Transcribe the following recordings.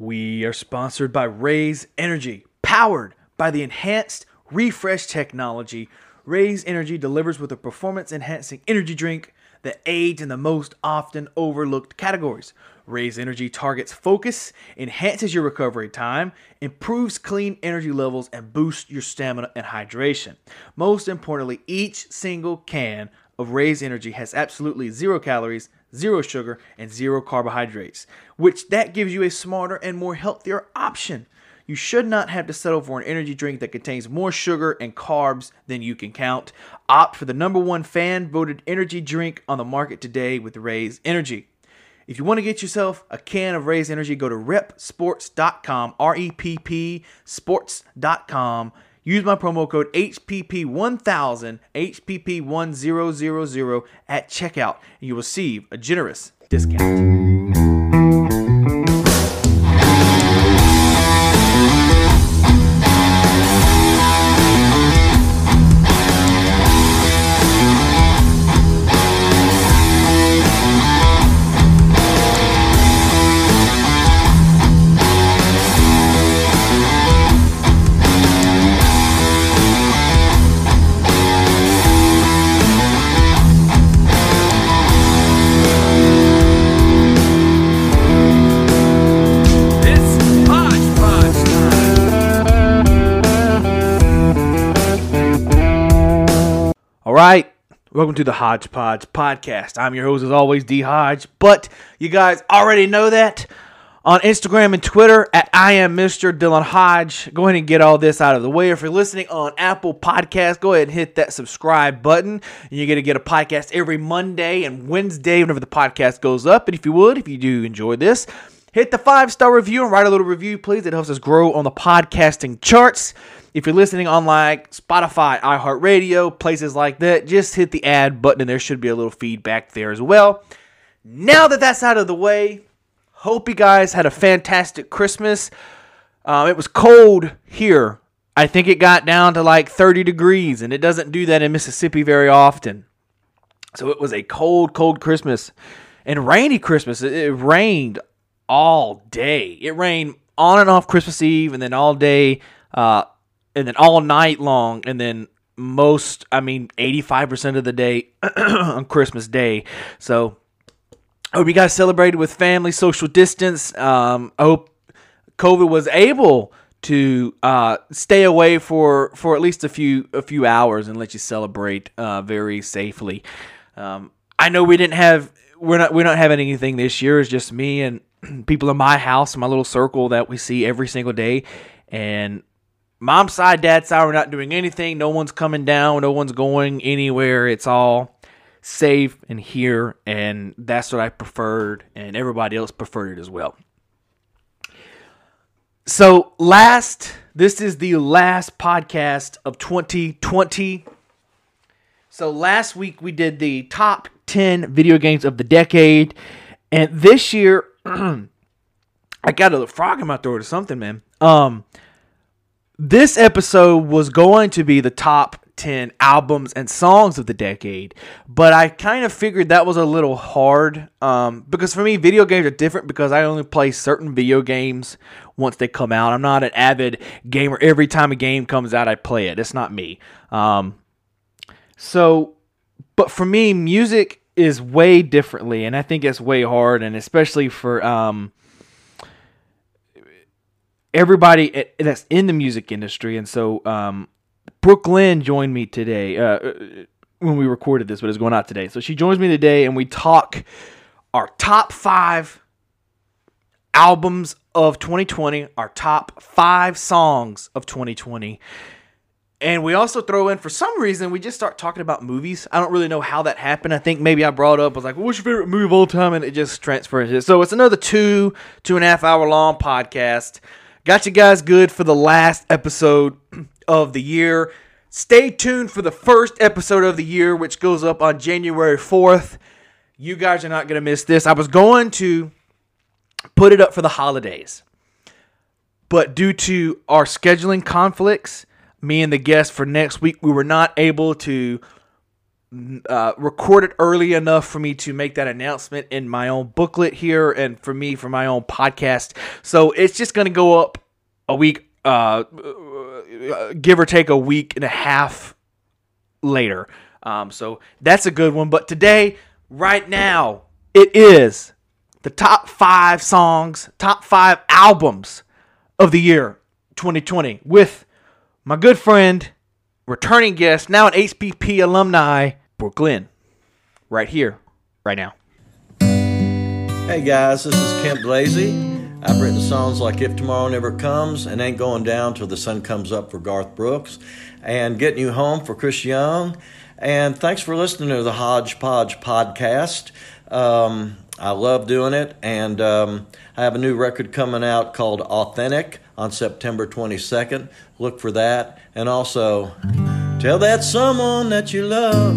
We are sponsored by Raze Energy, powered by the enhanced refresh technology. Raze Energy delivers with a performance enhancing energy drink that aids in the most often overlooked categories. Raze Energy targets focus, enhances your recovery time, improves clean energy levels, and boosts your stamina and hydration. Most importantly, each single can of Raze Energy has absolutely zero calories, zero sugar, and zero carbohydrates, which that gives you a smarter and more healthier option. You should not have to settle for an energy drink that contains more sugar and carbs than you can count. Opt for the number one fan voted energy drink on the market today with Raze Energy. If you want to get yourself a can of Raze Energy, go to reppsports.com, R E P P sports.com. Use my promo code HPP1000, HPP1000 at checkout, and you will receive a generous discount. Welcome to the Hodgepodge podcast. I'm your host, as always, D Hodge. But you guys already know that on Instagram and Twitter at I am Mr. Dylan Hodge. Go ahead and get all this out of the way. If you're listening on Apple Podcasts, go ahead and hit that subscribe button. And you're going to get a podcast every Monday and Wednesday whenever the podcast goes up. And if you would, if you do enjoy this, hit the five star review and write a little review, please. It helps us grow on the podcasting charts. If you're listening on like Spotify, iHeartRadio, places like that, just hit the add button and there should be a little feedback there as well. Now that that's out of the way, hope you guys had a fantastic Christmas. Um, it was cold here. I think it got down to like 30 degrees, and it doesn't do that in Mississippi very often. So it was a cold, cold Christmas and rainy Christmas. It, it rained all day. It rained on and off Christmas Eve, and then all day, uh, and then all night long, and then most, I mean, 85% of the day on Christmas Day. So I hope you guys celebrated with family, social distance. Um, I hope COVID was able to uh, stay away for, for at least a few a few hours and let you celebrate uh, very safely. Um, I know we didn't have we're not we're not having anything this year. It's just me and people in my house, my little circle that we see every single day, and mom's side, dad's side, we're not doing anything. No one's coming down. No one's going anywhere. It's all safe and here, and that's what I preferred, and everybody else preferred it as well. So, last, this is the last podcast of 2020. So, last week we did the top 10 video games of the decade, and this year, I got a frog in my throat or something, man. Um, this episode was going to be the top 10 albums and songs of the decade, but I kind of figured that was a little hard um, because for me, video games are different because I only play certain video games once they come out. I'm not an avid gamer. Every time a game comes out, I play it. It's not me. Um, so, but for me, music is way differently, and I think it's way hard, and especially for um, everybody that's in the music industry. And so, um, Brooke Lynn joined me today uh, uh, when we recorded this, but it's going out today. So she joins me today, and we talk our top five albums of 2020, our top five songs of 2020. And we also throw in, for some reason, we just start talking about movies. I don't really know how that happened. I think maybe I brought up, I was like, what's your favorite movie of all time? And it just transfers it. So it's another two, two and a half hour long podcast. Got you guys good for the last episode of the year. Stay tuned for the first episode of the year, which goes up on January 4th. You guys are not going to miss this. I was going to put it up for the holidays. But due to our scheduling conflicts, me and the guest for next week, we were not able to uh, recorded early enough for me to make that announcement in my own booklet here and for me for my own podcast. So it's just going to go up a week, uh, uh, give or take a week and a half later. Um, so that's a good one. But today, right now, it is the top five songs, top five albums of the year 2020 with my good friend, returning guest, now an HPP alumni, Brooke Lynn. Right here, right now. Hey guys, this is Kent Blazy. I've written songs like If Tomorrow Never Comes and Ain't Going Down Till the Sun Comes Up for Garth Brooks and Getting You Home for Chris Young. And thanks for listening to the Hodgepodge podcast. Um, I love doing it, and um, I have a new record coming out called Authentic on September 22nd. Look for that. And also, tell that someone that you love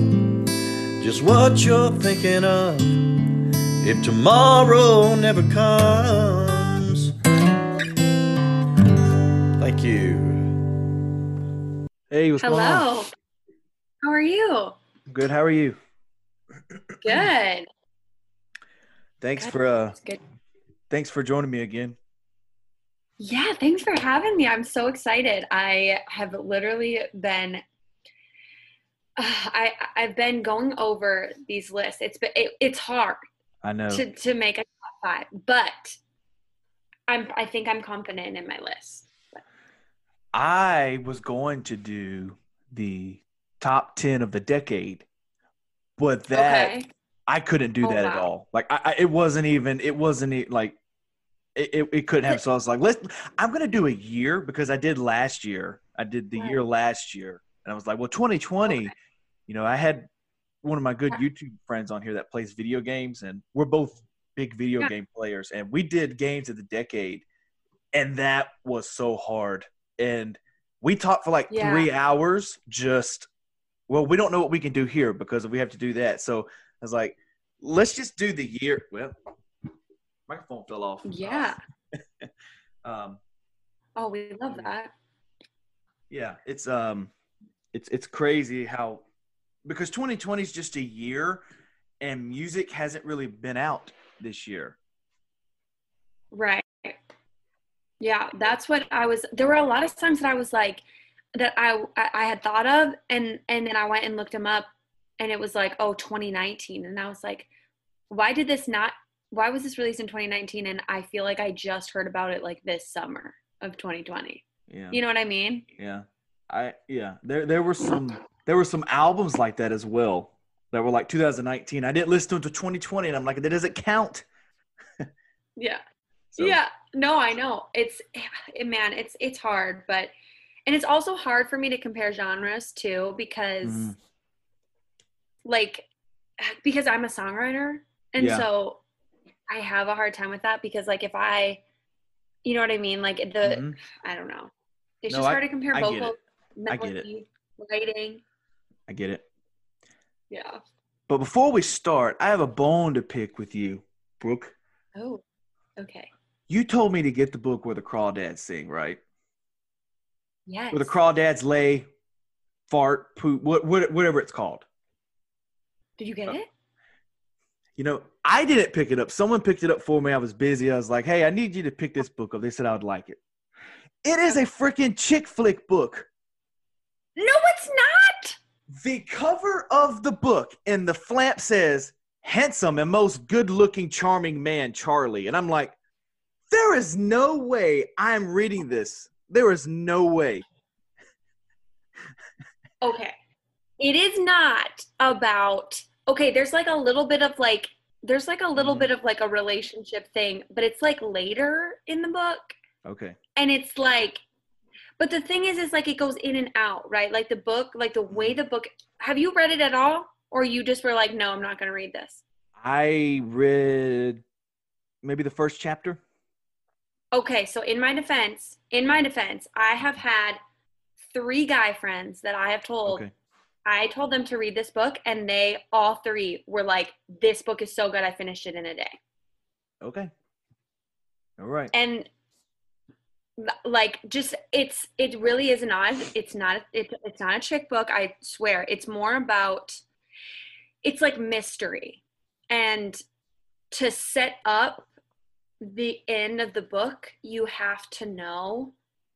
just what you're thinking of if tomorrow never comes. Thank you. Hey, what's going on? Hello. How are you? Good. How are you? Good. Thanks Good. for uh, good. thanks for joining me again. Yeah, thanks for having me. I'm so excited. I have literally been I I've been going over these lists. It's been it, it's hard I know. to to make a top 5, but I'm I think I'm confident in my list. I was going to do the top 10 of the decade, but that okay. I couldn't do Oh, that at all. Like I, I it wasn't even it wasn't like it, it, it couldn't have. So I was like, let's I'm gonna do a year because I did last year. I did the Right. year last year. And I was like, well 2020, Okay. you know, I had one of my good. YouTube friends on here that plays video games and we're both big video Yeah. game players and we did games of the decade and that was so hard. And we talked for like Yeah. three hours just well, we don't know what we can do here because we have to do that. So I was like, let's just do the year. Well, microphone fell off. Yeah. Um, Oh, we love that. yeah, it's um, it's it's crazy how because 2020 is just a year, and music hasn't really been out this year. Right. Yeah, that's what I was. There were a lot of songs that I was like, that I I I had thought of, and and then I went and looked them up, and it was like, oh, 2019, and I was like, why did this not? Why was this released in 2019? And I feel like I just heard about it like this summer of 2020. Yeah, You know what I mean? yeah, I yeah. There there were some there were some albums like that as well that were like 2019. I didn't listen to until 2020, and I'm like, that doesn't count. Yeah. So, Yeah, no, I know. It's eh, man, it's it's hard, but and it's also hard for me to compare genres too because Mhm. like because I'm a songwriter and Yeah. so I have a hard time with that because like if I you know what I mean? Like the Mhm. I don't know. It's No, just I- hard to compare I vocal, I get it. melody, writing. I get it. Yeah. But before we start, I have a bone to pick with you, Brooke. Oh. Okay. You told me to get the book where the crawdads sing, right? Yes. Where the crawdads lay, fart, poop, what, what, whatever it's called. Did you get Uh, it? You know, I didn't pick it up. Someone picked it up for me. I was busy. I was like, hey, I need you to pick this book up. They said I would like it. It is a freaking chick flick book. No, it's not. The cover of the book and the flap says, handsome and most good looking, charming man, Charlie. And I'm like, there is no way I'm reading this. There is no way. Okay. It is not about okay, there's like a little bit of like there's like a little Mhm. bit of like a relationship thing, but it's like later in the book Okay. and it's like but the thing is is like it goes in and out, right? Like the book, like the way the book have you read it at all? Or you just were like, no, I'm not gonna read this. I read maybe the first chapter. Okay, so in my defense, in my defense, I have had three guy friends that I have told Okay. I told them to read this book, and they all three were like, "This book is so good, I finished it in a day." Okay. All right. And like, just it's it really is not it's not it, it's not a chick book. I swear, it's more about it's like mystery. And to set up the end of the book, you have to know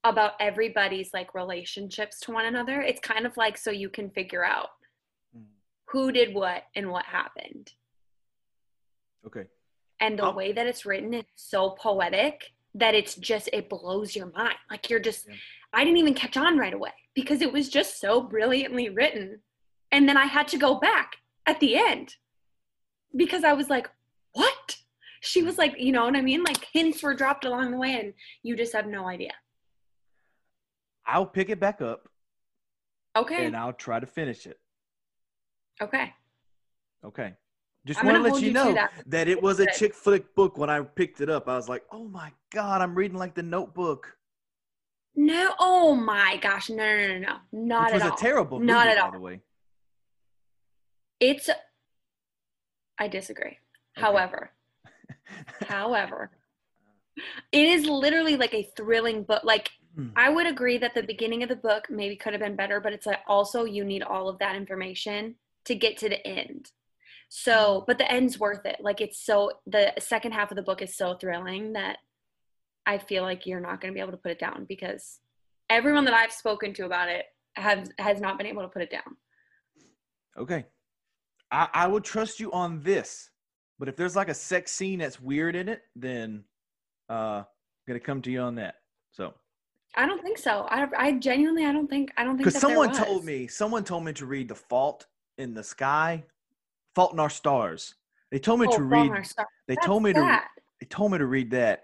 about everybody's like relationships to one another. It's kind of like so you can figure out Mm. who did what and what happened. Okay. And the I'll- way that it's written is so poetic that it's just it blows your mind. Like you're just Yeah. I didn't even catch on right away because it was just so brilliantly written. And then I had to go back at the end because I was like, "What?" She was like, you know what I mean? Like hints were dropped along the way and you just have no idea. I'll pick it back up Okay. and I'll try to finish it. Okay. Okay. Just want to let you you know that. that. it was a chick flick book when I picked it up. I was like, oh my God, I'm reading like the notebook. No, oh my gosh, no, no, no, no, not which at all. a terrible movie, Not at by all. the way. It's. I disagree. However, however, it is literally like a thrilling book. Like Hmm. I would agree that the beginning of the book maybe could have been better, but it's like also you need all of that information to get to the end. So, but the end's worth it. Like it's so the second half of the book is so thrilling that I feel like you're not going to be able to put it down because everyone that I've spoken to about it has has not been able to put it down. Okay. I, I will trust you on this. But if there's like a sex scene that's weird in it, then uh gonna come to you on that. So I don't think so. I I genuinely I don't think I don't think because someone told me someone told me to read the fault in the sky fault in our stars. They told me Oh, to read in Our Stars. they That's told me to they told me to read that.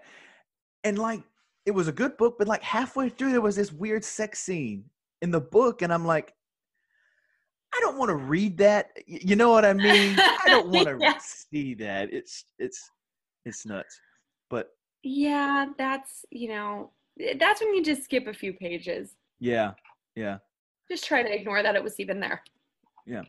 And like it was a good book but like halfway through there was this weird sex scene in the book and i'm like i don't want to read that. You know what i mean? I don't want to Yeah. see that. It's it's it's nuts. But Yeah, that's you know that's when you just skip a few pages. yeah yeah Just try to ignore that it was even there. Yeah.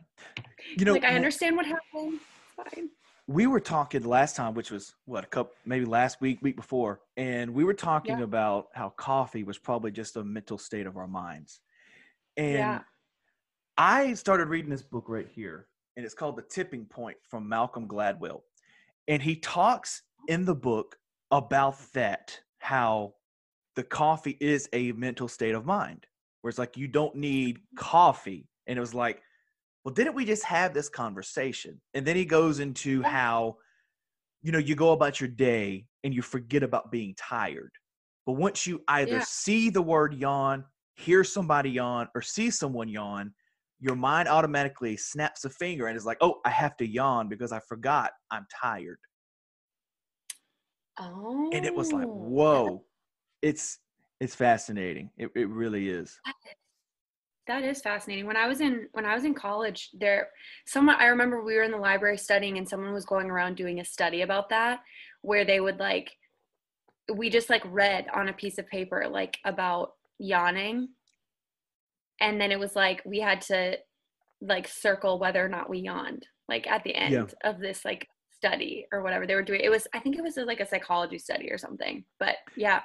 You know like I understand what happened. It's fine. we were talking last time, which was what a couple, maybe last week, week before, and we were talking Yeah. about how coffee was probably just a mental state of our minds. And Yeah. I started reading this book right here, and it's called The Tipping Point from Malcolm Gladwell. And he talks in the book about that, how the coffee is a mental state of mind, where it's like you don't need mm-hmm. coffee. And it was like, well, didn't we just have this conversation? And then he goes into how, you know, you go about your day and you forget about being tired. But once you either Yeah. see the word yawn, hear somebody yawn, or see someone yawn, your mind automatically snaps a finger and is like, oh, I have to yawn because I forgot I'm tired. Oh. And it was like, oh. whoa. It's it's fascinating. It it really is. That is fascinating. When I was in when I was in college, there someone I remember we were in the library studying and someone was going around doing a study about that where they would like we just like read on a piece of paper like about yawning and then it was like we had to like circle whether or not we yawned like at the end Yeah. of this like study or whatever they were doing it was i think it was like a psychology study or something but yeah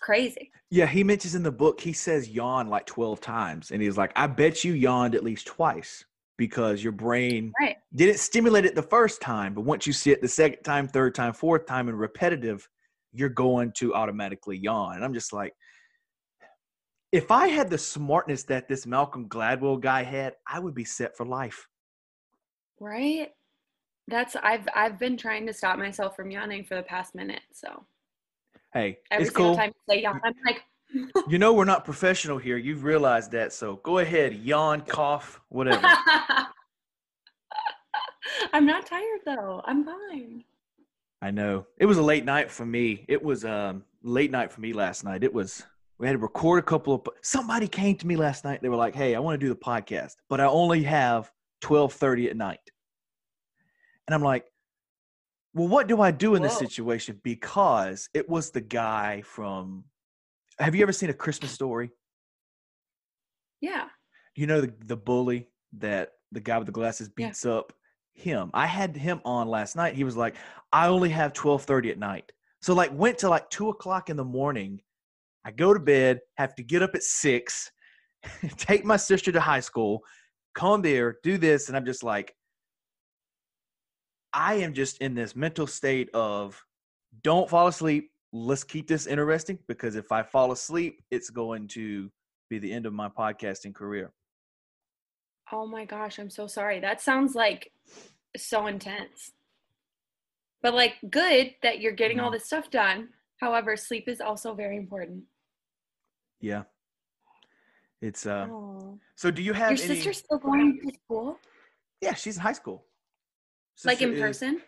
crazy Yeah, he mentions in the book, he says yawn like 12 times. And he's like, I bet you yawned at least twice because your brain right didn't stimulate it the first time. But once you see it the second time, third time, fourth time, and repetitive, you're going to automatically yawn. And I'm just like, if I had the smartness that this Malcolm Gladwell guy had, I would be set for life. right that's i've i've been trying to stop myself from yawning for the past minute so Hey, every it's cool. time you say yawn i'm like You know, we're not professional here. You've realized that. So go ahead, yawn, cough, whatever. i'm not tired though i'm fine I know. It was a late night for me. It was um late night for me last night. It was we had to record a couple of somebody came to me last night. They were like, "Hey, I want to do the podcast, but I only have 12:30 at night." And I'm like, "Well, what do I do in this situation?" Because it was the guy from Have you ever seen a Christmas story? yeah You know the the bully that the guy with the glasses Yeah. beats up him. I had him on last night. He was like, I only have twelve thirty at night. So like went to like two o'clock in the morning. I go to bed, have to get up at six, take my sister to high school, come there, do this, and I'm just like, I am just in this mental state of don't fall asleep. Let's keep this interesting because if I fall asleep, it's going to be the end of my podcasting career. Oh my gosh, I'm so sorry. That sounds like so intense. But like good that you're getting all this stuff done. However, sleep is also very important. Yeah. It's uh Oh. so do you have Your any sister's still going to school? Yeah, she's in high school. Like in is- person?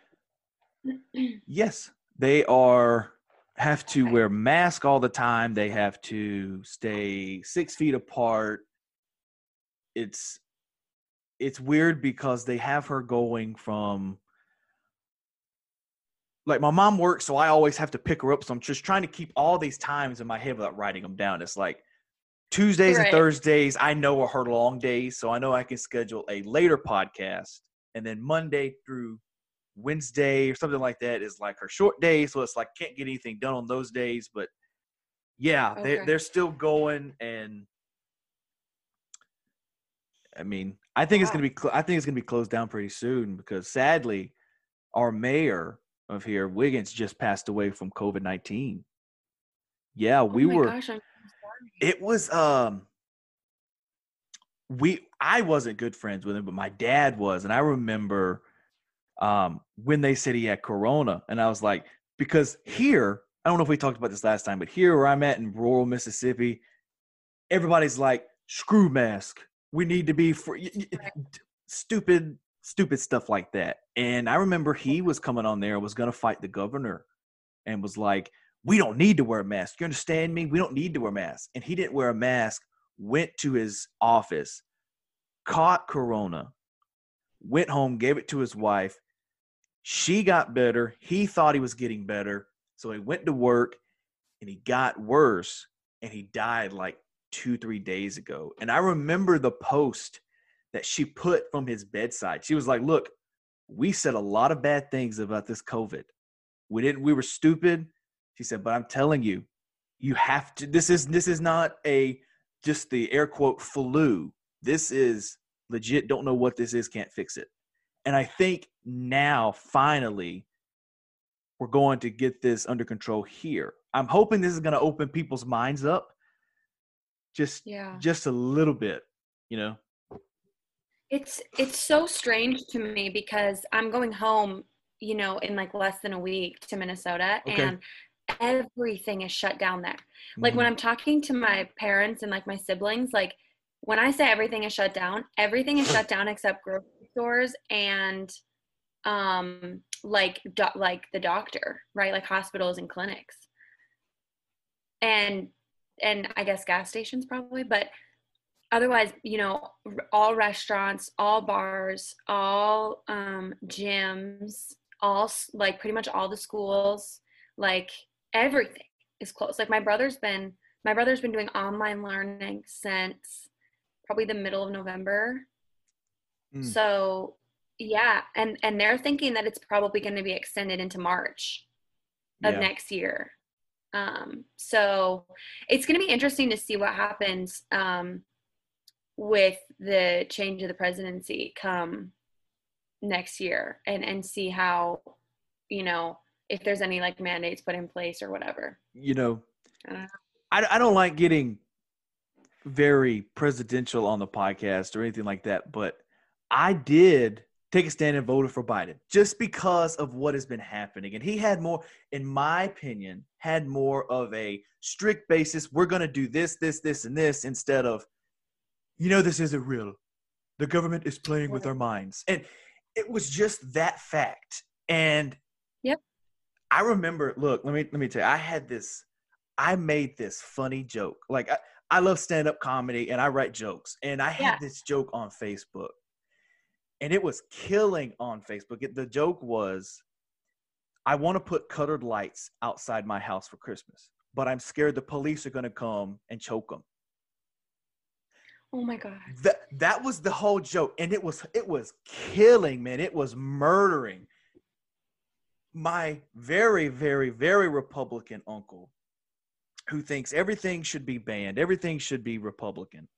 Yes. They are have to wear mask all the time. They have to stay six feet apart. It's it's weird because they have her going from like my mom works, so I always have to pick her up. So I'm just trying to keep all these times in my head without writing them down. It's like Tuesdays and Thursdays, I know are her long days, so I know I can schedule a later podcast, and then Monday through Wednesday or something like that is like her short day. So it's like can't get anything done on those days. But yeah, they Okay. they're still going, and I mean, I think it's gonna be cl- I think it's gonna be closed down pretty soon because sadly, our mayor of here, Wiggins, just passed away from COVID nineteen. Yeah, we oh were gosh, I'm sorry. it was um we i wasn't good friends with him but my dad was and i remember um when they said he had corona and i was like because here i don't know if we talked about this last time but here where i'm at in rural mississippi everybody's like screw mask we need to be for stupid stupid stuff like that and i remember he was coming on there was going to fight the governor and was like we don't need to wear a mask. You understand me? We don't need to wear masks. And he didn't wear a mask, went to his office, caught corona, went home, gave it to his wife. She got better. He thought he was getting better. So he went to work and he got worse and he died like two, three days ago. And I remember the post that she put from his bedside. She was like, Look, we said a lot of bad things about this COVID. We didn't, we were stupid. She said, but I'm telling you, you have to this is this is not a just the air quote flu. This is legit, don't know what this is, can't fix it. And I think now finally we're going to get this under control here. I'm hoping this is going to open people's minds up just Yeah. just a little bit, you know. It's it's so strange to me because I'm going home, you know, in like less than a week to Minnesota Okay. and everything is shut down there. Like when Mhm. I'm talking to my parents and like my siblings, like when I say everything is shut down, everything is shut down except grocery stores and um like do- like the doctor, right? Like hospitals and clinics. And and I guess gas stations probably, but otherwise, you know, all restaurants, all bars, all um gyms, all s- like pretty much all the schools, like everything is closed. Like my brother's been my brother's been doing online learning since probably the middle of November. Mm. So, yeah, and and they're thinking that it's probably going to be extended into March of Yeah. next year. Um, so it's going to be interesting to see what happens um, with the change of the presidency come next year, and and see how you know if there's any like mandates put in place or whatever. you know, I don't know. I, I don't like getting very presidential on the podcast or anything like that, but I did take a stand and voted for Biden just because of what has been happening. And he had more, in my opinion, had more of a strict basis. We're going to do this, this, this, and this instead of, you know, this isn't real. The government is playing with our minds. And it was just that fact. And Yep. I remember, look, let me let me tell you, I had this I made this funny joke. Like I, I love stand-up comedy and I write jokes. And I had Yeah. this joke on Facebook. And it was killing on Facebook. It, the joke was I want to put colored lights outside my house for Christmas, but I'm scared the police are going to come and choke them. Oh my god. That that was the whole joke and it was it was killing, man. It was murdering. My very very very republican uncle who thinks everything should be banned, everything should be republican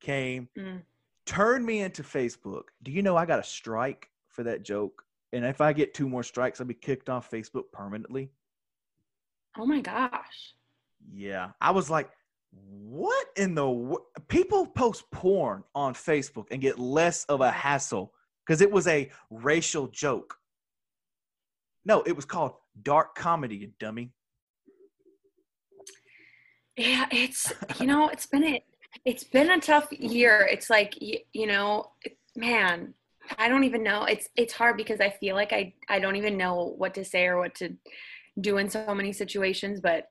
came Mm. turned me into Facebook. Do you know I got a strike for that joke and if I get two more strikes, I'll be kicked off Facebook permanently. Oh my gosh. Yeah, I was like, what in the people post porn on Facebook and get less of a hassle because it was a racial joke. No, it was called dark comedy, you dummy. Yeah, it's you know, it's been a it's been a tough year. It's like you, you know, man, I don't even know. It's it's hard because I feel like I I don't even know what to say or what to do in so many situations, but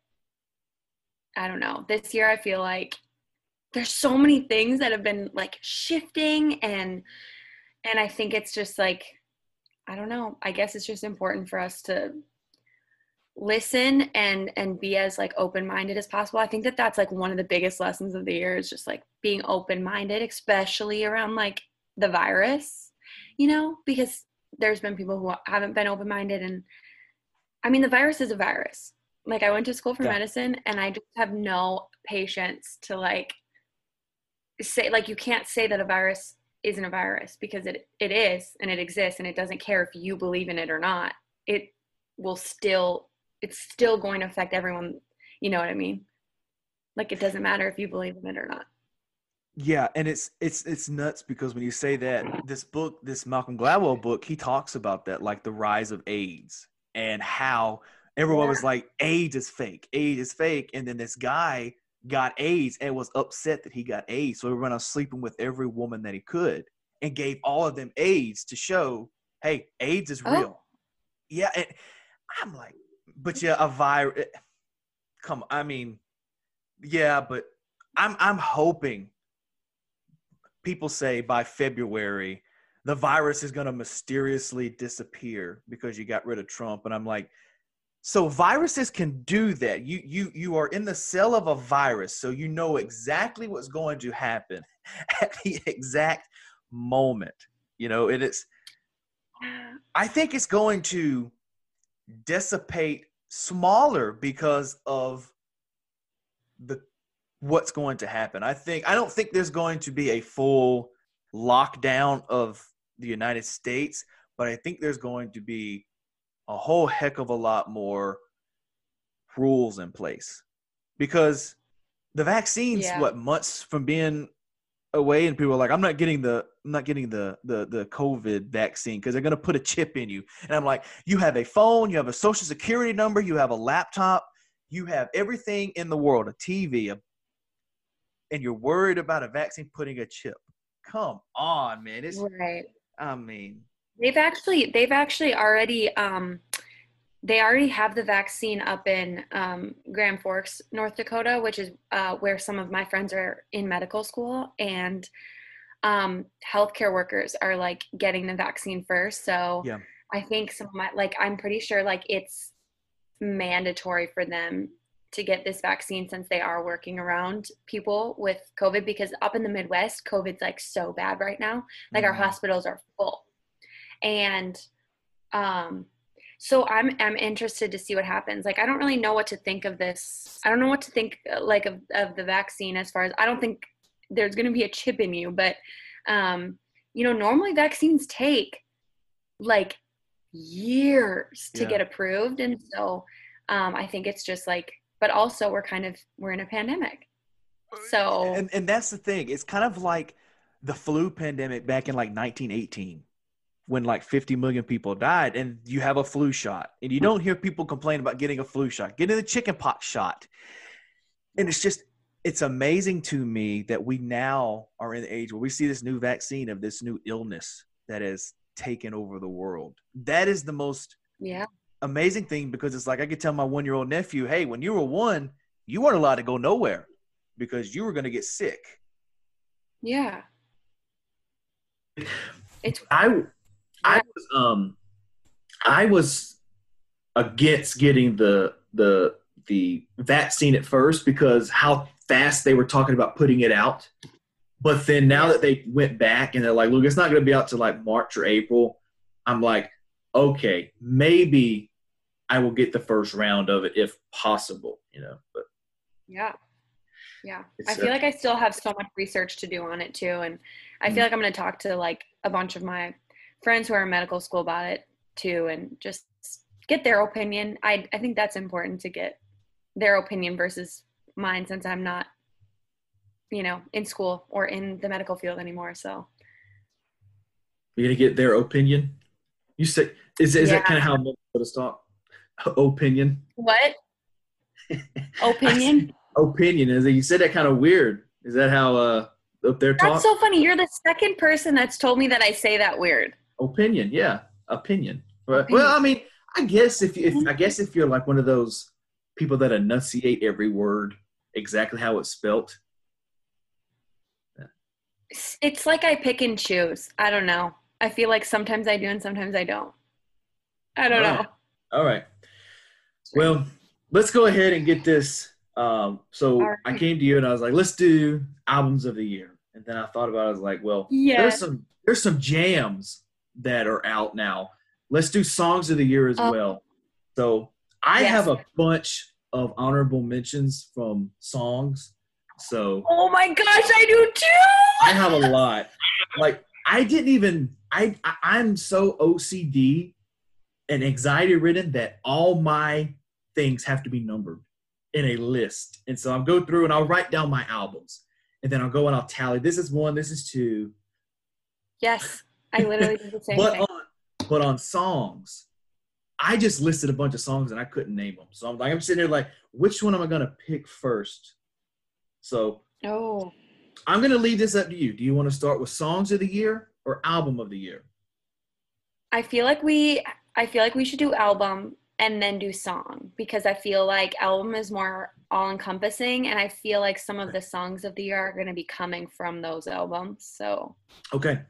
I don't know. This year I feel like there's so many things that have been like shifting and and I think it's just like I don't know. I guess it's just important for us to listen and and be as like open-minded as possible. I think that that's like one of the biggest lessons of the year is just like being open-minded, especially around like the virus, you know, because there's been people who haven't been open-minded and I mean the virus is a virus. Like I went to school for Yeah. medicine and I just have no patience to like say like you can't say that a virus isn't a virus because it it is and it exists and it doesn't care if you believe in it or not. It will still it's still going to affect everyone. You know what I mean? Like it doesn't matter if you believe in it or not. Yeah, and it's it's it's nuts because when you say that, this book, this Malcolm Gladwell book, he talks about that, like the rise of AIDS and how everyone was like, AIDS is fake, AIDS is fake, and then this guy got AIDS and was upset that he got AIDS, so he went on sleeping with every woman that he could and gave all of them AIDS to show, hey, AIDS is Oh. real. Yeah, and I'm like, but yeah, a virus. Eh, come, I mean, yeah, but I'm I'm hoping people say by February the virus is going to mysteriously disappear because you got rid of Trump and I'm like so viruses can do that you you you are in the cell of a virus so you know exactly what's going to happen at the exact moment you know it is I think it's going to dissipate smaller because of the what's going to happen. I think I don't think there's going to be a full lockdown of the United States, but I think there's going to be a whole heck of a lot more rules in place because the vaccine's Yeah. what months from being away and people are like i'm not getting the i'm not getting the the the covid vaccine because they're going to put a chip in you and i'm like you have a phone you have a social security number you have a laptop you have everything in the world a tv a, and you're worried about a vaccine putting a chip come on man it's Right. i mean They've actually they've actually already um they already have the vaccine up in um, Grand Forks, North Dakota, which is uh, where some of my friends are in medical school, and um, healthcare workers are like getting the vaccine first. So Yeah. I think some of my like I'm pretty sure like it's mandatory for them to get this vaccine since they are working around people with COVID because up in the Midwest, COVID's like so bad right now. Like our Mhm. hospitals are full. And um so I'm I'm interested to see what happens. Like I don't really know what to think of this. I don't know what to think uh, like of, of the vaccine as far as I don't think there's going to be a chip in you, but um you know, normally vaccines take like years to Yeah. get approved and so um I think it's just like but also we're kind of we're in a pandemic. So and and that's the thing it's kind of like the flu pandemic back in like 1918 when like 50 million people died and you have a flu shot and you hmm. don't hear people complain about getting a flu shot getting the chicken pox shot and it's just it's amazing to me that we now are in the age where we see this new vaccine of this new illness that has taken over the world that is the most yeah. amazing thing because it's like I could tell my one year old nephew, hey, when you were one, you weren't allowed to go nowhere because you were going to get sick. Yeah. It's I I was um I was against getting the the the vaccine at first because how fast they were talking about putting it out. But then now that they went back and they're like, look, it's not going to be out till like March or April. I'm like, okay, maybe I will get the first round of it if possible, you know. But Yeah. Yeah. I feel uh, like I still have so much research to do on it too. And I Mm. feel like I'm going to talk to like a bunch of my friends who are in medical school about it too and just get their opinion. I I think that's important to get their opinion versus mine since I'm not you know in school or in the medical field anymore. So You're gonna get their opinion. You say is is that kind of how Minnesota stop? Opinion. what opinion? Opinion is you said that kind of weird. Is that how uh up there? That's so funny. You're the second person that's told me that I say that weird. Opinion, yeah, opinion. But, Opinion. Well, I mean, I guess if, if I guess if you're like one of those people that enunciate every word exactly how it's spelt, It's- It's like I pick and choose. I don't know. I feel like sometimes I do and sometimes I don't. I don't Right. know. All right. Well, let's go ahead and get this. Um, so All right. I came to you and I was like, let's do albums of the year. And then I thought about it. I was like, well, Yeah. there's some there's some jams that are out now. Let's do songs of the year as Oh. well. So I Yes. have a bunch of honorable mentions from songs. So Oh my gosh, I do too. I have a lot. Like I didn't even I, I I'm so OCD and anxiety ridden that all my things have to be numbered in a list. And so I'll go through and I'll write down my albums. And then I'll go and I'll tally. This is one, this is two. Yes, I literally did the same But thing. on but on songs, I just listed a bunch of songs and I couldn't name them. So I'm like I'm sitting there like, which one am I gonna pick first? So Oh, I'm gonna leave this up to you. Do you want to start with songs of the year or album of the year? I feel like we I feel like we should do album and then do song because I feel like album is more all encompassing and I feel like some of the songs of the year are going to be coming from those albums. So Okay.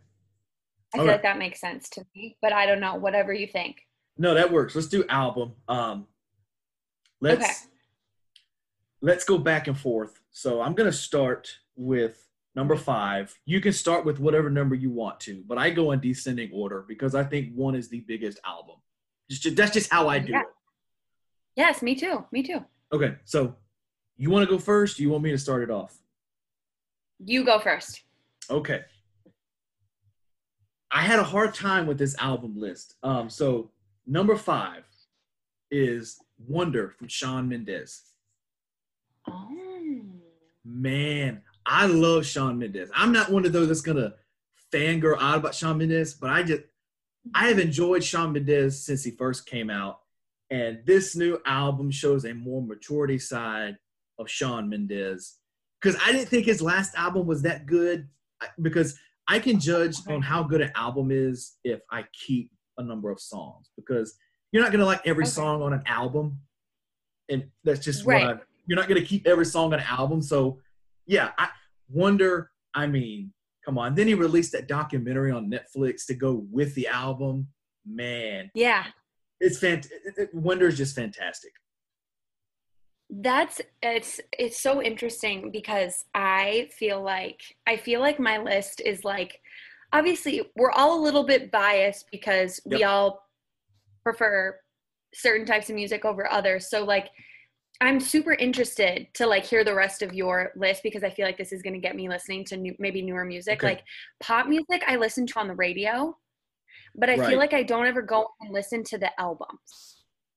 I All feel right. like that makes sense to me, but I don't know, whatever you think. No, that works. Let's do album. Um let's Okay. let's go back and forth. So I'm gonna start with number five. You can start with whatever number you want to, but I go in descending order because I think one is the biggest album. Just, that's just how I do Yeah. it. Yes, me too. Me too. Okay, so you want to go first? Or you want me to start it off? You go first. Okay. I had a hard time with this album list. Um, so number five is Wonder from Shawn Mendes. Oh. Man, I love Shawn Mendes. I'm not one of those that's gonna fangirl out about Shawn Mendes, but I just I have enjoyed Shawn Mendes since he first came out, and this new album shows a more maturity side of Shawn Mendes. Because I didn't think his last album was that good. Because I can judge on how good an album is if I keep a number of songs. Because you're not gonna like every Okay. song on an album, and that's just Right. what I, you're not gonna keep every song on an album. So yeah, I wonder. I mean, come on. Then he released that documentary on Netflix to go with the album. Man, Yeah. it's fant. it- it- Wonder is just fantastic. That's it's it's so interesting because I feel like I feel like my list is like obviously we're all a little bit biased because we all prefer certain types of music over others. So like I'm super interested to like hear the rest of your list because I feel like this is going to get me listening to new, maybe newer music. Okay. Like pop music I listen to on the radio, but I Right. feel like I don't ever go and listen to the albums.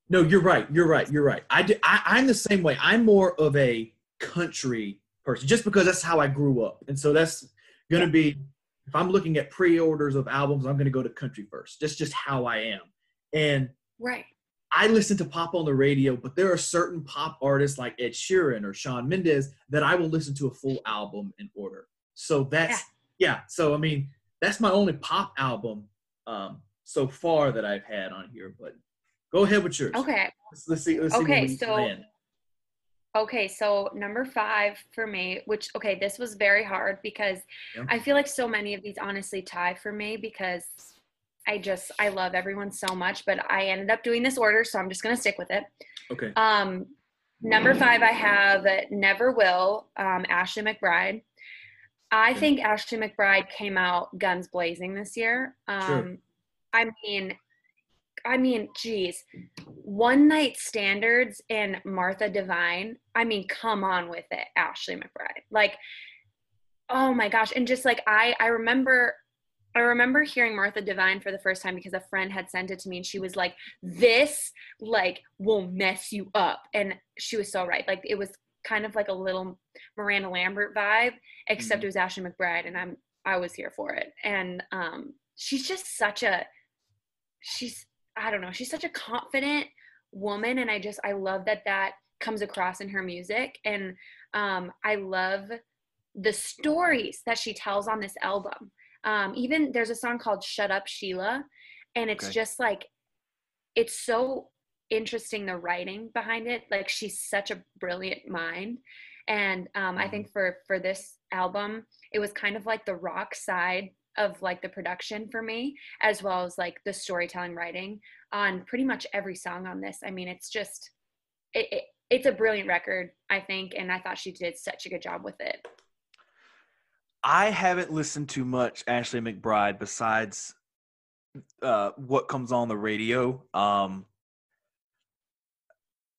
No, you're right. You're right. You're right. I, do, I I'm the same way. I'm more of a country person, just because that's how I grew up, and so that's gonna be. If I'm looking at pre-orders of albums, I'm gonna go to country first. That's just how I am, and Right. I listen to pop on the radio, but there are certain pop artists like Ed Sheeran or Shawn Mendes that I will listen to a full album in order. So that's yeah. So I mean, that's my only pop album um, so far that I've had on here. But go ahead with yours. Okay. Let's, let's see. Let's Okay, we so- land. Okay, so number five for me, which okay, this was very hard because Yeah. I feel like so many of these honestly tie for me because I just I love everyone so much, but I ended up doing this order, so I'm just gonna stick with it. Okay. Um, number five, I have Never Will, um, Ashley McBryde. I Okay. think Ashley McBryde came out guns blazing this year. Um, Sure. I mean, I mean, geez, one night standards and Martha Divine. I mean, come on with it, Ashley McBryde. Like, oh my gosh, and just like I, I remember I remember hearing Martha Divine for the first time because a friend had sent it to me and she was like, This like will mess you up. And she was so right. Like it was kind of like a little Miranda Lambert vibe, except Mhm. it was Ashley McBryde and I'm I was here for it. And um she's just such a she's I don't know, she's such a confident woman and I just I love that that comes across in her music and um I love the stories that she tells on this album. Um even there's a song called Shut Up Sheila and it's Okay. just like it's so interesting the writing behind it like she's such a brilliant mind and um, i think for for this album it was kind of like the rock side of like the production for me as well as like the storytelling writing on pretty much every song on this i mean it's just it, it it's a brilliant record i think and i thought she did such a good job with it I haven't listened to much Ashley McBryde besides uh, what comes on the radio. Um,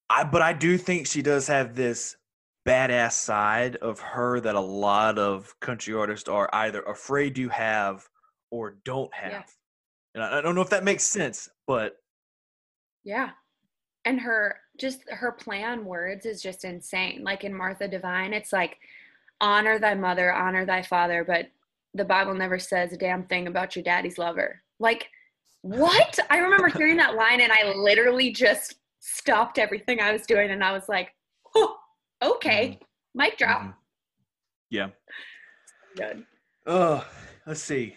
I but I do think she does have this badass side of her that a lot of country artists are either afraid to have or don't have. Yeah. And I I don't know if that makes sense, but Yeah. And her just her play on words is just insane. Like in Martha Divine, it's like honor thy mother, honor thy father, but the Bible never says a damn thing about your daddy's lover. Like what? I remember hearing that line and I literally just stopped everything I was doing and I was like, oh, okay, mic drop. Mhm. yeah. Good. Oh, let's see.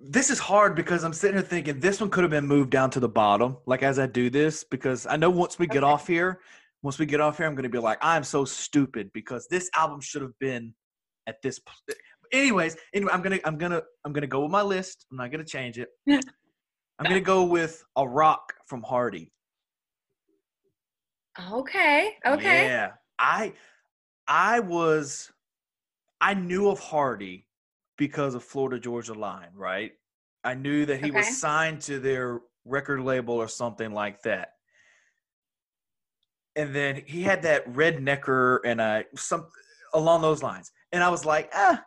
This is hard because I'm sitting here thinking this one could have been moved down to the bottom, like as I do this, because I know once we get Okay. off here, once we get off here, I'm going to be like, I'm so stupid because this album should have been at this. pl- Anyways, anyway, I'm gonna, I'm gonna, I'm gonna go with my list. I'm not gonna change it. I'm gonna go with a rock from Hardy. Okay. Okay. Yeah. I I was I knew of Hardy because of Florida Georgia Line, right? I knew that he was signed to their record label or something like that. And then he had that rednecker and I some along those lines. And I was like, ah,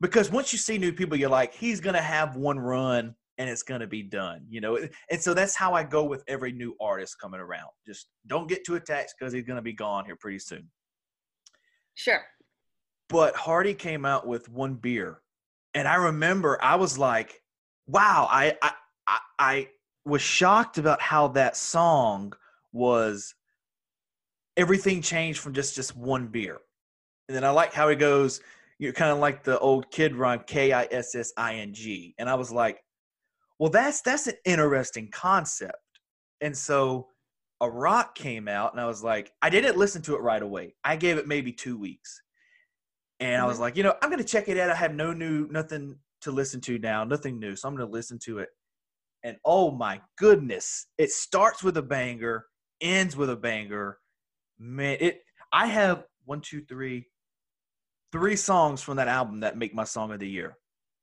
because once you see new people, you're like, he's gonna have one run and it's gonna be done, you know. And so that's how I go with every new artist coming around. Just don't get too attached because he's gonna be gone here pretty soon. Sure. But Hardy came out with one beer, and I remember I was like, "Wow!" I I I, I was shocked about how that song was. Everything changed from just just one beer, and then I like how he goes. You're kind of like the old kid rhyme, K I S S I N G, and I was like, "Well, that's that's an interesting concept." And so a rock came out and i was like i didn't listen to it right away. I gave it maybe two weeks. And i was Mhm. like you know i'm gonna check it out. I have no new nothing to listen to now nothing new so i'm gonna listen to it. And oh my goodness it starts with a banger ends with a banger. Man it i have one two three three songs from that album that make my song of the year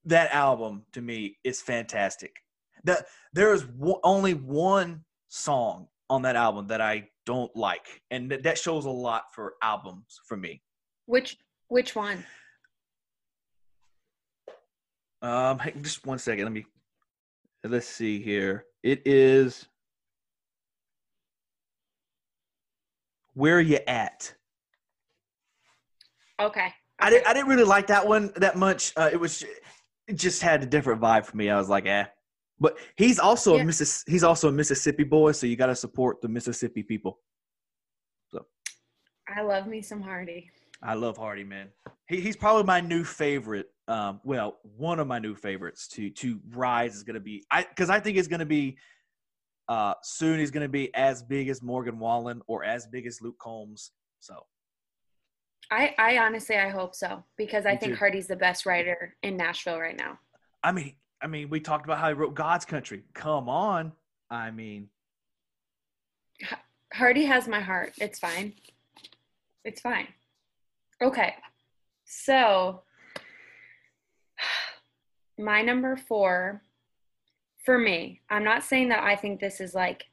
that album to me is fantastic that there is one, only one song on that album that I don't like, and th- that shows a lot for albums for me. Which which one? Um, just one second. Let me. Let's see here. It is. Where are you at? Okay. I didn't. I didn't really like that one that much. Uh, it was. It just had a different vibe for me. I was like, eh. But he's also Yeah. a Missis- He's also a Mississippi boy, so you got to support the Mississippi people. So, I love me some Hardy. I love Hardy, man. He, he's probably my new favorite. Um, well, one of my new favorites to to rise is going to be I because I think it's going to be uh, soon. He's going to be as big as Morgan Wallen or as big as Luke Combs. So I, I honestly I hope so because I Me think too. Hardy's the best writer in Nashville right now. I mean, I mean, we talked about how he wrote God's Country. Come on, I mean, Hardy has my heart. It's fine. It's fine. Okay. So my number 4 for me, I'm not saying that I think this is like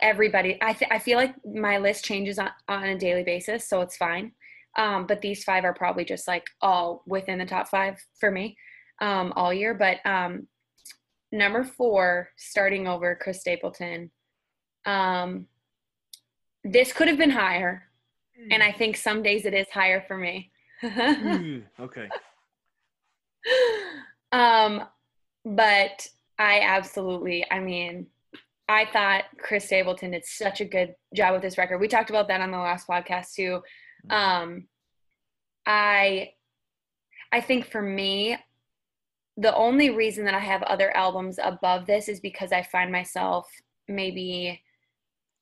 everybody. I th- I feel like my list changes on, on a daily basis, so it's fine. Um, but these five are probably just like all within the top five for me. um, all year. But um, number four, starting over, Chris Stapleton. Um, this could have been higher, and I think some days it is higher for me. Mm, okay. um, but I absolutely, I mean, I thought Chris Stapleton did such a good job with this record. We talked about that on the last podcast too. Um, I, I think for me, the only reason that I have other albums above this is because I find myself maybe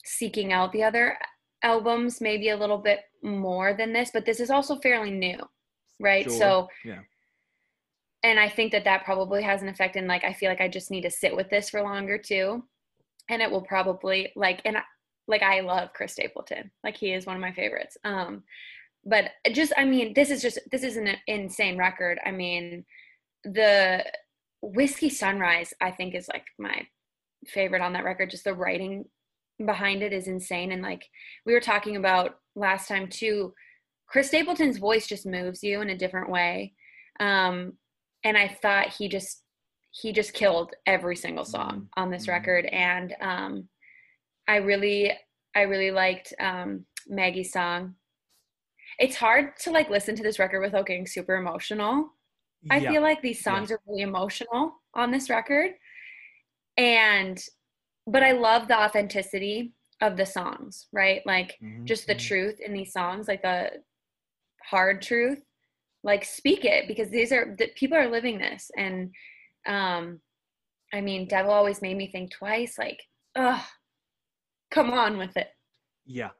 seeking out the other albums maybe a little bit more than this, but this is also fairly new, right? Sure. So, Yeah. and I think that that probably has an effect. And like, I feel like I just need to sit with this for longer too, and it will probably like, and I, like I love Chris Stapleton, like he is one of my favorites. Um, but just, I mean, this is just this is an insane record. I mean, the Whiskey Sunrise, I think, is like my favorite on that record. Just the writing behind it is insane, and like we were talking about last time too, Chris Stapleton's voice just moves you in a different way. Um, and I thought he just he just killed every single song on this Mhm. record, and um, I really I really liked um, Maggie's song. It's hard to like listen to this record without getting super emotional. I Yeah. feel like these songs are really emotional on this record. And but I love the authenticity of the songs, right? Like Mhm, just the mhm. truth in these songs, like the hard truth. Like speak it because these are the people are living this. And um I mean, Devil always made me think twice, like, ugh, come on with it. Yeah.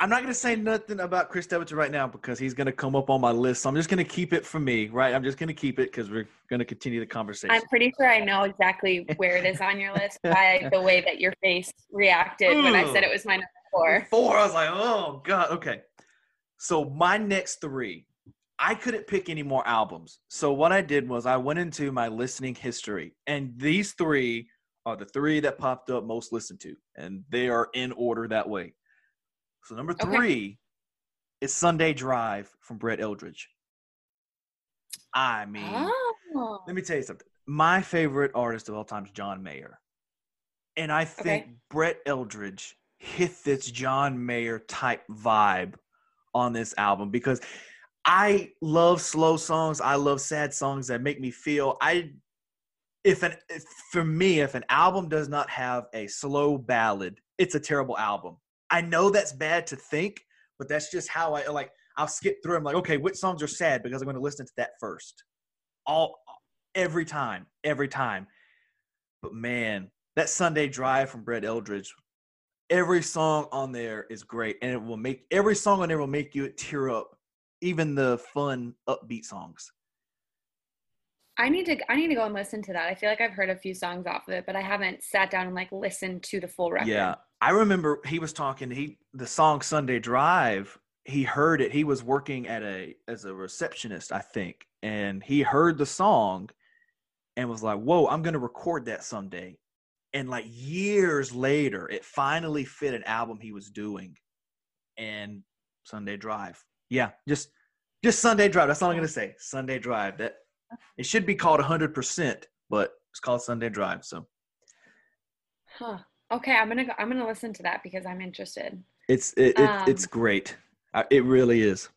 I'm not gonna say nothing about Chris Stapleton right now because he's gonna come up on my list. So I'm just gonna keep it for me, right? I'm just gonna keep it because we're gonna continue the conversation. I'm pretty sure I know exactly where it is on your list by the way that your face reacted when I said it was my number four. Four. I was like, oh god. Okay. So my next three, I couldn't pick any more albums. So what I did was I went into my listening history, and these three are the three that popped up most listened to, and they are in order that way. So number Okay. three is Sunday Drive from Brett Eldredge. I mean, Oh. let me tell you something. My favorite artist of all time is John Mayer. And I think Okay. Brett Eldredge hit this John Mayer type vibe on this album because I love slow songs. I love sad songs that make me feel I if an if, for me if an album does not have a slow ballad, it's a terrible album. I know that's bad to think, but that's just how I like I'll skip through. I'm like, okay, which songs are sad because I'm going to listen to that first. All every time, every time. But man, that Sunday Drive from Brett Eldredge, every song on there is great, and it will make every song on there will make you tear up, even the fun upbeat songs. I need to I need to go and listen to that. I feel like I've heard a few songs off of it, but I haven't sat down and like listened to the full record. Yeah, I remember he was talking. He the song Sunday Drive. He heard it. He was working at a as a receptionist, I think, and he heard the song, and was like, "Whoa, I'm gonna record that someday." And like years later, it finally fit an album he was doing, and Sunday Drive. Yeah, just just Sunday Drive. That's all I'm gonna say. Sunday Drive. That it should be called 100, percent but it's called Sunday Drive. So Huh. Okay, I'm gonna go, I'm gonna listen to that because I'm interested. It's it, it it's Um, great. Uh, It really is.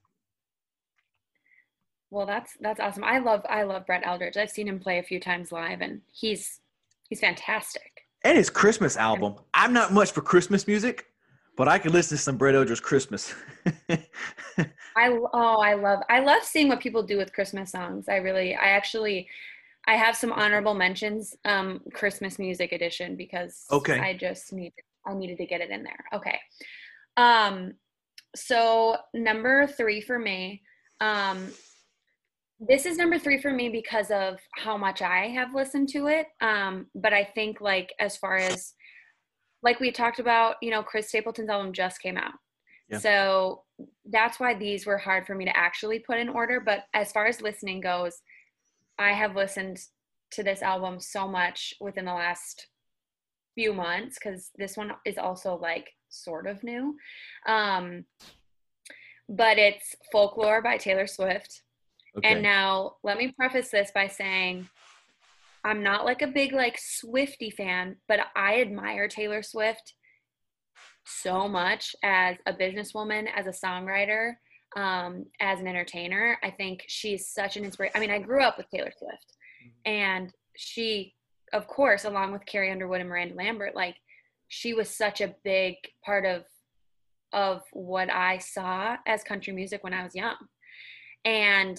Well, that's that's awesome. I love I love Brett Eldredge. I've seen him play a few times live, and he's he's fantastic. And his Christmas album. I'm not much for Christmas music, but I could listen to some Brett Eldredge Christmas. I oh I love I love seeing what people do with Christmas songs. I really I actually I have some honorable mentions um Christmas music edition because Okay. I just need I needed to get it in there. Okay. Um so number 3 for me um this is number 3 for me because of how much I have listened to it. Um but I think like as far as like we talked about, you know, Chris Stapleton's album just came out. Yeah. So that's why these were hard for me to actually put in order. But as far as listening goes, I have listened to this album so much within the last few months because this one is also like sort of new. Um, but it's Folklore by Taylor Swift. Okay. And now let me preface this by saying I'm not like a big like Swifty fan, but I admire Taylor Swift so much as a businesswoman, as a songwriter, um, as an entertainer. I think she's such an inspiration. I mean, I grew up with Taylor Swift, and she, of course, along with Carrie Underwood and Miranda Lambert, like she was such a big part of of what I saw as country music when I was young. And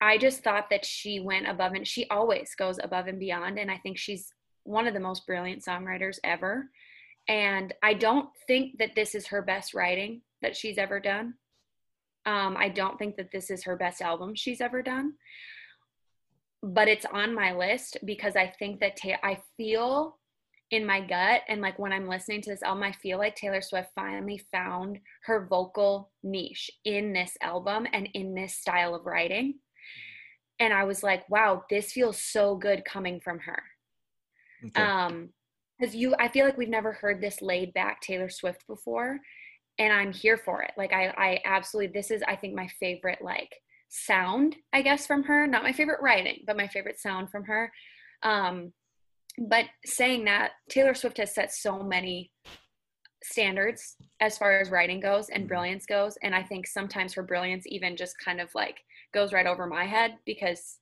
I just thought that she went above and she always goes above and beyond. And I think she's one of the most brilliant songwriters ever. And I don't think that this is her best writing that she's ever done. Um, I don't think that this is her best album she's ever done. But it's on my list because I think that ta- I feel in my gut and like when I'm listening to this album, I feel like Taylor Swift finally found her vocal niche in this album and in this style of writing. And I was like, wow, this feels so good coming from her. Okay. Um, because you, I feel like we've never heard this laid back Taylor Swift before, and I'm here for it. Like I, I absolutely, this is I think my favorite like sound, I guess, from her. Not my favorite writing, but my favorite sound from her. Um, but saying that, Taylor Swift has set so many standards as far as writing goes and brilliance goes, and I think sometimes her brilliance even just kind of like goes right over my head because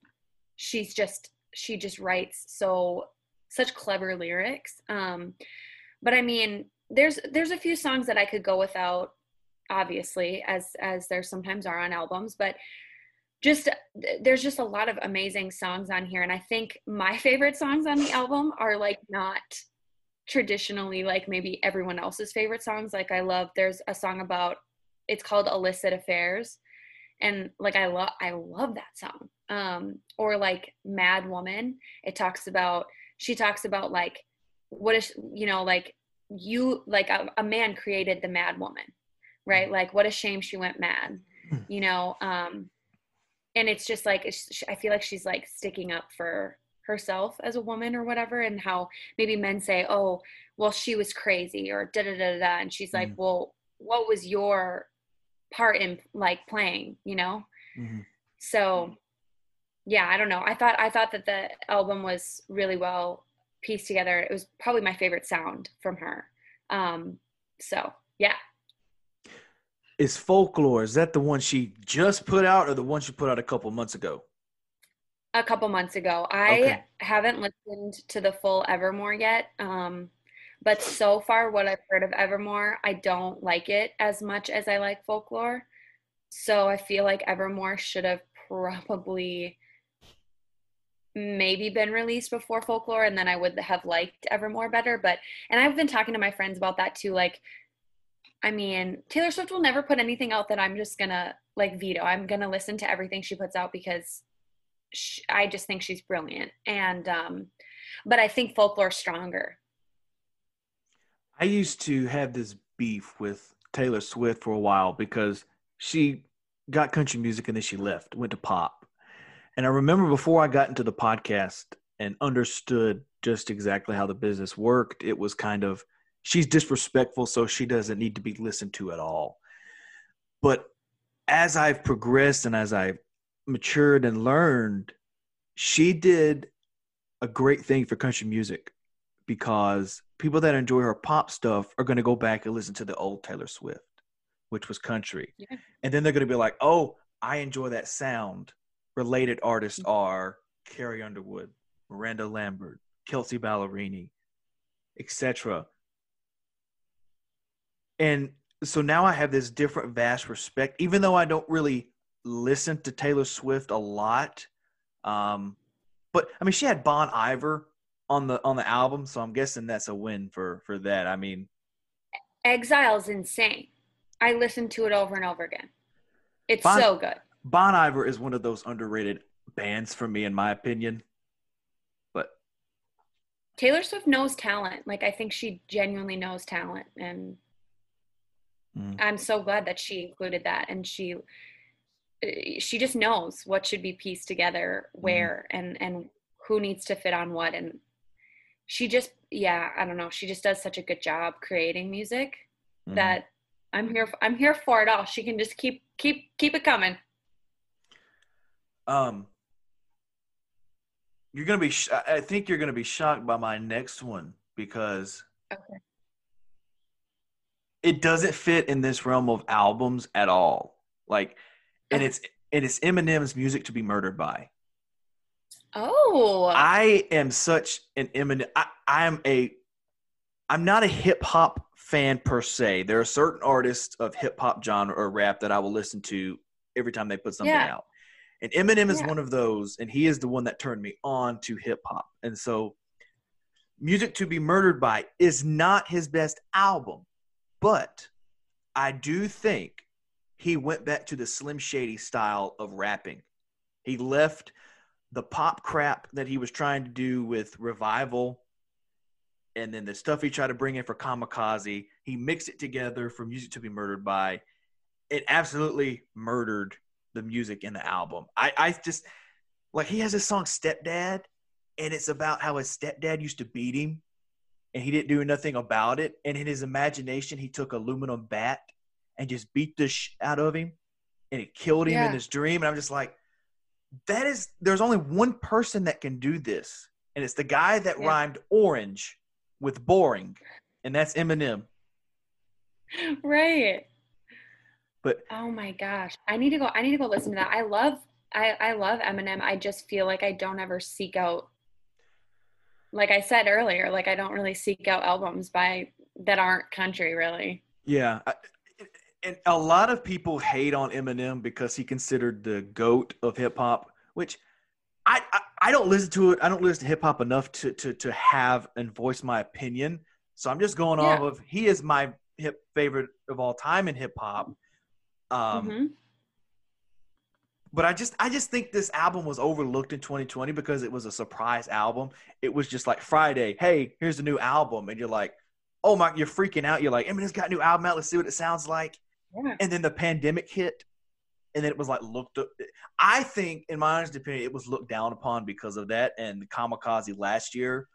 she's just she just writes so such clever lyrics. Um but i mean there's there's a few songs that i could go without obviously as as there sometimes are on albums but just there's just a lot of amazing songs on here. And i think my favorite songs on the album are like not traditionally like maybe everyone else's favorite songs. Like i love there's a song about it's called illicit affairs and like i love i love that song um or like mad woman it talks about she talks about like what is you know like you like a, a man created the mad woman right? Like what a shame she went mad you know um and it's just like it's, i feel like she's like sticking up for herself as a woman or whatever and how maybe men say oh well she was crazy or da da da da and she's like Mhm. well what was your part in like playing you know Mhm. so yeah i don't know i thought i thought that the album was really well pieced together it was probably my favorite sound from her um so yeah Is folklore? Is that the one she just put out, or the one she put out a couple months ago? a couple months ago i Okay. haven't listened to the full evermore yet um but so far what i've heard of evermore i don't like it as much as i like folklore. So i feel like evermore should have probably maybe been released before folklore and then i would have liked evermore better but and i've been talking to my friends about that too like i mean taylor swift will never put anything out that i'm just gonna like veto. I'm gonna listen to everything she puts out because sh i just think she's brilliant. And um but i think folklore's stronger I used to have this beef with Taylor Swift for a while because she got country music and then she left, went to pop. And I remember before I got into the podcast and understood just exactly how the business worked, it was kind of she's disrespectful, so she doesn't need to be listened to at all. But as I've progressed and as I've matured and learned, she did a great thing for country music because people that enjoy her pop stuff are going to go back and listen to the old Taylor Swift, which was country. Yeah. And then they're going to be like, oh, I enjoy that sound. Related artists are Carrie Underwood, Miranda Lambert, Kelsea Ballerini, etc. And so now I have this different vast respect, even though I don't really listen to Taylor Swift a lot. Um, but I mean, she had Bon Iver on the on the album, so I'm guessing that's a win for for that. I mean, exile's insane i listened to it over and over again it's Bon- so good Bon Iver is one of those underrated bands for me, in my opinion. But taylor swift knows talent like i think she genuinely knows talent and Mm. i'm so glad that she included that and she she just knows what should be pieced together where and and who needs to fit on what and she just yeah i don't know she just does such a good job creating music mm. that i'm here i'm here for it all she can just keep keep keep it coming Um, you're gonna be. Sh- I I think you're gonna be shocked by my next one because Okay. it doesn't fit in this realm of albums at all. Like, and it's and it's Eminem's music to be murdered by. Oh. I am such an Eminem. I, I am a. I'm not a hip hop fan per se. There are certain artists of hip hop genre or rap that I will listen to every time they put something Yeah. out. And Eminem is Yeah. one of those, and he is the one that turned me on to hip hop. And so, Music to Be Murdered by is not his best album, but I do think he went back to the Slim Shady style of rapping. He left the pop crap that he was trying to do with Revival and then the stuff he tried to bring in for Kamikaze. He mixed it together for Music to Be Murdered by. It absolutely murdered the music in the album. I, I just like he has this song Stepdad, and it's about how his stepdad used to beat him and he didn't do nothing about it. And in his imagination, he took aluminum bat and just beat the sh out of him and it killed him in Yeah. his dream. And I'm just like, that is, there's only one person that can do this. And it's the guy that Yeah. rhymed orange with boring. And that's Eminem. right. But Oh my gosh. I need to go I need to go listen to that. I love I I love Eminem. I just feel like I don't ever seek out like I said earlier, like I don't really seek out albums by that aren't country really. yeah. I, and a lot of people hate on Eminem because he considered the goat of hip hop, which I, I I don't listen to it. I don't listen to hip hop enough to to to have and voice my opinion. So I'm just going off of he is my hip favorite of all time in hip hop. Um, Mhm. but I just I just think this album was overlooked in 2020 because it was a surprise album. It was just like Friday, hey, here's a new album, and you're like, oh my, you're freaking out. You're like, Eminem's got a new album out. Let's see what it sounds like. Yeah. And then the pandemic hit, and then it was like looked up. I think, in my honest opinion, it was looked down upon because of that. And Kamikaze last year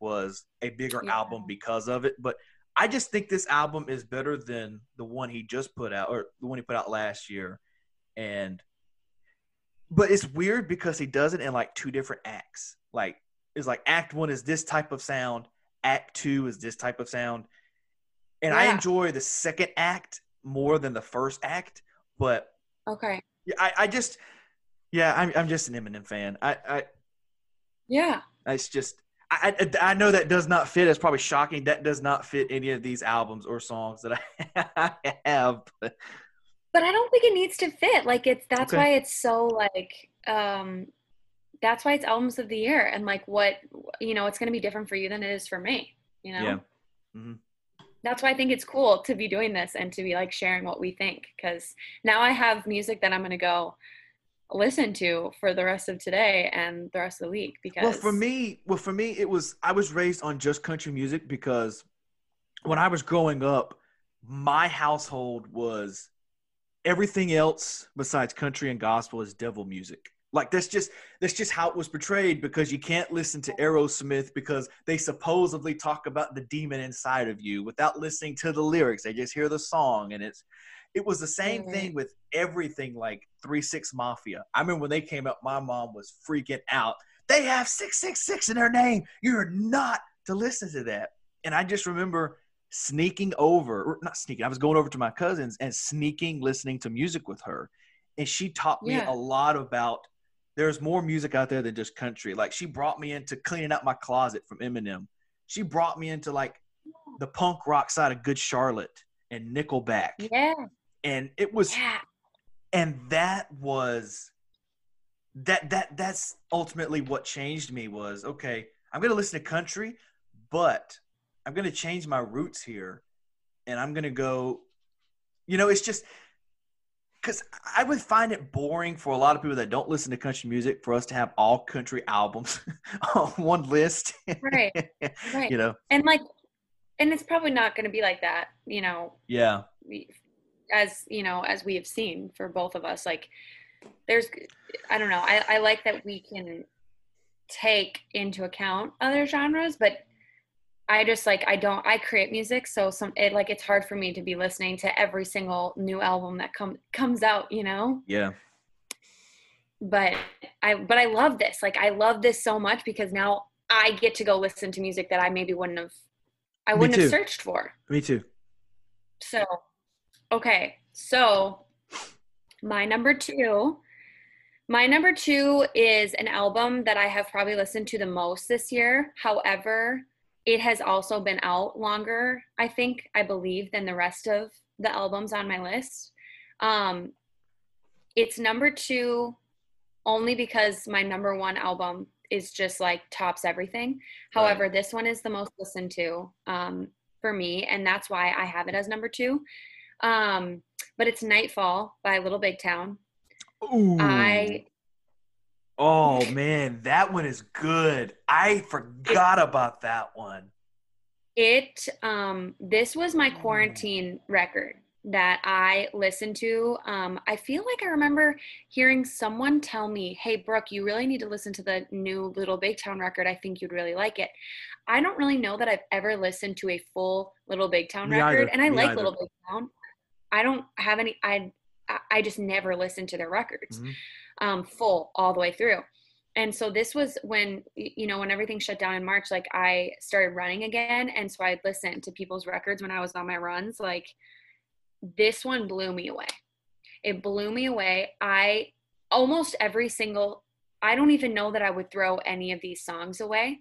was a bigger Yeah. album because of it. But I just think this album is better than the one he just put out, or the one he put out last year. And but it's weird because he does it in like two different acts. Like it's like act one is this type of sound, act two is this type of sound. And I enjoy the second act more than the first act, but Okay. yeah, I, I just yeah, I'm I'm just an Eminem fan. I I Yeah. it's just I, I I know that does not fit. It's probably shocking. That does not fit any of these albums or songs that I have. But But I don't think it needs to fit. Like it's that's Okay. why it's so like um that's why it's albums of the year and like what you know, it's going to be different for you than it is for me, you know? Yeah. Mhm. That's why I think it's cool to be doing this and to be like sharing what we think cuz now I have music that I'm going to go listen to for the rest of today and the rest of the week because Well, for me, well, for me, it was I was raised on just country music because when I was growing up, my household was everything else besides country and gospel is devil music. Like that's just that's just how it was portrayed because you can't listen to Aerosmith because they supposedly talk about the demon inside of you without listening to the lyrics. They just hear the song and it's it was the same Right. thing with everything like 3 6 Mafia. I remember when they came out, my mom was freaking out. They have 666 in their name. You're not to listen to that. And I just remember sneaking over, or not sneaking, I was going over to my cousin's and sneaking listening to music with her. And she taught me Yeah. a lot about there's more music out there than just country. Like she brought me into cleaning out my closet from Eminem. She brought me into like the punk rock side of Good Charlotte and Nickelback. yeah. And it was Yeah. and that was that that that's ultimately what changed me was okay i'm going to listen to country but i'm going to change my roots here and i'm going to go you know it's just because i would find it boring for a lot of people that don't listen to country music for us to have all country albums on one list Right. Right. you know And like and it's probably not going to be like that, you know, yeah as you know as we have seen for both of us like there's i don't know i, I like that we can take into account other genres but i just like i don't i create music so some it like it's hard for me to be listening to every single new album that come comes out you know yeah but I but I love this. Like I love this so much because now I get to go listen to music that I maybe wouldn't have I wouldn't have searched for. Me too. So, okay. So, my number two, my number two is an album that I have probably listened to the most this year. However, it has also been out longer, I think, I believe, than the rest of the albums on my list. Um, it's number two only because my number one album is just like tops everything. However, this one is the most listened to um, for me, and that's why I have it as number two. Um, but it's Nightfall by Little Big Town. Ooh. I Oh man, that one is good. I forgot about that one. it um this was my quarantine record that I listened to. Um, I feel like I remember hearing someone tell me, "Hey, Brooke, you really need to listen to the new Little Big Town record. I think you'd really like it." I don't really know that I've ever listened to a full Little Big Town Me record, either. and I Me like either. Little Big Town. I don't have any. I I- just never listened to their records Mhm. um, full all the way through. And so this was when you know when everything shut down in March. Like I started running again, and so I'd listen to people's records when I was on my runs. Like this one blew me away. It blew me away. I almost every single. I don't even know that I would throw any of these songs away,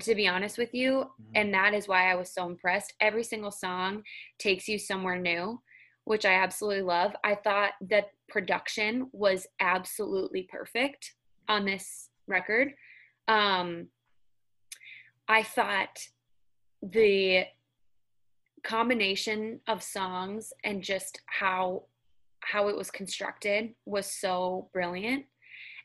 to be honest with you. Mhm. And that is why I was so impressed. Every single song takes you somewhere new, which I absolutely love. I thought that production was absolutely perfect on this record. Um, I thought the combination of songs and just how how it was constructed was so brilliant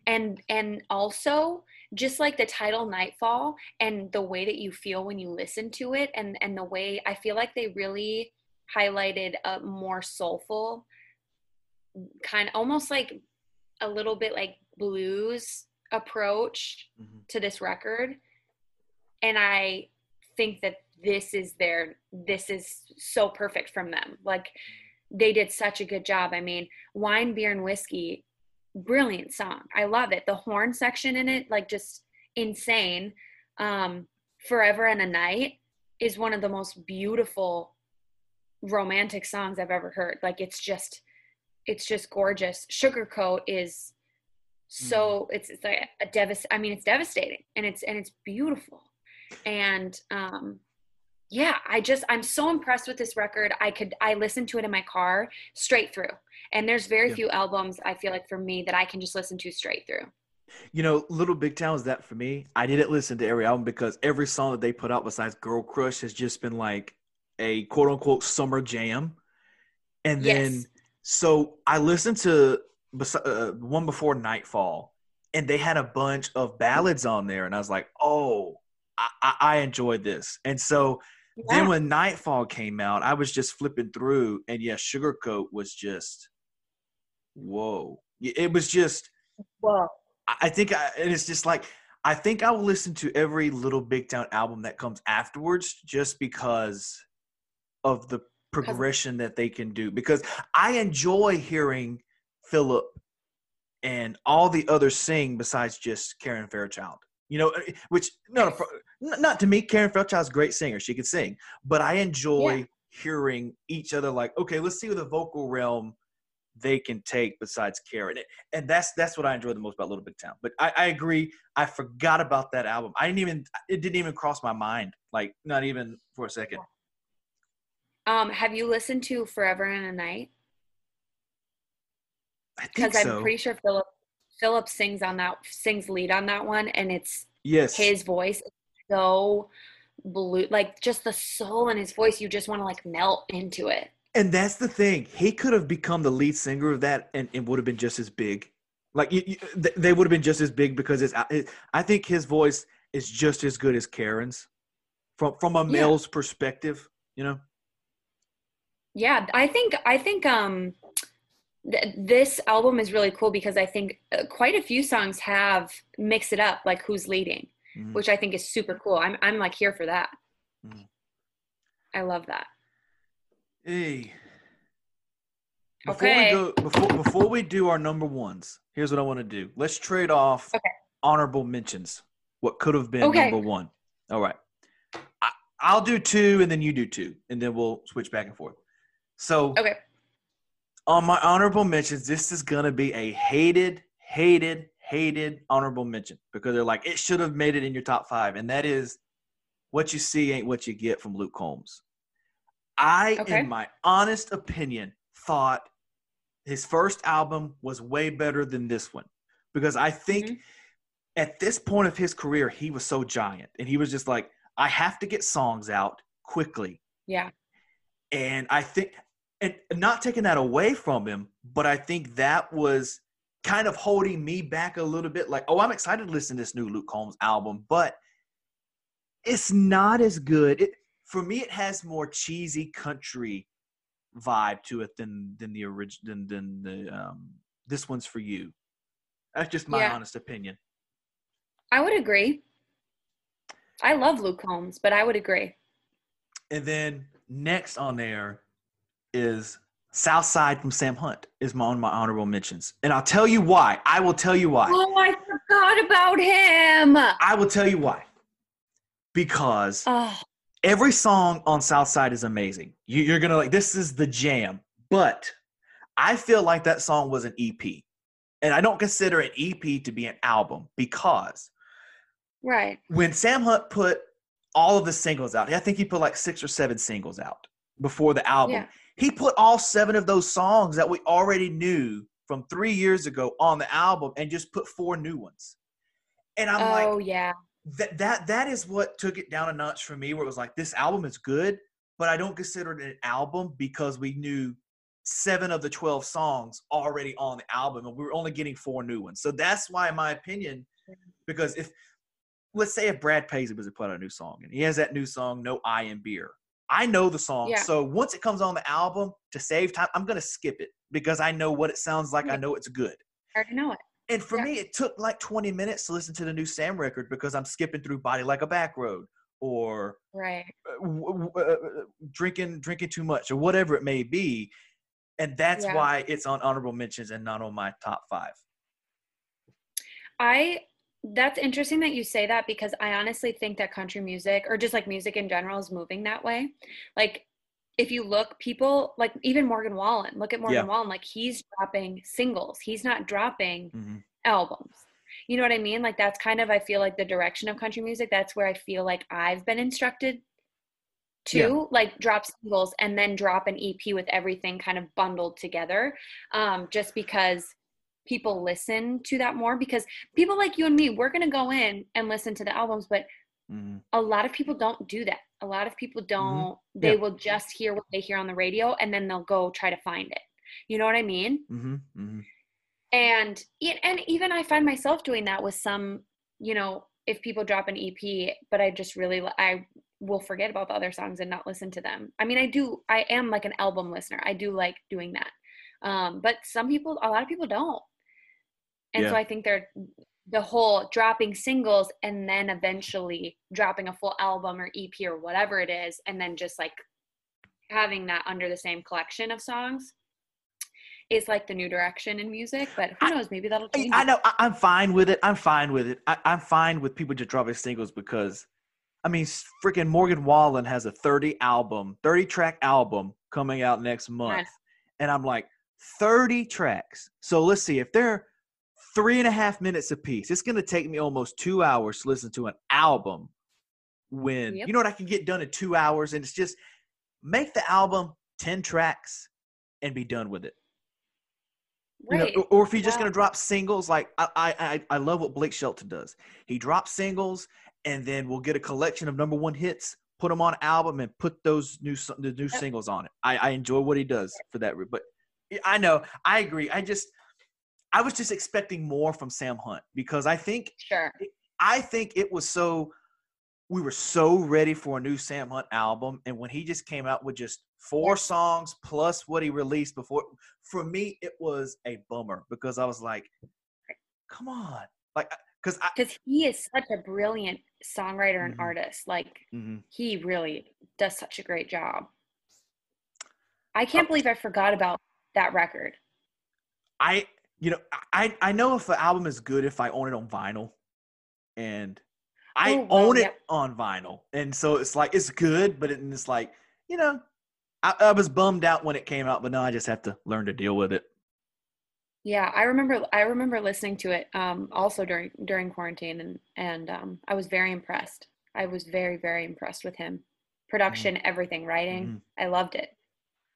and and also just like the title nightfall and the way that you feel when you listen to it and and the way i feel like they really highlighted a more soulful kind of almost like a little bit like blues approach Mhm. to this record. And i think that this is their this is so perfect from them. Like they did such a good job. I mean wine beer and whiskey brilliant song. I love it. The horn section in it like just insane. Um forever and a night is one of the most beautiful romantic songs i've ever heard. Like it's just it's just gorgeous. Sugarcoat is so it's, it's like a devast i mean it's devastating and it's and it's beautiful. And um yeah i just i'm so impressed with this record. I could i listened to it in my car straight through. And there's very Yeah. few albums i feel like for me that i can just listen to straight through. You know, Little Big Town is that for me. I didn't listen to every album because every song that they put out besides Girl Crush has just been like a quote unquote summer jam. And then, Yes. so I listened to uh, one before Nightfall, and they had a bunch of ballads on there. And I was like, oh, I, I, enjoyed this. And so then when Nightfall came out, I was just flipping through, and yeah, Sugarcoat was just, whoa. It was just, I I think I, and it's just like I think I will listen to every Little Big Town album that comes afterwards just because of the progression that they can do. Because I enjoy hearing Philip and all the others sing besides just Karen Fairchild. You know, eh, which no, no, n- not to me. Karen Fairchild's a great singer; she could sing. But I enjoy hearing each other. Like, okay, let's see what the vocal realm they can take besides Karen. And that's that's what I enjoy the most about Little Big Town. But I, I agree. I forgot about that album. I didn't even it didn't even cross my mind. Like not even for a second. Um have you listened to forever and a night because i'm pretty sure philip philip sings on that sings lead on that one and it's yes. his voice is so blue like just the soul in his voice you just want to like melt into it and that's the thing. He could have become the lead singer of that, and it would have been just as big. Like you, you, th- they would have been just as big because it's. It, I think his voice is just as good as Karen's, from from a Yeah. male's perspective. You know. Yeah i think i think um th- this album is really cool because i think uh, quite a few songs have mix it up like who's leading Mhm. which i think is super cool i'm, I'm like here for that Mhm. i love that Hey. Before Okay. we go before before we do our number ones, here's what I want to do. Let's trade off Okay. honorable mentions. What could have been Okay. number one. All right. I, I'll do two and then you do two, and then we'll switch back and forth. So Okay. on my honorable mentions, this is gonna be a hated, hated, hated honorable mention because they're like, it should have made it in your top five, and that is what you see ain't what you get from Luke Combs. I, Okay. in my honest opinion, thought his first album was way better than this one because I think Mhm. at this point of his career, he was so giant and he was just like, I have to get songs out quickly. Yeah. And I think, and not taking that away from him, but I think that was kind of holding me back a little bit. Like, oh, I'm excited to listen to this new Luke Combs album, but it's not as good. It for me, it has more cheesy country vibe to it than than the original than than the um. This one's for you. That's just my Yeah. honest opinion. I would agree. I love Luke Combs, but I would agree. And then next on there is Southside from Sam Hunt is my on my honorable mentions. And I'll tell you why. I will tell you why. Oh, I forgot about him. I will tell you why. Because Oh, every song on Southside is amazing. You, you're gonna like this is the jam. But I feel like that song was an EP. And I don't consider an EP to be an album because right. when Sam Hunt put all of the singles out, I think he put like six or seven singles out before the album. Yeah. He put all seven of those songs that we already knew from three years ago on the album and just put four new ones. And I'm oh, like, yeah. that that that is what took it down a notch for me, where it was like, this album is good, but I don't consider it an album because we knew seven of the 12 songs already on the album and we were only getting four new ones. So that's why, in my opinion, because if let's say if Brad Paisley was to put out a new song and he has that new song, No I in Beer. I know the song. Yeah. So once it comes on the album to save time, I'm gonna skip it because I know what it sounds like. I know it's good. I already know it. And for Yeah. me, it took like 20 minutes to listen to the new Sam record because I'm skipping through Body Like a Back Road or Right. uh, w- w- uh, drinking drinking too much or whatever it may be. And that's Yeah. why it's on honorable mentions and not on my top five. I that's interesting that you say that because I honestly think that country music or just like music in general is moving that way. Like if you look, people like even Morgan Wallen, look at Morgan Yeah. Wallen, like he's dropping singles. He's not dropping Mhm. albums. You know what I mean? Like that's kind of I feel like the direction of country music. That's where I feel like I've been instructed to Yeah. like drop singles and then drop an EP with everything kind of bundled together. Um, just because people listen to that more because people like you and me, we're gonna go in and listen to the albums, but Mhm. a lot of people don't do that. A lot of people don't they Mm-hmm. Yeah. will just hear what they hear on the radio and then they'll go try to find it. You know what I mean? Mhm. Mhm. and and even i find myself doing that with some you know if people drop an ep but i just really i will forget about the other songs and not listen to them i mean i do i am like an album listener i do like doing that um but some people a lot of people don't and so i think they're the whole dropping singles and then eventually dropping a full album or ep or whatever it is and then just like having that under the same collection of songs is like the new direction in music but who I- knows maybe that'll I, change I it. know. I, I'm fine with it. I'm fine with it. I, I'm fine with people just dropping singles because, I mean, freaking Morgan Wallen has a 30 album, 30 track album coming out next month, and I'm like, 30 tracks. So let's see if they're three and a half minutes a piece. It's gonna take me almost two hours to listen to an album. When Yep. you know what I can get done in two hours, and it's just make the album 10 tracks and be done with it. You know, right or- if you're just Wow. gonna drop singles, like I, I I love what Blake Shelton does. He drops singles, and then we'll get a collection of number one hits, put them on album, and put those new the new Yep. singles on it. I, I enjoy what he does for that. But I know I agree. I just I was just expecting more from Sam Hunt because I think sure I think it was so we were so ready for a new Sam Hunt album, and when he just came out with just four songs plus what he released before, for me it was a bummer because I was like, "Come on!" Like, because because he is such a brilliant songwriter and Mhm. artist like Mhm. he really does such a great job i Uh can't believe i forgot about that record. I you know I I know if an album is good if I own it on vinyl, and I Oh, well, own it on vinyl, and so it's like it's good, but it's like you know I, I was bummed out when it came out, but now I just have to learn to deal with it. Yeah, I remember I remember listening to it um also during during quarantine and and um I was very impressed. I was very very impressed with him. Production, everything, writing. I loved it.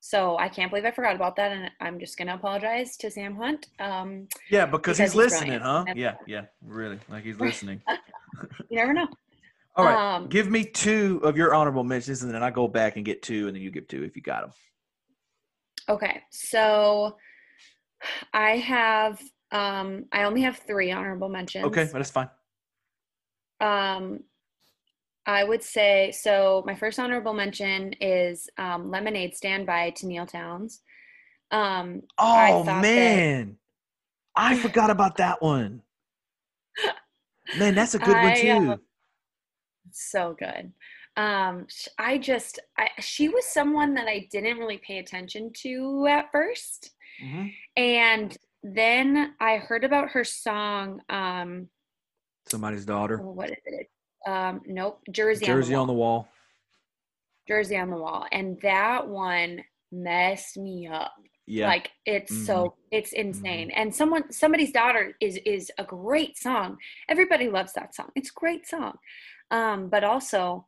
So I can't believe I forgot about that and I'm just to apologize to Sam Hunt. Um Yeah, because, Because he's he's listening, brilliant. huh? Yeah, yeah, really, like he's listening. you never know. All right, Um, give me two of your honorable mentions, and then I go back and get two, and then you give two if you got them. Okay. So I have um I only have 3 honorable mentions. Okay, but that's fine. Um, I would say so. My first honorable mention is um, "Lemonade Stand" by Tenille Townes. Um, I Oh that- man, I forgot about that one. Man, that's a good one too. uh, so good. Um, I just, I, she was someone that I didn't really pay attention to at first, Mhm. and then I heard about her song. Um, Somebody's daughter. what is it? Um, nope, Jersey, Jersey on on the the Wall. Jersey on the Wall, and that one messed me up. Yeah. like it's so it's insane. And someone somebody's daughter is is a great song. Everybody loves that song. It's a great song. Um but also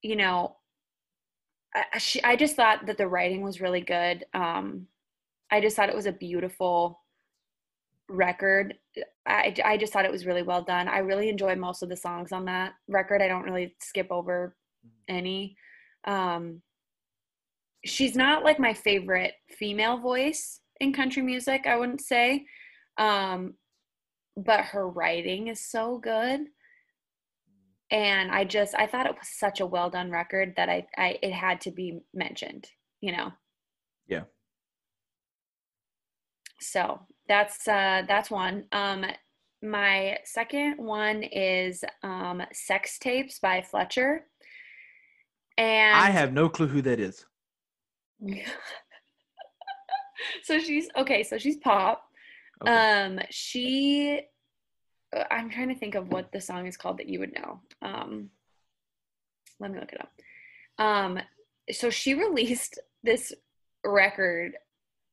you know I, I- she, I just thought that the writing was really good. Um i just thought it was a beautiful record I, I just thought it was really well done. I really enjoy most of the songs on that record. I don't really skip over any. Um she's not like my favorite female voice in country music i wouldn't say um but her writing is so good. And i just i thought it was such a well done record that i, I it had to be mentioned you know? Yeah. so that's uh that's one. Um my second one is um sex tapes by fletcher. And I have no clue who that is. so she's okay so she's pop. Okay. um she uh, i'm trying to think of what the song is called that you would know. Um let me look it up. Um so she released this record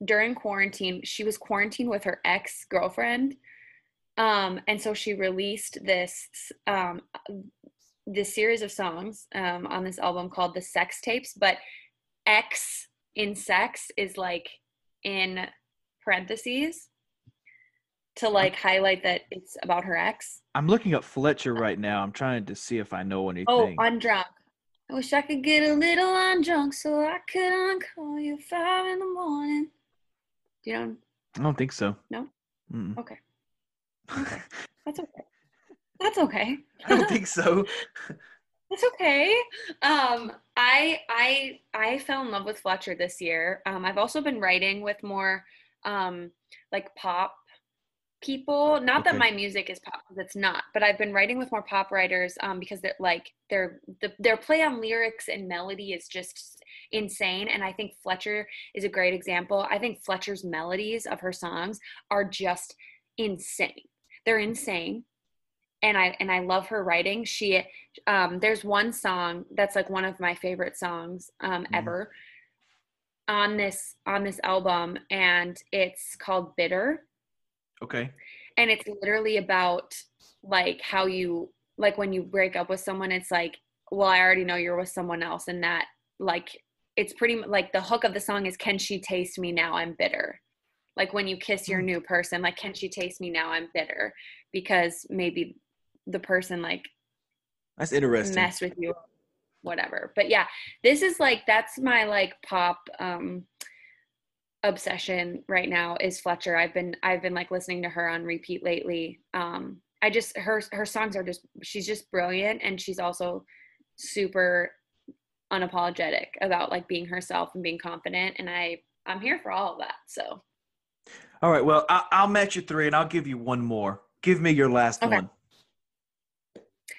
during quarantine she was quarantined with her ex-girlfriend um and so she released this um this series of songs um on this album called the sex tapes but x in sex is like in parentheses to like highlight that it's about her ex. I'm looking up Fletcher right now. I'm trying to see if I know anything. Oh, undrunk. I wish I could get a little on drunk so I could uncall you five in the morning. Do you know? I don't think so. No? Mm-mm. Okay. Okay. That's okay. That's okay. I don't think so. That's okay. Um, I I I fell in love with Fletcher this year. Um, I've also been writing with more um, like pop people. Not that my music is pop, because it's not. But I've been writing with more pop writers um, because they're like their the, their play on lyrics and melody is just insane. And I think Fletcher is a great example. I think Fletcher's melodies of her songs are just insane. They're insane. And I and I love her writing. She um, there's one song that's like one of my favorite songs um, Mhm. ever on this on this album and it's called bitter Okay. and it's literally about like how you like when you break up with someone it's like well i already know you're with someone else and that like it's pretty like the hook of the song is can she taste me now? I'm bitter. Like when you kiss your Hmm. new person like can she taste me now? I'm bitter. Because maybe the person like That's interesting. mess with you whatever. But yeah this is like that's my like pop um obsession right now is fletcher. I've been i've been like listening to her on repeat lately. Um i just her her songs are just she's just brilliant and she's also super unapologetic about like being herself and being confident and i i'm here for all of that so All right. Well, I- I'll match you three, and I'll give you one more. Give me your last Okay. one.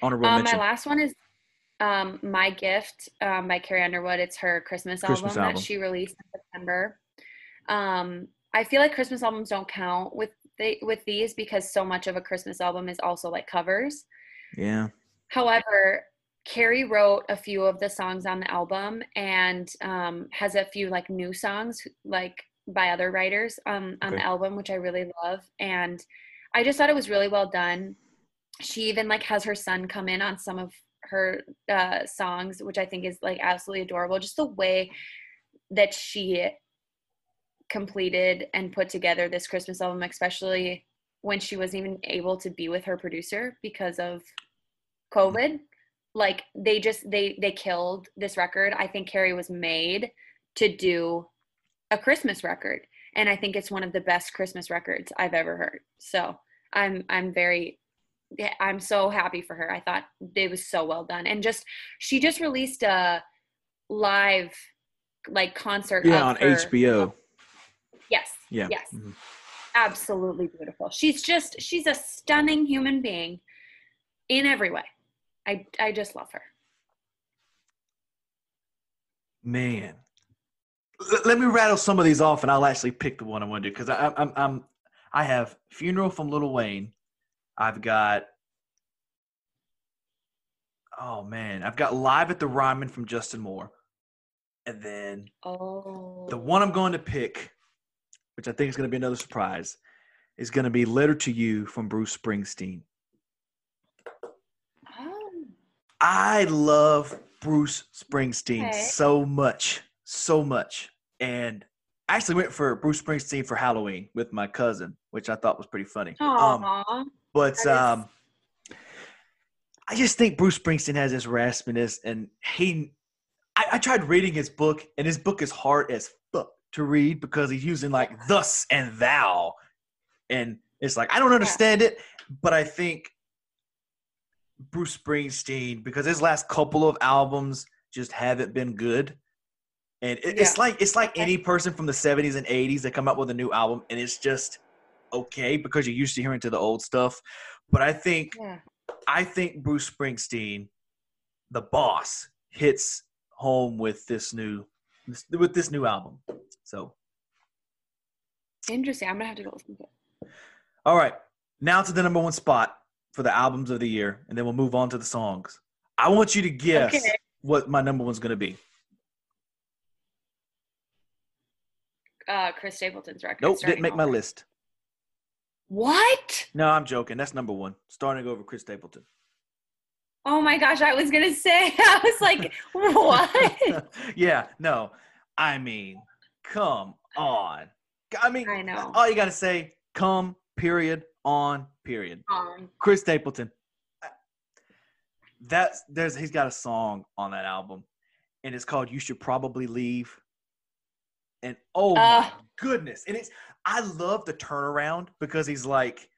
Honorable um, my last one is um, My Gift um, by Carrie Underwood. It's her Christmas, Christmas album, album. that she released in September. Um, I feel like Christmas albums don't count with the, with these because so much of a Christmas album is also like covers. Yeah. However, Carrie wrote a few of the songs on the album and um, has a few like new songs like by other writers um, on Okay. the album, which I really love. And I just thought it was really well done. She even like has her son come in on some of her uh, songs, which I think is like absolutely adorable. Just the way that she completed and put together this Christmas album, especially when she wasn't even able to be with her producer because of COVID. Like they just they they killed this record. I think Carrie was made to do a Christmas record, and I think it's one of the best Christmas records I've ever heard. So I'm I'm very I'm so happy for her. I thought it was so well done, and just she just released a live like concert. Yeah, on her- HBO. Yes. Yeah. Yes. Mhm. Absolutely beautiful. She's just she's a stunning human being in every way. I I just love her. Man. L- let me rattle some of these off and I'll actually pick the one I want to do because I'm, I'm, I'm, I have Funeral from Lil Wayne. I've got, oh man, I've got Live at the Ryman from Justin Moore. And then Oh. the one I'm going to pick, which I think is going to be another surprise, is going to be Letter to You from Bruce Springsteen. Oh. I love Bruce Springsteen Okay. so much, so much. And I actually went for Bruce Springsteen for Halloween with my cousin, which I thought was pretty funny. Um, but is- um, I just think Bruce Springsteen has this raspiness, and he. I, I tried reading his book, and his book is hard as fuck to read because he's using like thus and thou, and it's like I don't understand it, but I think Bruce Springsteen because his last couple of albums just haven't been good. And it, it's like it's like any person from the 70s and 80s that come up with a new album and it's just okay because you're used to hearing to the old stuff. But I think yeah. I think Bruce Springsteen, the boss, hits home with this new with this new album. So Interesting. I'm gonna have to go listen to it. all right, now to the number one spot for the albums of the year, and then we'll move on to the songs. I want you to guess Okay. what my number one's going to be. Uh, Chris Stapleton's record. Nope, didn't make my list. What? No, I'm joking. That's number one. Starting over Chris Stapleton. Oh my gosh! I was gonna say. I was like, what? yeah, no. I mean, come on. I mean, I know. all you got to say, come, period, on, period. Um, Chris Stapleton. That's there's he's got a song on that album, and it's called "You Should Probably Leave." And oh my Uh. goodness! And it's I love the turnaround because he's like,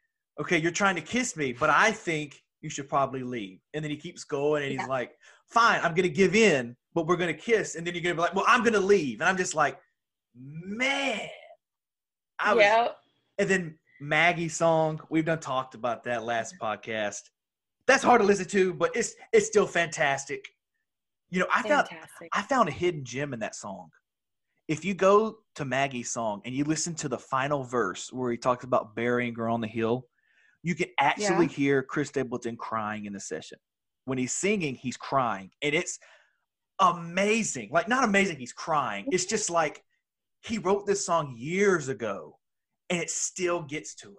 "Okay, you're trying to kiss me, but I think you should probably leave." And then he keeps going, and he's like, "Fine, I'm gonna give in, but we're gonna kiss." And then you're gonna be like, "Well, I'm gonna leave," and I'm just like, "Man." I was, yeah. and then Maggie's song, we've done talked about that last podcast. That's hard to listen to, but it's it's still fantastic. You know, I found I found a hidden gem in that song. If you go to Maggie's song and you listen to the final verse where he talks about burying her on the hill, you can actually Yeah. hear Chris Stapleton crying in the session. When he's singing, he's crying, and it's amazing. Like not amazing, he's crying. It's just like he wrote this song years ago, and it still gets to him.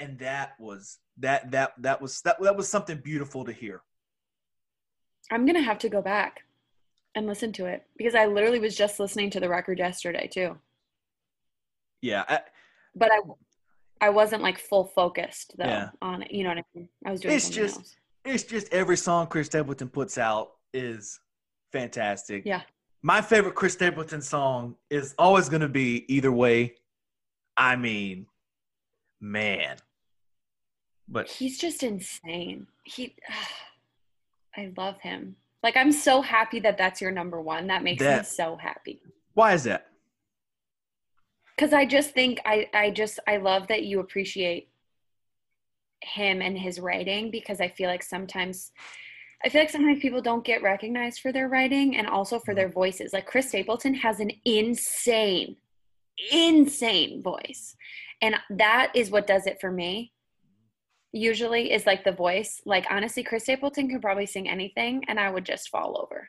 And that was that that that was that that was something beautiful to hear. I'm gonna have to go back and listen to it because I literally was just listening to the record yesterday too. Yeah, I, But I, I wasn't like full focused though Yeah. on it. You know what I mean? I was doing It's just- else. it's just every song Chris Stapleton puts out is fantastic. Yeah. My favorite Chris Stapleton song is always going to be Either Way. I mean, man. But He's just insane. He, I love him. Like I'm so happy that that's your number one. That makes me so happy. why is that? Because I just think I, I just I love that you appreciate him and his writing because I feel like sometimes I feel like sometimes people don't get recognized for their writing and also for mm-hmm. their voices. Like Chris Stapleton has an insane insane voice. And that is what does it for me. Usually is like the voice. Like honestly, Chris Stapleton could probably sing anything and I would just fall over.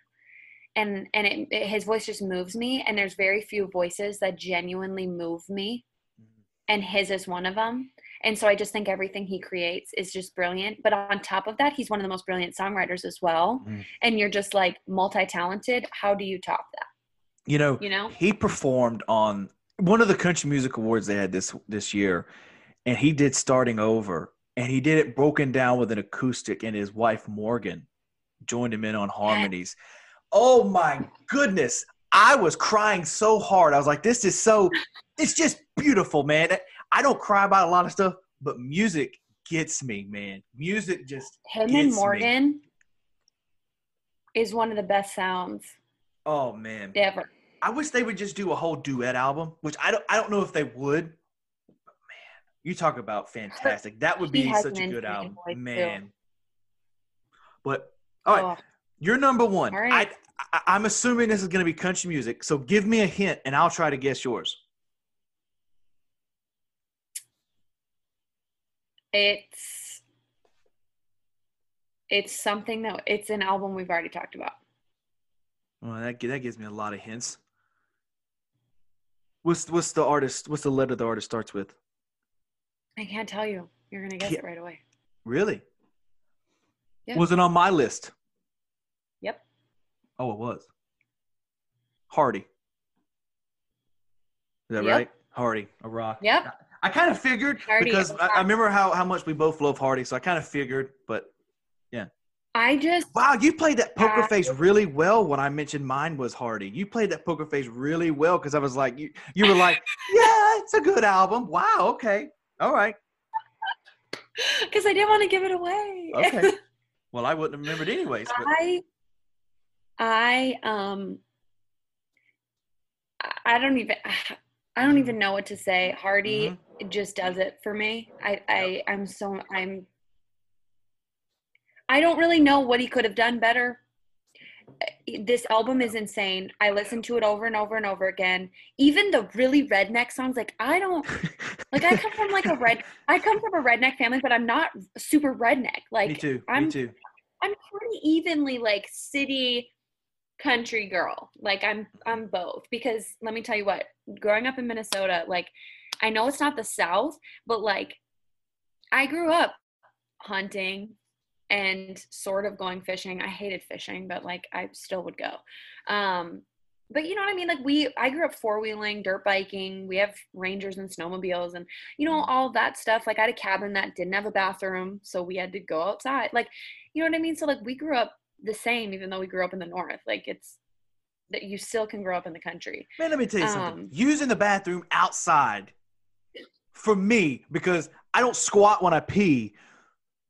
And and it, it- his voice just moves me and there's very few voices that genuinely move me. And his is one of them. And so I just think everything he creates is just brilliant. But on top of that, he's one of the most brilliant songwriters as well. Mm. And you're just like multi-talented. How do you top that? You know, You know? he performed on one of the country music awards they had this this year, and he did starting over, and he did it broken down with an acoustic, and his wife Morgan joined him in on harmonies. Oh my goodness. I was crying so hard. I was like, this is so, it's just beautiful, man. I don't cry about a lot of stuff, but music gets me, man. Music just, Him and me. Morgan is one of the best sounds oh man. ever. I wish they would just do a whole duet album, which I don't I don't know if they would. But man, you talk about fantastic. That would be such a good album. voice, too. Man. But all right, Oh, you're number one. All right. I, I I'm assuming this is gonna be country music. So give me a hint and I'll try to guess yours. it's it's something that it's an album we've already talked about. Well, that that gives me a lot of hints. What's what's the artist? What's the letter the artist starts with? I can't tell you. You're gonna guess it right away. Really? Yeah. Was it on my list? Yep. Oh, it was. Hardy. Is that Yep. right? Hardy, a rock. Yep. I kind of figured Hardy, because I, rock. remember how, how much we both love Hardy, so I kind of figured. But I just wow, you played that poker face really well when I mentioned mine was Hardy. You played that poker face really well because I was like, you you were like, yeah, it's a good album. Wow, okay, all right, because I didn't want to give it away. okay. well, I wouldn't have remembered anyways. But I I um I- I don't even I don't even know what to say. Hardy Mm-hmm. just does it for me. I I I'm so I'm I don't really know what he could have done better. This album is insane. I listen to it over and over and over again. Even the really redneck songs like I don't like I come from like a red I come from a redneck family but I'm not super redneck. Like me too. me I'm too. I'm pretty evenly like city country girl. Like I'm I'm both because let me tell you what, growing up in Minnesota, like I know it's not the south, but like I grew up hunting and sort of going fishing. I hated fishing, but like I still would go. Um but you know what I mean? Like we I grew up four-wheeling, dirt biking. We have rangers and snowmobiles and you know all that stuff. Like I had a cabin that didn't have a bathroom, so we had to go outside. Like you know what I mean? So like we grew up the same, even though we grew up in the north. Like it's that you still can grow up in the country. Man, let me tell you something. Um, Using the bathroom outside for me, because I don't squat when I pee,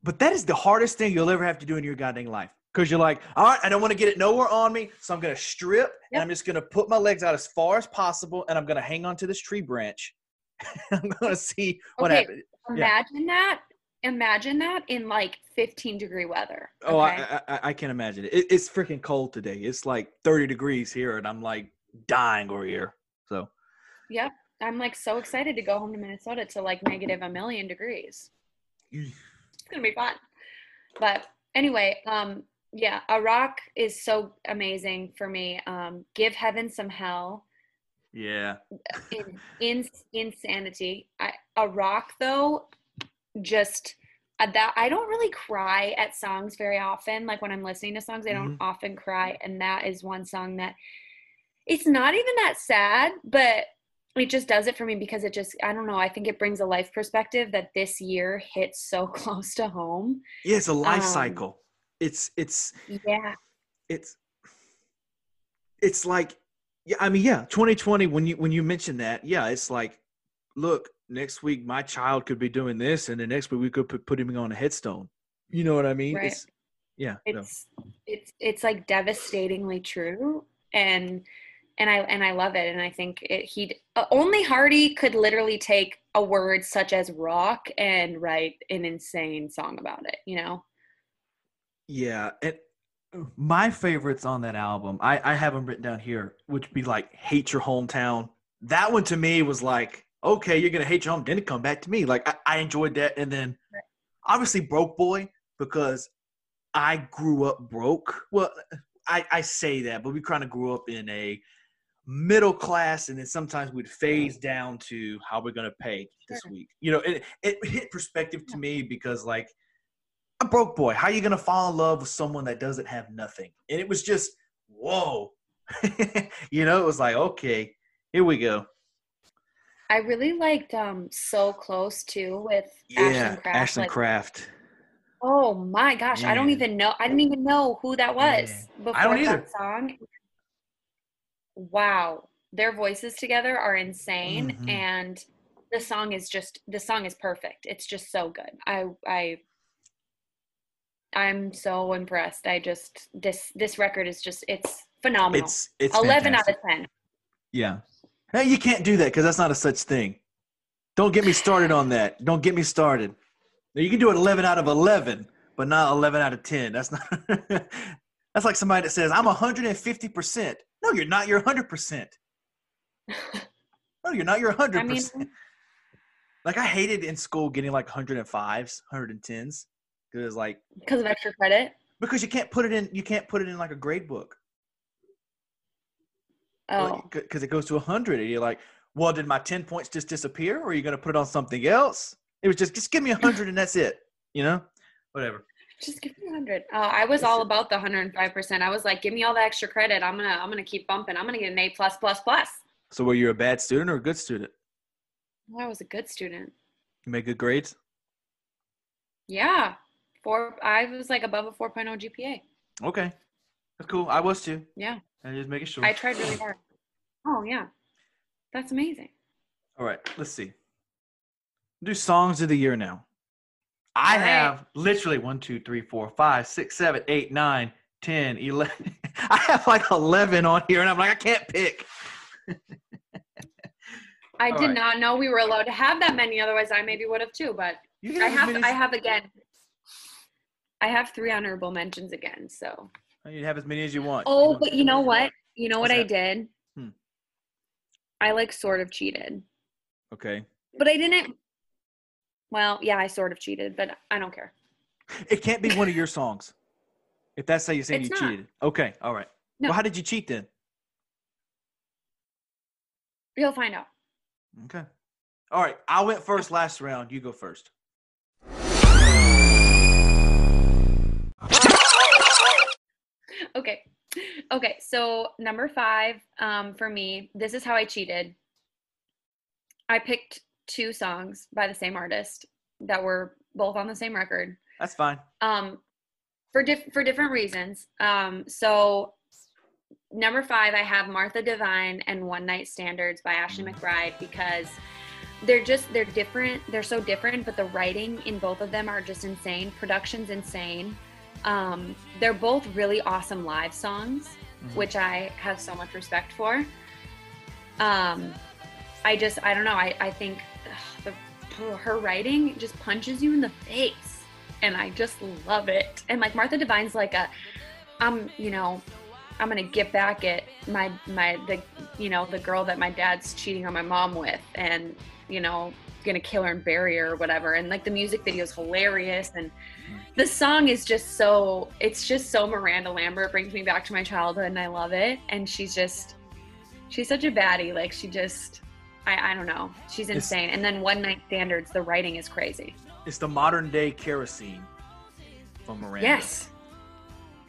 but that is the hardest thing you'll ever have to do in your goddamn life. Because you're like, all right, I don't want to get it nowhere on me, so I'm gonna strip and I'm just gonna put my legs out as far as possible, and I'm gonna hang onto this tree branch. I'm gonna see what Okay. happens. Yeah. Imagine that. Imagine that in like 15 degree weather. Oh. I, I I can imagine it. it. It's freaking cold today. It's like 30 degrees here, and I'm like dying over here. So Yep. I'm like so excited to go home to Minnesota to like negative a million degrees. Gonna be fun. But anyway, um, yeah, a rock is so amazing for me. Um, give heaven some hell. yeah, in, in insanity. I, a rock though, just uh, that I don't really cry at songs very often. Like when I'm listening to songs, I don't often cry, and that is one song that it's not even that sad, but it just does it for me because it just I don't know. I think it brings a life perspective that this year hits so close to home. yeah. It's a life Um, cycle. It's it's Yeah, it's it's like yeah i mean yeah 2020 when you when you mention that yeah it's like look next week my child could be doing this and the next week we could put, put him on a headstone you know what i mean Right. it's yeah no. it's it's it's like devastatingly true and and i and i love it. And i think it, he uh, only hardy could literally take a word such as rock and write an insane song about it you know? Yeah and my favorites on that album i i have them written down here which be like hate your hometown. That one to me was like, okay, you're gonna hate your home, then it come back to me. Like I, I enjoyed that, and then obviously broke boy because I grew up broke. Well, I, I say that, but we kind of grew up in a middle class, and then sometimes we'd phase down to how we're gonna pay this week. You know, it it hit perspective to me because like a broke boy, how you gonna fall in love with someone that doesn't have nothing? And it was just whoa, you know, it was like okay, here we go. I really liked um So Close too with Yeah, Ashland Craft. Ashland like, Craft. Oh my gosh, I don't even know. I didn't even know who that was Man. before I don't either. that song. Wow, their voices together are insane, Mhm. and the song is just the song is perfect. It's just so good. I I I'm so impressed. I just this this record is just it's phenomenal. It's it's Eleven fantastic. out of ten. Yeah. Hey, you can't do that because that's not a such thing. Don't get me started on that. Don't get me started. Now, you can do it 11 out of 11, but not 11 out of 10. That's not. that's like somebody that says, I'm 150%. No, you're not. You're 100%. No, you're not. You're 100%. I mean, like, I hated in school getting like 105s, 110s. Because, like, because of extra credit. because you can't put it in, you can't put it in like a grade book. Oh, because it goes to 100 and you're like well did my 10 points just disappear or are you going to put it on something else it was just just give me 100 and that's it you know whatever just give me a hundred. Oh, I was all about the hundred and five percent. I was like, give me all the extra credit. I'm gonna I'm gonna keep bumping. I'm gonna get an A plus plus plus. so were you a bad student or a good student Well, I was a good student. you made good grades Yeah. Four I was like above a 4.0 GPA. okay that's cool i was too Yeah. i just making sure I tried really hard. Oh yeah. That's amazing. all right let's see do songs of the year now i All right. have literally one two three four five six seven eight nine ten eleven i have like 11 on here and i'm like i can't pick I All did right. not know we were allowed to have that many, otherwise I maybe would have too, but I have many I have again. I have three honorable mentions again, so you can have as many as you want Oh, don't- but you know what? You know what What's I did? Hmm. I like sort of cheated. okay But I didn't well, yeah, I sort of cheated, but I don't care. It can't be one of your songs. If that's how you're saying It's you not. cheated. Okay, all right. No. Well, how did you cheat then? You'll find out. Okay. All right. I went first last round. You go first. Okay. Okay, so number five um, for me, this is how I cheated. I picked two songs by the same artist that were both on the same record That's fine. um, for diff- for different reasons. Um, so number five, I have Martha Divine and One Night Standards by Ashley McBryde because they're just they're different. They're so different, but the writing in both of them are just insane. Production's insane. Um, they're both really awesome live songs, Mhm. which I have so much respect for. Um, I just I don't know. I I think her writing just punches you in the face, and I just love it. And like Martha Divine's like a, I'm you know, I'm gonna get back at my my the you know the girl that my dad's cheating on my mom with, and you know gonna kill her and bury her or whatever. And like the music video is hilarious, and the song is just so it's just so Miranda Lambert It brings me back to my childhood, and I love it. And she's just she's such a baddie. Like she just. I, I don't know. She's It's- insane. And then One Night Standards, the writing is crazy. It's the modern day kerosene from Miranda. Yes.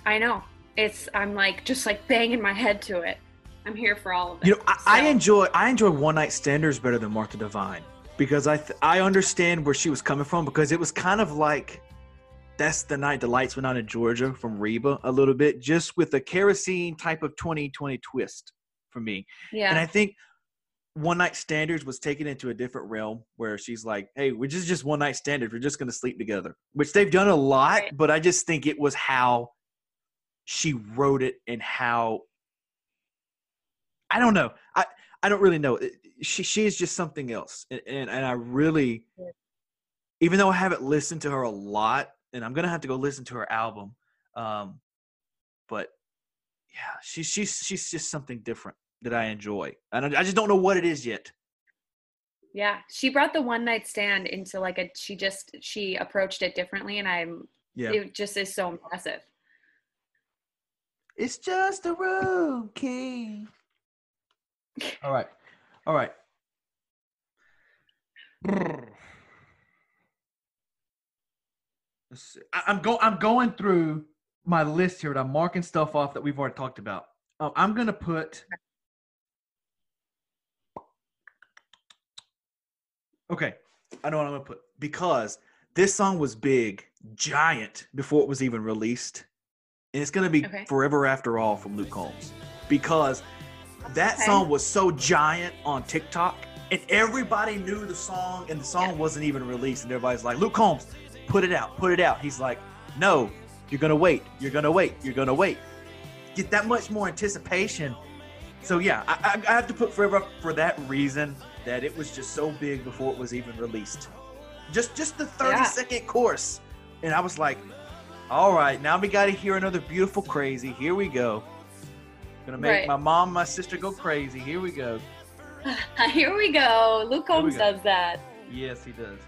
I know. It's I'm like just like banging my head to it. I'm here for all of it. You know, I, I enjoy I enjoy One Night Standards better than Martha Divine because I th- I understand where she was coming from because it was kind of like that's the night the lights went out in Georgia from Reba a little bit, just with a kerosene type of 2020 twist for me. Yeah. And I think one night standards was taken into a different realm where she's like, hey, we're just just one night standards. We're just gonna sleep together. Which they've done a lot, Right. but I just think it was how she wrote it and how I don't know. I I don't really know. She she is just something else. And and, and I really Yeah. even though I haven't listened to her a lot, and I'm gonna have to go listen to her album. Um, but yeah, she's she's she's just something different. That I enjoy, and I I just don't know what it is yet. Yeah, she brought the one night stand into like a. She just she approached it differently, and I'm. Yeah, It just is so impressive. it's just a room key. All right, all right. Let's see. I, I'm go. I'm going through my list here, and I'm marking stuff off that we've already talked about. Um, I'm gonna put. Okay, I know what I'm gonna put because this song was big, giant before it was even released, and it's gonna be Okay. "Forever After All" from Luke Combs because that Okay. song was so giant on TikTok, and everybody knew the song, and the song Yeah. wasn't even released, and everybody's like, "Luke Combs, put it out, put it out." He's like, "No, you're gonna wait, you're gonna wait, you're gonna wait." Get that much more anticipation. So yeah, I, I, I have to put "Forever" for that reason that it was just so big before it was even released. Just just the 30 Yeah. second course, and I was like, "All right, now we got to hear another beautiful crazy. Here we go." Gonna make Right. my mom, my sister go crazy. Here we go. Here we go. Luke Combs does that. Yes, he does.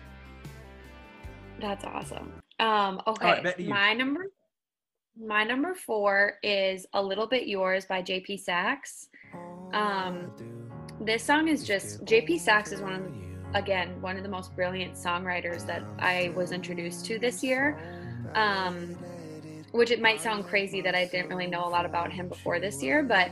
That's awesome. Um, okay, you. my number, my number four is "A Little Bit Yours" by J.P. Saxe. Um, this song is just J.P. Saxe is one of the, again one of the most brilliant songwriters that I was introduced to this year. Um, which it might sound crazy that I didn't really know a lot about him before this year, but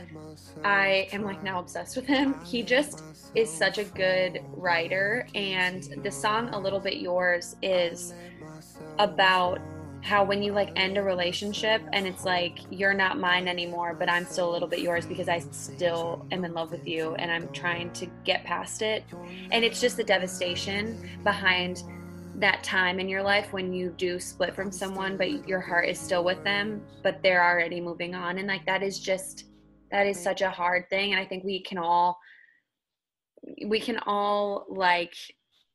I am like now obsessed with him. He just is such a good writer, and the song "A Little Bit Yours" is about how when you like end a relationship and it's like you're not mine anymore but i'm still a little bit yours because i still am in love with you and i'm trying to get past it. And it's just the devastation behind that time in your life when you do split from someone but your heart is still with them but they're already moving on. And like that is just that is such a hard thing. And i think we can all we can all like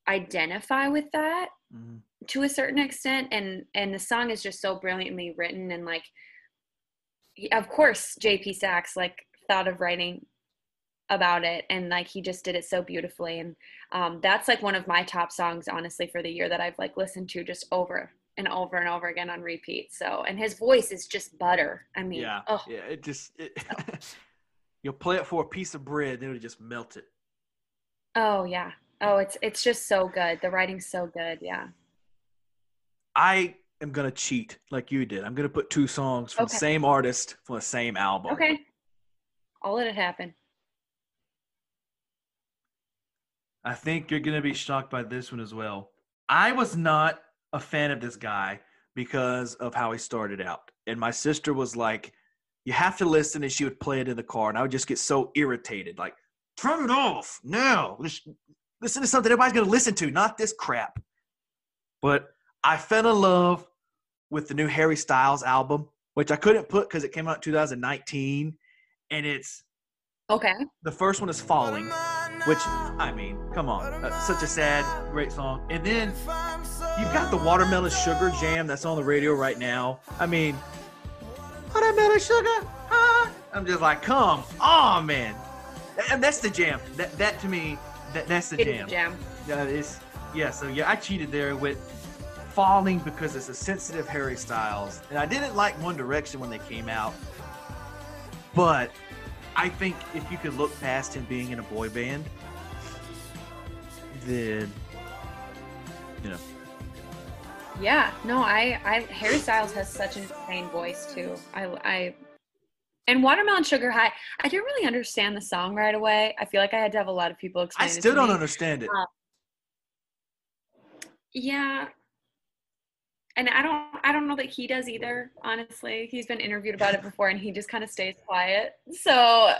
identify with that. Mhm. To a certain extent and and the song is just so brilliantly written and like he- of course jp saxe like thought of writing about it and like he just did it so beautifully and um, that's like one of my top songs honestly for the year that i've like listened to just over and over and over again on repeat so and his voice is just butter i mean Yeah, oh yeah. It just it, you'll play it for a piece of bread, then it'll just melt it. oh yeah oh it's it's just so good the writing's so good yeah I am gonna cheat like you did. I'm gonna put two songs from the same artist from the same album. okay i'll let it happen I think you're gonna be shocked by this one as well. I was not a fan of this guy because of how he started out, and my sister was like, "You have to listen," and she would play it in the car, and I would just get so irritated, like, "Turn it off! No, Lis- listen to something everybody's gonna listen to, not this crap." But I fell in love with the new Harry Styles album, which I couldn't put because it came out in 2019, and it's okay the first one is Falling, which I mean, come on, uh, such a sad, great song. And then you've got the Watermelon Sugar Jam that's on the radio right now. I mean, Watermelon Sugar, ah. I'm just like, come on, man. And that's the jam. That that to me, that that's the It jam. jam Yeah, it's yeah. So yeah, I cheated there with Falling because it's a sensitive Harry Styles, and I didn't like One Direction when they came out. But I think if you could look past him being in a boy band, then you know, Yeah, no, I, I Harry Styles has such an insane voice too. I, I, and Watermelon Sugar High. I didn't really understand the song right away. I feel like I had to have a lot of people explain. it I still don't me. understand it. Uh, Yeah, and I don't, I don't know that he does either. Honestly, he's been interviewed about it before, and he just kind of stays quiet. So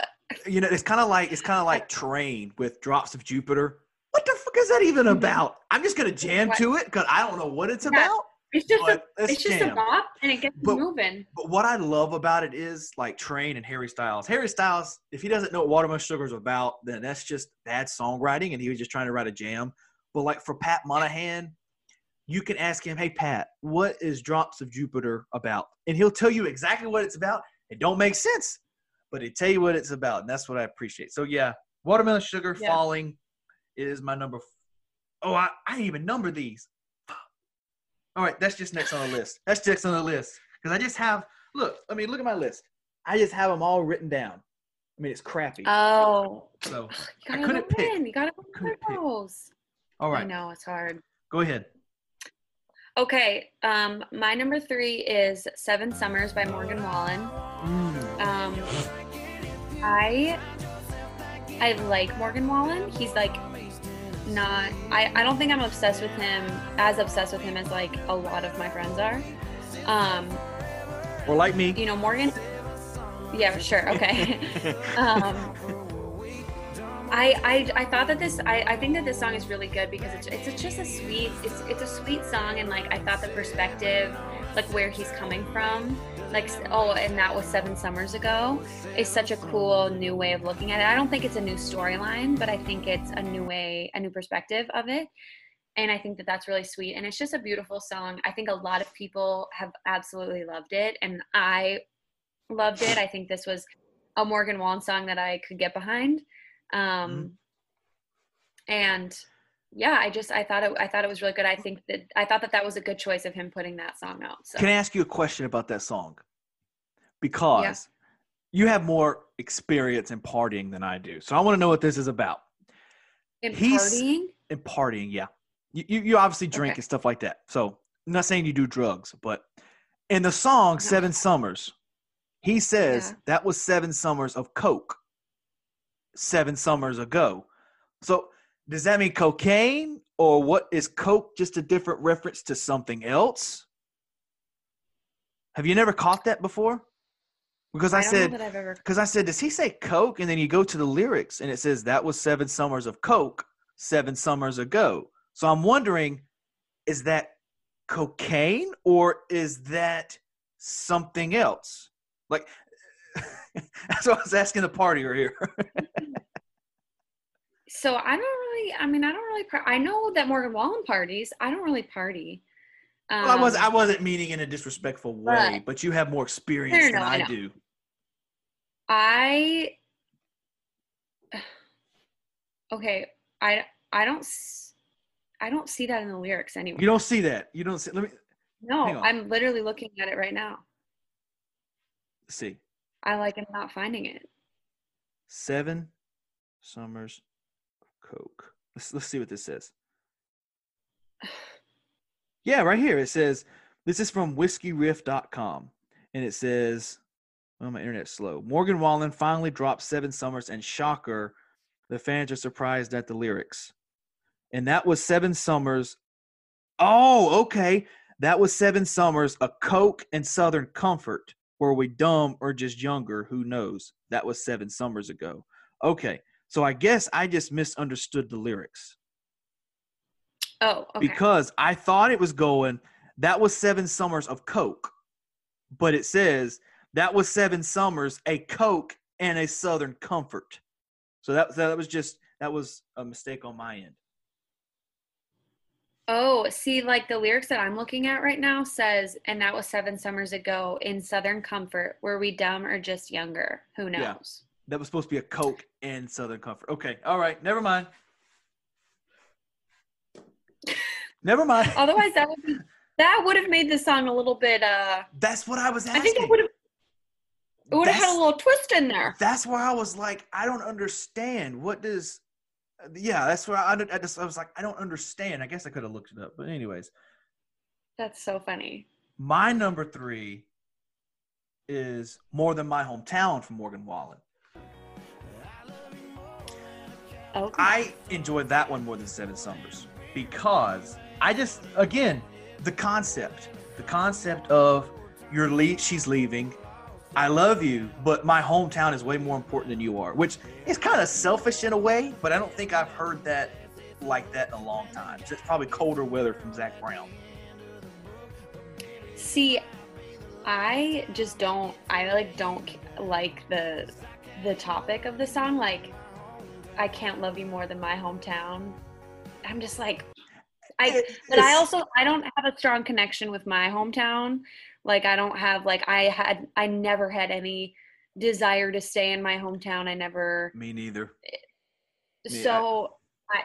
You know, it's kind of like it's kind of like Train with Drops of Jupiter. What the fuck is that even about? I'm just gonna jam to it because I don't know what it's Mm-hmm. Yeah. about. it's just, a, But let's just jam. a bop, and it gets But- moving. But what I love about it is like Train and Harry Styles. Harry Styles, if he doesn't know what Watermelon Sugar is about, then that's just bad songwriting, and he was just trying to write a jam. But like for Pat Monahan, you can ask him, "Hey Pat, what is Drops of Jupiter about?" And he'll tell you exactly what it's about. It don't make sense, but it tell you what it's about, and that's what I appreciate. So yeah, watermelon sugar Yeah. falling is my number. F- oh, I, I didn't even number these. All right, that's just next on the list. That's next on the list because I just have look. I mean, look at my list. I just have them all written down. I mean, it's crappy. Oh, so you I gotta couldn't go pick. You gotta go Couldn't pick. those. all I know it's hard. go ahead. Okay, um, my number three is Seven Summers by Morgan Wallen. Um, I I like Morgan Wallen. He's like not. I I don't think I'm obsessed with him as obsessed with him as like a lot of my friends are. Um, Or like me. you know Morgan. Yeah, sure. Okay. um, I, I I thought that this I, I think that this song is really good because it's it's just a sweet it's it's a sweet song and like I thought the perspective like where he's coming from like oh and that was seven summers ago is such a cool new way of looking at it. I don't think it's a new storyline, but I think it's a new way a new perspective of it. And I think that that's really sweet and it's just a beautiful song. I think a lot of people have absolutely loved it and I loved it. I think this was a Morgan Wallen song that I could get behind. Um, Mm-hmm. and yeah, I just I thought it I thought it was really good. I think that I thought that that was a good choice of him putting that song out. So Can I ask you a question about that song? Because you have more experience in partying than I do. So I want to know what this is about. in he's- partying, In partying, yeah. You, you, you obviously drink Okay. and stuff like that. So I'm not saying you do drugs, but in the song Seven Summers, he says Yeah. that was seven summers of Coke seven summers ago. So does that mean cocaine or what is Coke just a different reference to something else? Have you never caught that before? Because I, I said, know ever. because I said, does he say Coke? And then you go to the lyrics and it says that was seven summers of Coke seven summers ago. So I'm wondering, is that cocaine or is that something else? Like, that's what I was asking the partier here. So I don't really. I mean, I don't really. Par- I know that Morgan Wallen parties. I don't really party. Um, well, I was I wasn't meaning in a disrespectful way, Right. but you have more experience No, no, than I I do. I okay. I I don't I don't see that in the lyrics anywhere. You don't see that. You don't see. Let me no. I'm literally looking at it right now. see. I like am not finding it. Seven summers Coke. Let's let's see what this says. Yeah, right here it says this is from whiskeyriff.com and it says oh my internet's slow. Morgan Wallen finally dropped Seven Summers and shocker, the fans are surprised at the lyrics. And that was Seven Summers. Oh, okay. That was Seven Summers, a Coke and Southern Comfort. Were we dumb or just younger? Who knows? That was seven summers ago. Okay, so I guess I just misunderstood the lyrics Oh, okay. because I thought it was going, that was seven summers of Coke. But it says, that was seven summers, a Coke and a Southern Comfort. So that, that was just, that was a mistake on my end. oh, see, like the lyrics that I'm looking at right now says, and that was seven summers ago in Southern Comfort. Were we dumb or just younger? Who Yeah. knows? That was supposed to be a Coke and Southern Comfort. Okay, all right, never mind. Never mind. Otherwise, that would be that would have made the song a little bit. uh That's what I was asking. I think it would have. It would have had a little twist in there. that's where I was like, I don't understand. What does? Yeah, that's where I, I just I was like, I don't understand. I guess I could have looked it up, but anyways, That's so funny. my number three is more than my hometown from Morgan Wallen. Oh, okay. I enjoyed that one more than Seven Summers because I just again the concept, the concept of you're le- she's leaving. I love you, but my hometown is way more important than you are, which is kind of selfish in a way, but I don't think I've heard that like that in a long time. So it's probably colder weather from Zac Brown. See, I just don't. I like don't like the the topic of the song. Like, I can't love you more than my hometown. I'm just like, I. But I also I don't have a strong connection with my hometown. Like I don't have like I had I never had any desire to stay in my hometown. I never Me neither. Yeah. so I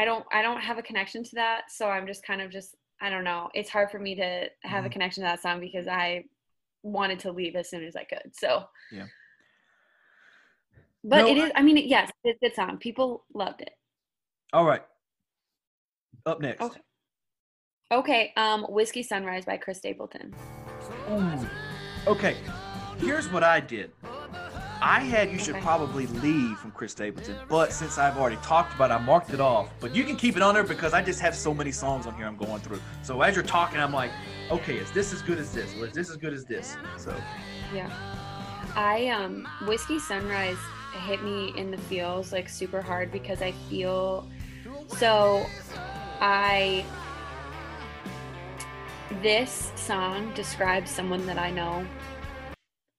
I don't I don't have a connection to that. So I'm just kind of just I don't know. It's hard for me to have a Mhm. connection to that song because I wanted to leave as soon as I could. So Yeah. But No, it is I mean yes, it's a song. People loved it. All right. Up next. Okay. Okay, um Whiskey Sunrise by Chris Stapleton. Okay. Here's what I did. I had you should Okay. probably leave from Chris Stapleton, but since I've already talked about it, I marked it off. But you can keep it on there because I just have so many songs on here I'm going through. So as you're talking, I'm like, okay, is this as good as this? Or is this as good as this? So Yeah. I um Whiskey Sunrise hit me in the feels like super hard because I feel so I this song describes someone that I know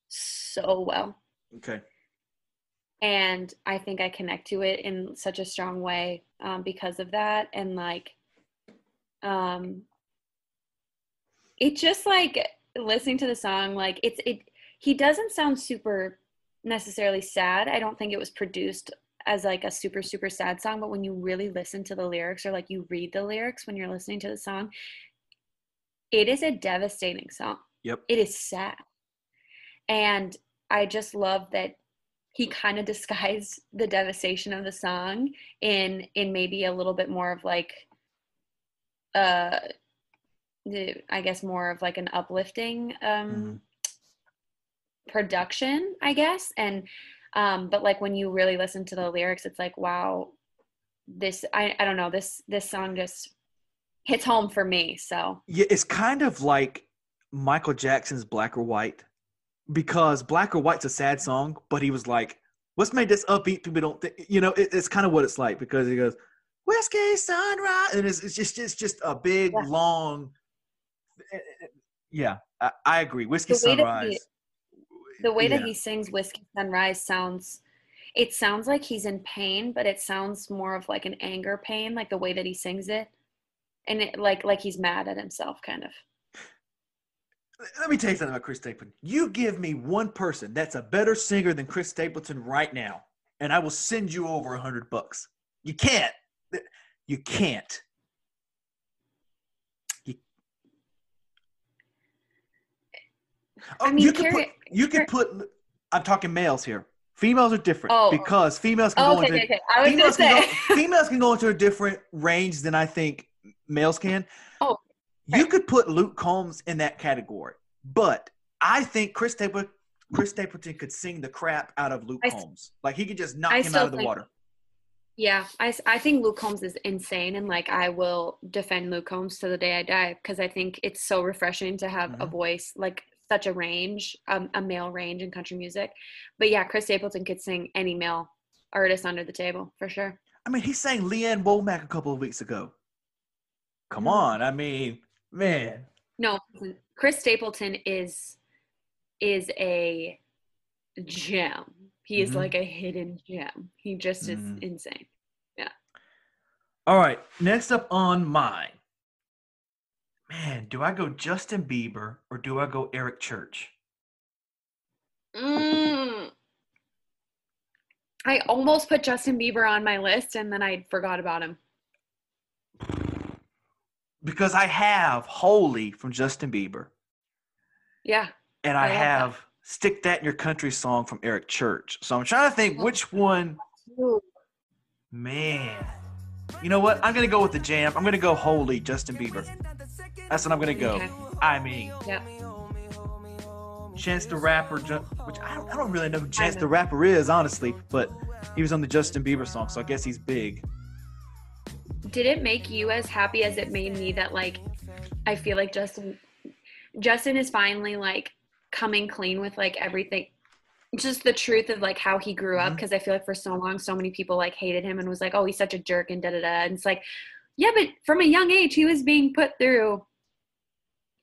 so well okay. and I think I connect to it in such a strong way um, because of that. And like, um, it just like listening to the song, like it's it. He doesn't sound super necessarily sad. I don't think it was produced as like a super super sad song, but when you really listen to the lyrics or like you read the lyrics when you're listening to the song, it is a devastating song Yep. it is sad and i just love that he kind of disguised the devastation of the song in in maybe a little bit more of like uh i guess more of like an uplifting um Mhm. Production i guess and um but like when you really listen to the lyrics it's like wow this i i don't know this this song just hits home for me so Yeah, it's kind of like Michael Jackson's Black or White because Black or White's a sad song, but he was like, "What's made this upbeat? People don't think." You know, it, it's kind of what it's like because he goes, "Whiskey Sunrise," and it's, it's just it's just a big Yeah. long. Eh, eh, eh, yeah, I, I agree. Whiskey The way that Sunrise. He- the way that Yeah. he sings whiskey sunrise sounds it sounds like he's in pain but it sounds more of like an anger pain like the way that he sings it and it like like he's mad at himself kind of Let me tell you something about Chris Stapleton. You give me one person that's a better singer than Chris Stapleton right now, and I will send you over a hundred bucks. You can't. You can't. You, oh, I mean, oh, you Carrie- put. You could put. I'm talking males here. Females are different Oh. because females can oh, go okay, into okay okay i was gonna females can, go, females can go into a different range than I think males can. Oh, you could put Luke Combs in that category, but I think Chris Stapleton, Chris Stapleton could sing the crap out of Luke I Combs. Like he could just knock I him out of the think- water. yeah I, I think luke combs is insane and like i will defend luke combs to the day i die because i think it's so refreshing to have a Mhm. voice like such a range um, a male range in country music but yeah chris stapleton could sing any male artist under the table for sure I mean, he sang Lee Ann Womack a couple of weeks ago. Come Mm. on, I mean, man. No, Chris Stapleton is is a gem. He is Mhm. like a hidden gem. He just is Mhm. insane. Yeah. All right, next up on mine. Man, do I go Justin Bieber or do I go Eric Church? Mm. I almost put Justin Bieber on my list and then I forgot about him. Because I have Holy from Justin Bieber. Yeah. and I, I love that. have "Stick That in Your Country" song from Eric Church. So I'm trying to think which one. Man, you know what? I'm gonna go with the jam. I'm gonna go "Holy" Justin Bieber. That's what I'm gonna go. Okay. I mean, Yeah. Chance the Rapper, which I don't, I don't really know who Chance the Rapper is, honestly, but he was on the Justin Bieber song, so I guess he's big. Did it make you as happy as it made me that like I feel like Justin Justin is finally like coming clean with like everything just the truth of like how he grew up mm-hmm. because I feel like for so long so many people like hated him and was like oh he's such a jerk and da da da and it's like yeah but from a young age he was being put through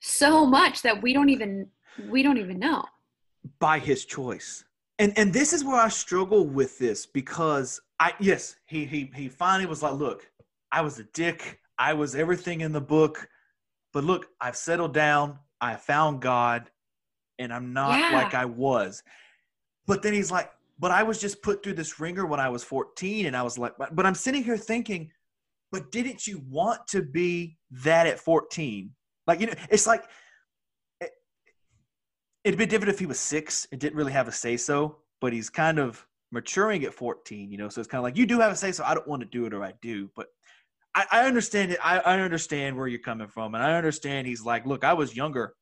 so much that we don't even we don't even know by his choice. And and this is where I struggle with this because I yes, he he he finally was like, look, I was a dick. I was everything in the book. But look, I've settled down. I found God and I'm not Yeah. like I was. But then he's like, but I was just put through this ringer when I was 14. And I was like, but, but I'm sitting here thinking, but didn't you want to be that at 14? Like, you know, it's like, it, it'd be different if he was six and didn't really have a say so, but he's kind of maturing at 14, you know, so it's kind of like, you do have a say so. I don't want to do it or I do. But I, I understand it. I, I understand where you're coming from. And I understand he's like, look, I was younger.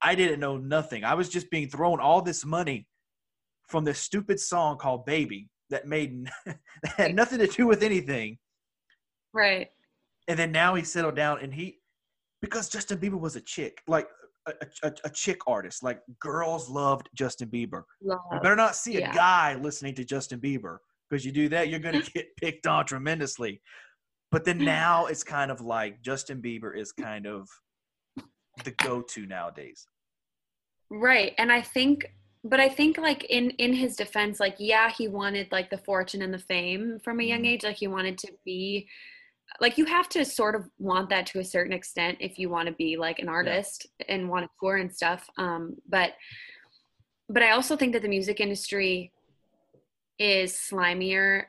I didn't know nothing. I was just being thrown all this money from this stupid song called Baby that made that had nothing to do with anything. Right. And then now he settled down and he because Justin Bieber was a chick, like a, a, a chick artist. Like girls loved Justin Bieber. You better not see a Yeah. guy listening to Justin Bieber because you do that, you're going to get picked on tremendously. But then now it's kind of like Justin Bieber is kind of the go-to nowadays. Right. And I think but I think like in in his defense like yeah, he wanted like the fortune and the fame from a young Mhm. age like he wanted to be like you have to sort of want that to a certain extent if you want to be like an artist and want to tour and stuff um but but I also think that the music industry is slimier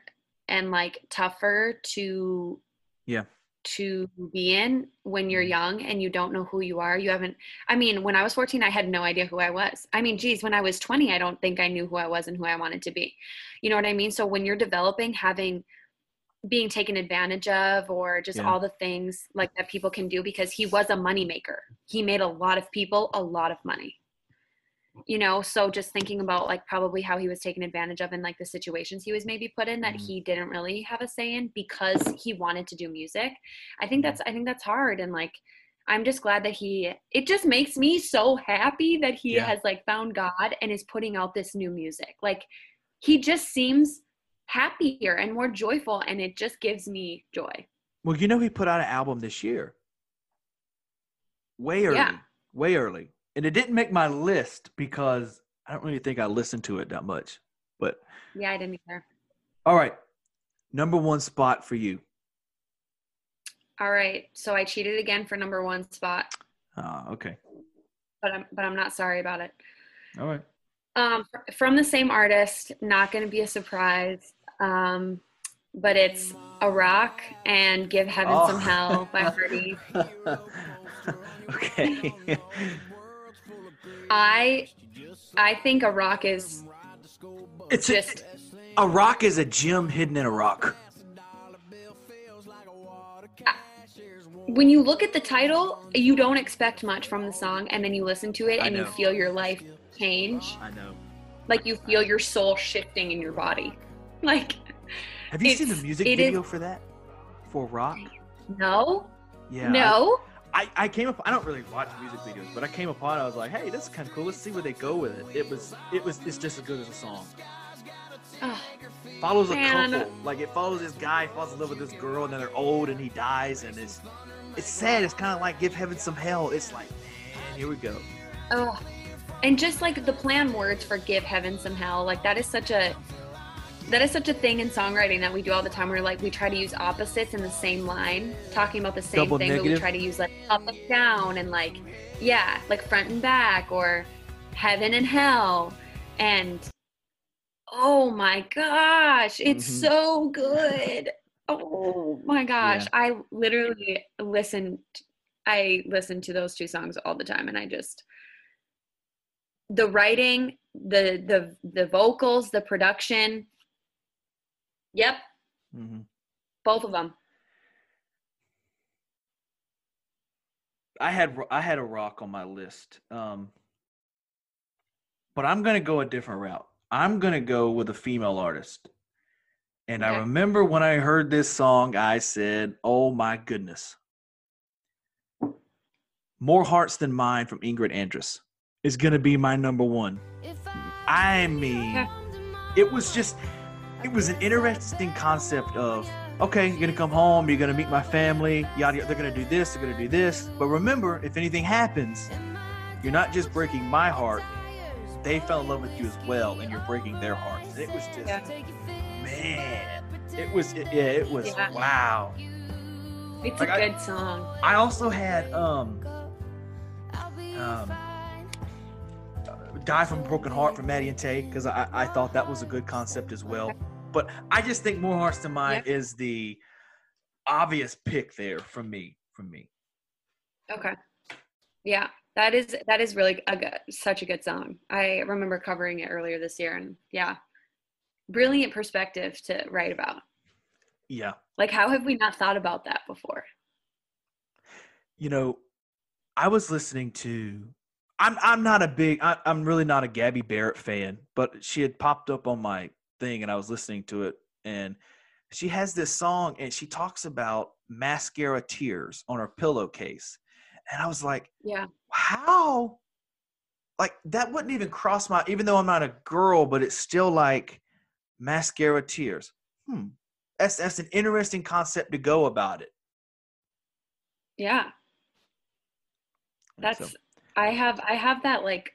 and like tougher to Yeah. to be in when you're Mhm. young and you don't know who you are. You haven't I mean, when I was 14, I had no idea who I was. I mean, geez, when I was 20, I don't think I knew who I was and who I wanted to be. You know what I mean? So when you're developing, having being taken advantage of or just Yeah. all the things like that people can do because he was a moneymaker. He made a lot of people a lot of money. You know, so just thinking about like probably how he was taken advantage of and like the situations he was maybe put in that Mhm. he didn't really have a say in because he wanted to do music. I think that's I think that's hard and like I'm just glad that he it just makes me so happy that he Yeah. has like found God and is putting out this new music. Like he just seems happier and more joyful and it just gives me joy. Well, you know, he put out an album this year. Way early. Yeah. Way early. And it didn't make my list because I don't really think I listened to it that much. But Yeah, I didn't either. all right. Number one spot for you. All right. So I cheated again for number 1 spot, Ah, okay. but I'm but I'm not sorry about it. All right. Um, from the same artist, not going to be a surprise. Um, but it's a rock and give heaven Oh. some hell by Hardy. okay. I I think a rock is it's just a, a rock is a gem hidden in a rock. when you look at the title, you don't expect much from the song, and then you listen to it and you feel your life change. I know. Like you feel your soul shifting in your body. Like Have you seen the music video is- for that? For rock? no, Yeah. no. I, I came up. I don't really watch music videos, but I came upon. I was like, "Hey, this is kind of cool. Let's see where they go with it." It was. It was. It's just as good as a song. Follows a Man. couple. Like it follows this guy falls in love with this girl, and then they're old, and he dies, and it's. It's sad. It's kind of like give heaven some hell. It's like, man, here we go. Oh, And just like the plan words for give heaven some hell, like that is such a that is such a thing in songwriting that we do all the time We're like we try to use opposites in the same line, talking about the same Double thing, but we try to use like up and down and like yeah, like front and back or heaven and hell. And oh my gosh, it's Mhm. so good. Oh my gosh. I literally listened I listen to those two songs all the time and I just the writing, the the the vocals, the production. Yep, hmm both of them. I had I had a rock on my list, um, but I'm gonna go a different route. I'm gonna go with a female artist, and I remember when I heard this song, I said, "Oh my goodness!" More hearts than mine from Ingrid Andress is gonna be my number one. I mean, it was just it was an interesting concept of okay you're gonna come home you're gonna meet my family yada, yada they're gonna do this they're gonna do this but remember if anything happens you're not just breaking my heart they fell in love with you as well and you're breaking their heart. and it was just Yeah. man it was it, yeah it was Yeah. wow It's Like, a I- good song. i also had um um Die from a Broken Heart from Maddie and Tae because I, I thought that was a good concept as well. But I just think More Hearts to Mine is the obvious pick there from me. From me. Okay. Yeah, that is that is really a good, such a good song. I remember covering it earlier this year, and yeah, brilliant perspective to write about. Yeah. Like, how have we not thought about that before? You know, I was listening to. I'm I'm not a big. I, I'm really not a Gabby Barrett fan, but she had popped up on my thing, and I was listening to it, and she has this song, and she talks about mascara tears on her pillowcase, and I was like, Yeah. how like that wouldn't even cross my even though i'm not a girl but it's still like mascara tears hmm that's that's an interesting concept to go about it Yeah. That's So, I have I have that like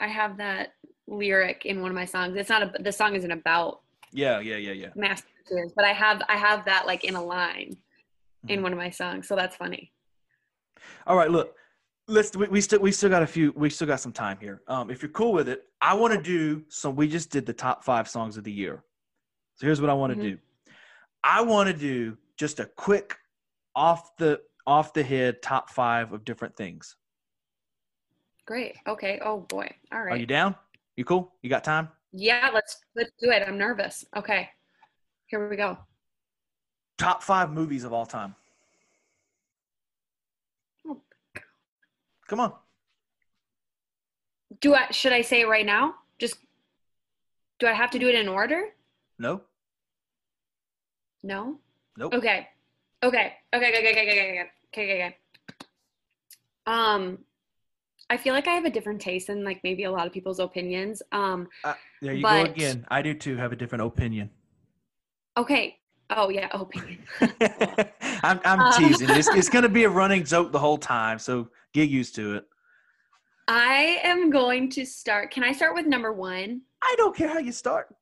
I have that lyric in one of my songs. It's not a the song isn't about yeah yeah yeah yeah master tears, but I have I have that like in a line in Mhm. one of my songs. So that's funny. all right look let's we, we still we still got a few we still got some time here um if you're cool with it i want to do so we just did the top five songs of the year so here's what i want to Mhm. do i want to do just a quick off the off the head top five of different things Great. Okay. Oh boy. All right. are you down you cool? You got time? Yeah, let's let's do it. I'm nervous. Okay. Here we go. Top 5 movies of all time. Oh Come on. Do I should I say it right now? Just do I have to do it in order? No. No? Nope. Okay. Okay. Okay, okay, okay, okay, okay, okay, okay. Um I feel like I have a different taste than like maybe a lot of people's opinions. Um. there you go again i do too have a different opinion Okay. Oh yeah, opinion. I'm, I'm Um, teasing. It's, it's going to be a running joke the whole time, so get used to it. I am going to start. Can I start with number one? I don't care how you start.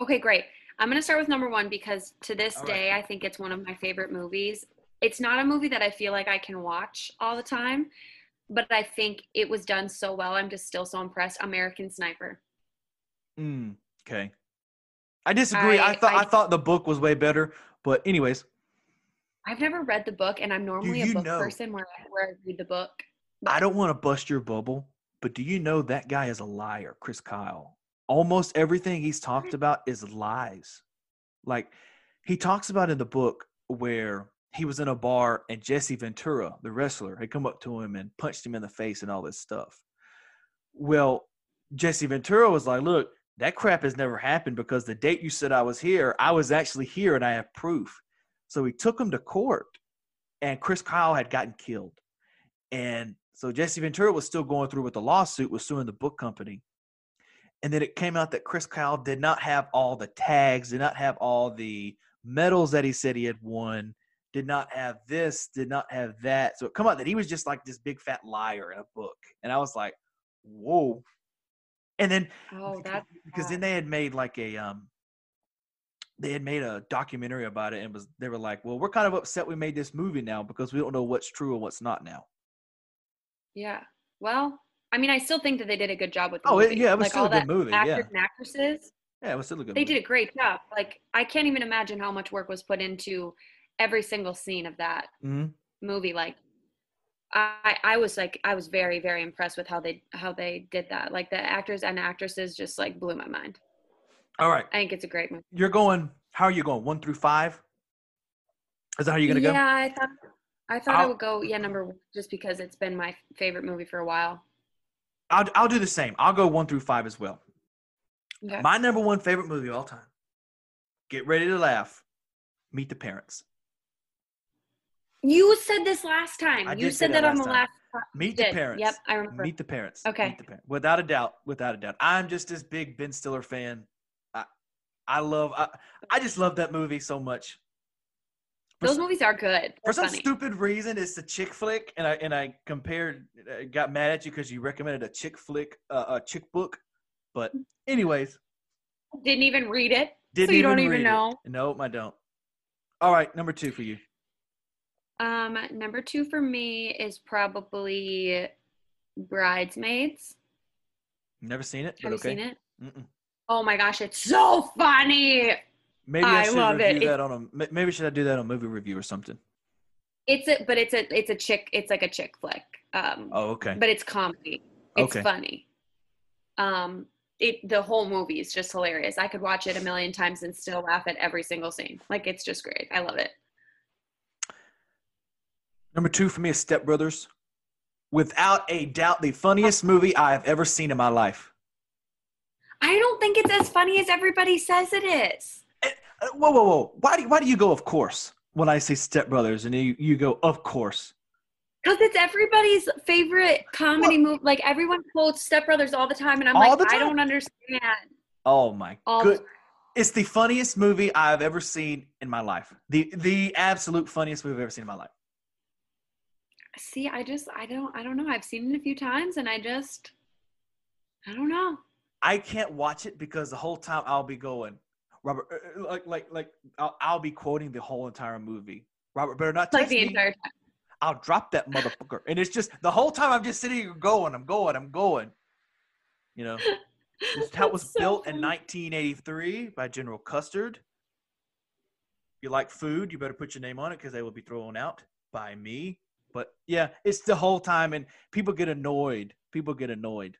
Okay, great. I'm going to start with number one because to this All right. day, I think it's one of my favorite movies. It's not a movie that I feel like I can watch all the time, but I think it was done so well. I'm just still so impressed. American Sniper. Mm, okay. I disagree. I, I- thought I, I- thought the book was way better, but anyways, I've never read the book, and I'm normally a book know- person where I, where I read the book. I don't want to bust your bubble, but do you know that guy is a liar, Chris Kyle? Almost everything he's talked about is lies. Like he talks about in the book where he was in a bar and Jesse Ventura, the wrestler, had come up to him and punched him in the face and all this stuff. Well, Jesse Ventura was like, Look, that crap has never happened because the date you said I was here, I was actually here and I have proof. So he took him to court and Chris Kyle had gotten killed. And so Jesse Ventura was still going through with the lawsuit, was suing the book company. And then it came out that Chris Kyle did not have all the tags, did not have all the medals that he said he had won, did not have this, did not have that. So it come out that he was just like this big fat liar in a book. And I was like, whoa. And then Oh, because- that's because then they had made like a um they had made a documentary about it and was they were like, well, we're kind of upset we made this movie now because we don't know what's true and what's not now. yeah. Well, I mean, I still think that they did a good job with the Oh, movie. yeah, it was like still a good movie, yeah. Actors and actresses, Yeah, it was still a good they movie. did a great job. Like I can't even imagine how much work was put into every single scene of that hmm movie. Like I, I was like, I was very, very impressed with how they how they did that. Like the actors and actresses just like blew my mind. All right. I think it's a great movie. You're going how are you going? One through five? Is that how you're gonna yeah, go? Yeah, I thought I thought I I'll- would go yeah number one just because it's been my favorite movie for a while. I'll I'll do the same. I'll go one through five as well. Okay. My number one favorite movie of all time. Get ready to laugh. Meet the parents. You said this last time. I you said that that, on last the time. last. Meet the parents. Yep, I remember. Meet the parents. Okay. Meet the parents. Without a doubt. Without a doubt. I'm just this big Ben Stiller fan. I I love I, I just love that movie so much. For, Those s- movies are good. for They're some funny. stupid reason, it's a chick flick, and I and I compared, uh, got mad at you because you recommended a chick flick, uh, a chick book. But anyways, Didn't even read it. didn't you don't even read it. know? Nope, I don't. All right, number two for you. Um, number two for me is probably Bridesmaids. Never seen it. Have you okay. seen it? Mm-mm. Oh my gosh, it's so funny. Maybe I, I should love it. review that on a. Maybe should I do that on movie review or something? It's a but it's a it's a chick it's like a chick flick. Um Oh, okay. but it's comedy. It's Okay. funny. Um it the whole movie is just hilarious. I could watch it a million times and still laugh at every single scene. Like it's just great. I love it. Number two for me is Step Brothers. Without a doubt, the funniest movie I have ever seen in my life. I don't think it's as funny as everybody says it is. Uh, Whoa, whoa, whoa! Why do why do you go? Of course, when I say Step Brothers, and you you go, of course. Because it's everybody's favorite comedy movie. Like everyone quotes Step Brothers all the time, and I'm All like, I don't understand. Oh my All good! It's the funniest movie I've ever seen in my life. The the absolute funniest movie I've ever seen in my life. See, I just I don't I don't know. I've seen it a few times, and I just I don't know. I can't watch it because the whole time I'll be going, Robert, uh, uh, like like like I'll, I'll be quoting the whole entire movie. Robert better not Like the me. entire time. I'll drop that motherfucker. And it's just the whole time I'm just sitting here going, I'm going, I'm going. You know, this house was so built in 1983 by General Custard. If you like food, you better put your name on it because they will be thrown out by me. But yeah, it's the whole time, and people get annoyed. People get annoyed.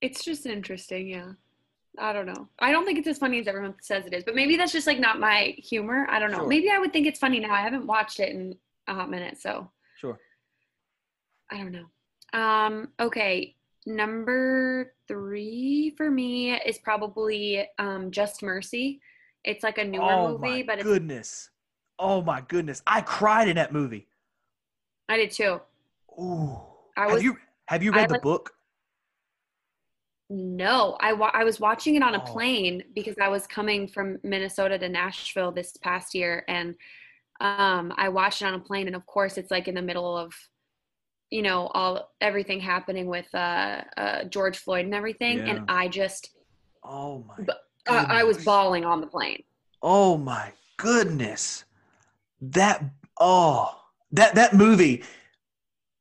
It's just interesting, yeah. I don't know. I don't think it's as funny as everyone says it is, but maybe that's just like not my humor. I don't know. Sure. Maybe I would think it's funny now. I haven't watched it in a hot minute, so Sure. I don't know. Um, okay, number three for me is probably um, Just Mercy. It's like a newer oh movie, my but it's, goodness! Oh my goodness! I cried in that movie. I did too. Ooh. I have you have you I read the like- book? No, I wa- I was watching it on a Oh. plane because I was coming from Minnesota to Nashville this past year, and um, I watched it on a plane. And of course, it's like in the middle of, you know, all everything happening with uh, uh, George Floyd and everything, Yeah. and I just Oh my! I, I was bawling on the plane. Oh my goodness. That oh that that movie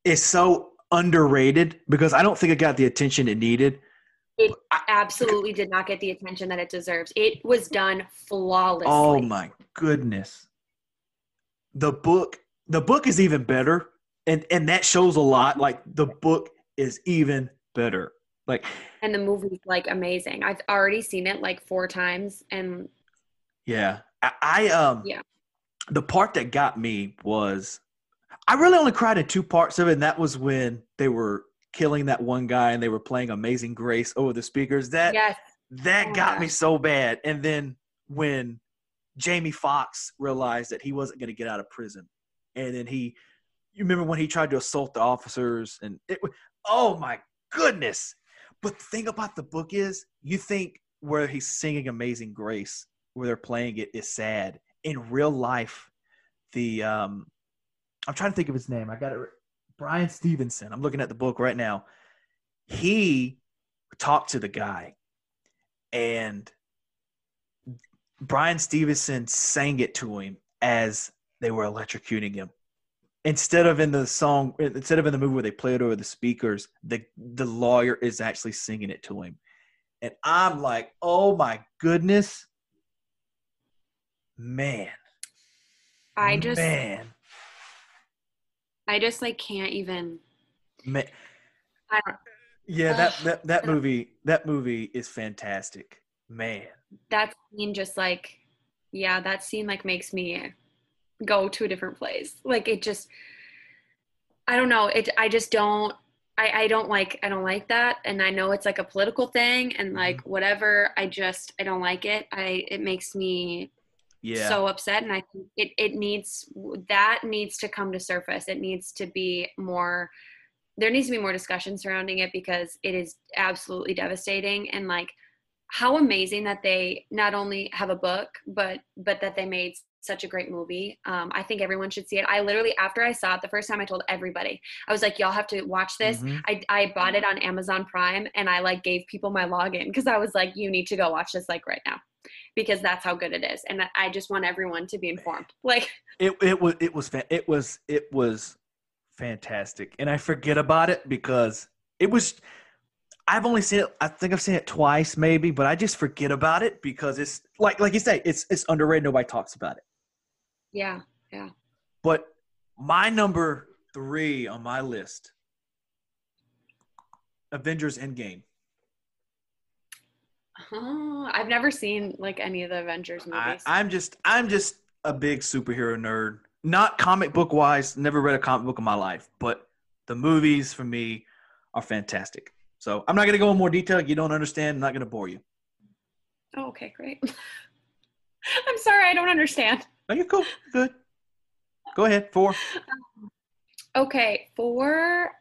is so underrated because I don't think it got the attention it needed. It absolutely did not get the attention that it deserves. It was done flawlessly. Oh my goodness. The book the book is even better and and that shows a lot like the book is even better. Like And the movie's like amazing. I've already seen it like four times, and Yeah. I, I um Yeah. the part that got me was I really only cried in two parts of it, and that was when they were killing that one guy and they were playing Amazing Grace over the speakers. That yes, that Oh, got me so bad. And then when Jamie Foxx realized that he wasn't going to get out of prison, and then he, you remember when he tried to assault the officers, and it, oh my goodness! But the thing about the book is, you think where he's singing Amazing Grace, where they're playing it, is sad. In real life, the um, I'm trying to think of his name. I got it. Bryan Stevenson. I'm looking at the book right now. He talked to the guy, and Bryan Stevenson sang it to him as they were electrocuting him. Instead of in the song, instead of in the movie where they play it over the speakers, the the lawyer is actually singing it to him, and I'm like, oh my goodness, man, I just, man, I just like can't even. man. I don't. Yeah, that, that that movie that movie is fantastic, man. That scene just like, yeah, that scene like makes me go to a different place. Like it just, I don't know. It. I just don't. I, I don't like I don't like that and I know it's like a political thing and like mm-hmm. whatever I just I don't like it I it makes me Yeah, so upset and i think it, it needs that needs to come to surface. It needs to be more there needs to be more discussion surrounding it because it is absolutely devastating and like how amazing that they not only have a book but but that they made such a great movie um, i think everyone should see it i literally after i saw it the first time i told everybody i was like y'all have to watch this Mhm. I, I bought it on amazon prime and i like gave people my login because i was like you need to go watch this like right now because that's how good it is and i just want everyone to be informed like it it was it was it was it was fantastic, and I forget about it because it was. I've only seen it. I think I've seen it twice, maybe, but I just forget about it because it's like like you say, it's it's underrated. Nobody talks about it. Yeah. Yeah. But my number three on my list, Avengers Endgame. Oh, I've never seen like any of the Avengers I, movies. I'm just I'm just a big superhero nerd. Not comic book wise. Never read a comic book in my life, but the movies for me are fantastic. So I'm not going to go in more detail. You don't understand. I'm not going to bore you. oh, okay, great. I'm sorry, I don't understand. No, you're cool. Good. Go ahead. Four. Okay, four.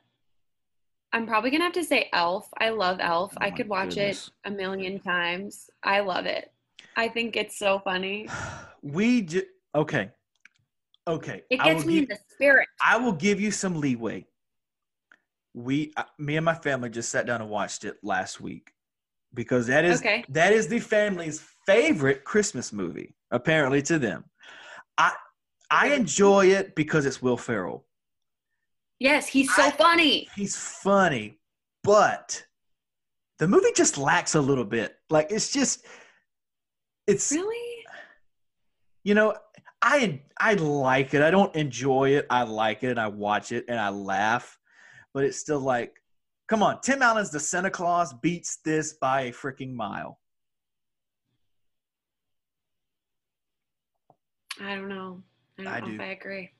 I'm probably gonna have to say Elf. I love Elf. Oh I could watch goodness. it a million times. I love it. I think it's so funny. We j- okay. Okay. It gets me give- in the spirit. I will give you some leeway. We, uh, me and my family just sat down and watched it last week because that is Okay. that is the family's favorite Christmas movie. Apparently, to them, I I enjoy it because it's Will Ferrell. Yes, he's so I- funny. He's funny, but the movie just lacks a little bit. Like it's just, it's Really? you know i i like it i don't enjoy it i like it and i watch it and i laugh but it's still like come on tim allen's the santa claus beats this by a freaking mile I don't know. I don't I know do. if I agree.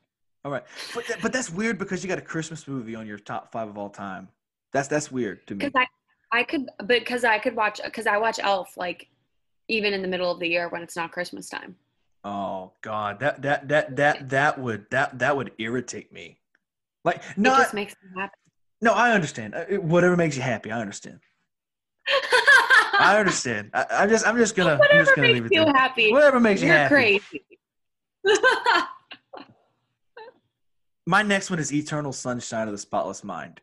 all right but, but that's weird because you got a christmas movie on your top five of all time that's that's weird to me Because I, I could, because I could watch, because I watch Elf like even in the middle of the year when it's not Christmas time. oh god that that that that that would that that would irritate me like it just makes me happy. no i understand Uh, it- whatever makes you happy i understand i understand I, i'm just i'm just gonna i'm Whatever just gonna leave makes it you there happy. whatever makes you You're happy crazy. My next one is Eternal Sunshine of the Spotless Mind.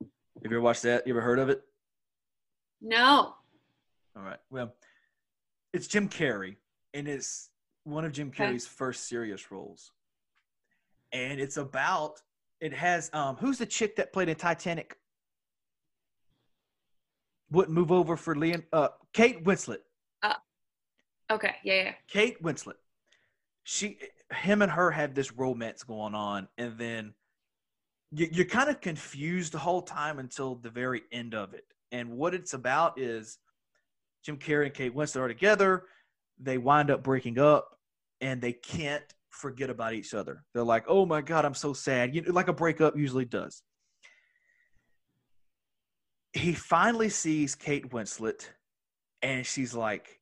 Have you ever watched that? You ever heard of it? no. All right. Well, it's Jim Carrey, and it's one of Jim Okay. Carrey's first serious roles. And it's about it has um who's the chick that played in Titanic? Wouldn't move over for Leon uh Kate Winslet. Okay. Yeah. Yeah. Kate Winslet. She, him, and her have this romance going on, and then you, you're kind of confused the whole time until the very end of it. And what it's about is Jim Carrey and Kate Winslet are together. They wind up breaking up, and they can't forget about each other. They're like, "Oh my god, I'm so sad," you know, like a breakup usually does. He finally sees Kate Winslet, and she's like,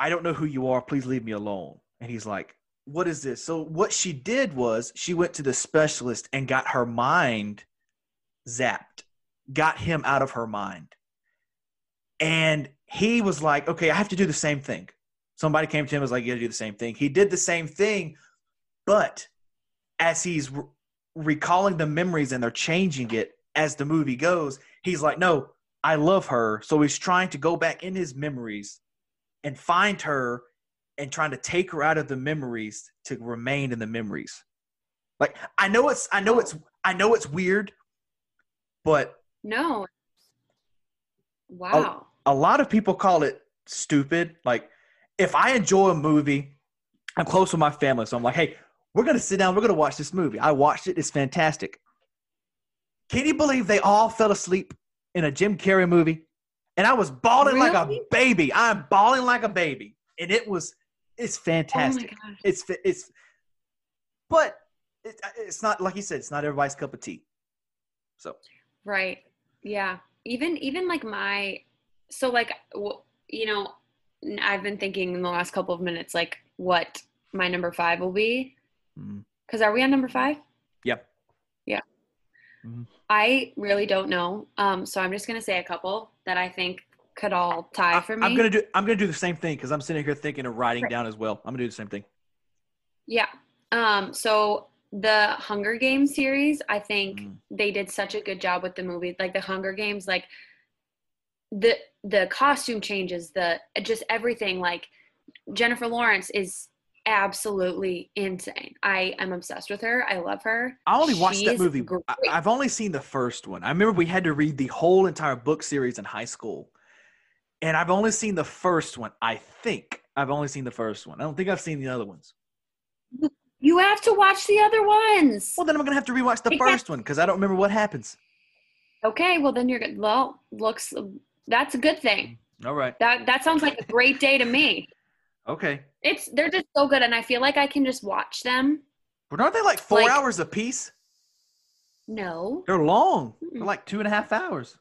I don't know who you are. Please leave me alone. And he's like, What is this? So, what she did was she went to the specialist and got her mind zapped, got him out of her mind. And he was like, Okay, I have to do the same thing. Somebody came to him and was like, You gotta do the same thing. He did the same thing, but as he's re- recalling the memories and they're changing it as the movie goes, he's like, No, I love her. So he's trying to go back in his memories and find her and trying to take her out of the memories to remain in the memories. Like I know it's I know it's I know it's weird, but No. Wow. a lot of people call it stupid. Like if I enjoy a movie, I'm close with my family, so I'm like, hey, we're gonna sit down, we're gonna watch this movie. I watched it, it's fantastic. Can you believe they all fell asleep in a Jim Carrey movie? And I was bawling like a baby. I'm bawling like a baby. And it was it's oh my fantastic. gosh. it's it's, but it, it's not like you said, it's not everybody's cup of tea. So Right. Yeah. Even even like my so like you know I've been thinking in the last couple of minutes like what my number 5 will be mm, cuz are we on number 5? Yep. I really don't know. Um so I'm just going to say a couple that I think could all tie for me. I'm gonna do. I'm gonna do the same thing because I'm sitting here thinking of writing Right. down as well. I'm gonna do the same thing. Yeah. Um, so the Hunger Games series, I think Mm. they did such a good job with the movie. Like the Hunger Games, like the the costume changes, the just everything. Like Jennifer Lawrence is absolutely insane. I am obsessed with her. I love her. I only watched that movie. great. I've only seen the first one. I remember we had to read the whole entire book series in high school, and I've only seen the first one. I think I've only seen the first one. I don't think I've seen the other ones. You have to watch the other ones. Well, then I'm gonna have to rewatch the first one because I don't remember what happens. Okay, well then you're good. Well, looks that's a good thing. All right. That that sounds like a great day to me. Okay. It's they're just so good, and I feel like I can just watch them. But aren't they like four Like- hours a piece? No, They're long. They're like two and a half hours.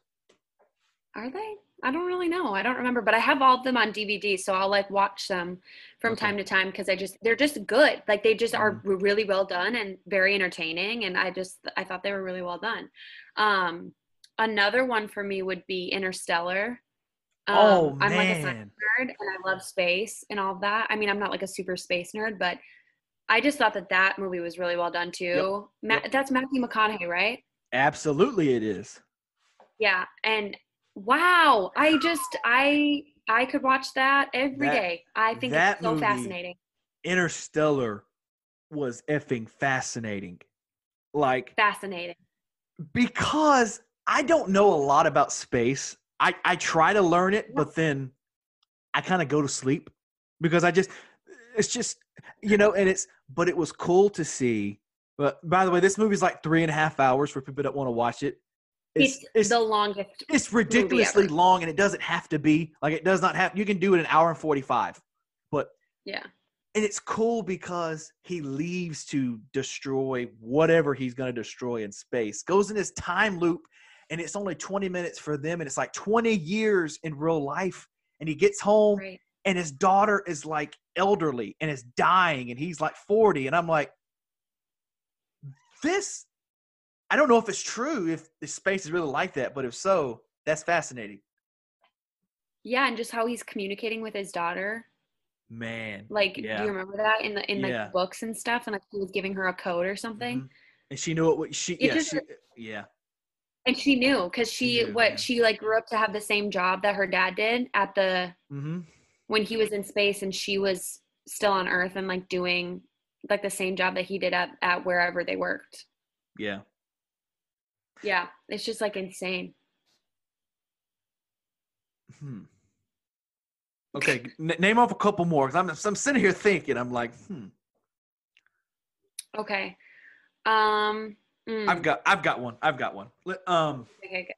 are they? I don't really know. I don't remember, but I have all of them on DVD, so I'll like watch them from Okay. time to time because I just they're just good. Like they just are really well done and very entertaining, and I just I thought they were really well done. Um, another one for me would be Interstellar. Um, oh I'm like a science man. nerd and I love space and all that. I mean, I'm not like a super space nerd, but I just thought that that movie was really well done too. Ma- Yep. That's Matthew McConaughey, right? Absolutely, it is. Yeah, and wow, I just I I could watch that every That- day. I think that it's so movie- fascinating. Interstellar was effing fascinating. Like Fascinating. because I don't know a lot about space. I, I try to learn it, but then I kind of go to sleep because I just it's just you know, and it's but it was cool to see. But by the way, this movie's like three and a half hours for people that want to watch it. It's It's, it's the longest. it's ridiculously long, and it doesn't have to be like it does not have. You can do it an hour and forty five, but Yeah. and it's cool because he leaves to destroy whatever he's going to destroy in space goes in this time loop and it's only 20 minutes for them and it's like 20 years in real life and he gets home Right. and his daughter is like elderly and is dying and he's like 40 and i'm like this i don't know if it's true if the space is really like that but if so that's fascinating Yeah, and just how he's communicating with his daughter. man Like, Yeah. do you remember that in the in the Yeah. books and stuff? And like he was giving her a code or something. Mhm. and she knew it what she It yeah, just- she, yeah And she knew because she what she like grew up to have the same job that her dad did at the mm-hmm. when he was in space and she was still on Earth and like doing like the same job that he did at at wherever they worked. yeah Yeah, it's just like insane. Hmm. Okay, n- name off a couple more because I'm I'm sitting here thinking. I'm like, hmm. Okay. Um. Mm, I've got I've got one. I've got one. Um, okay, okay.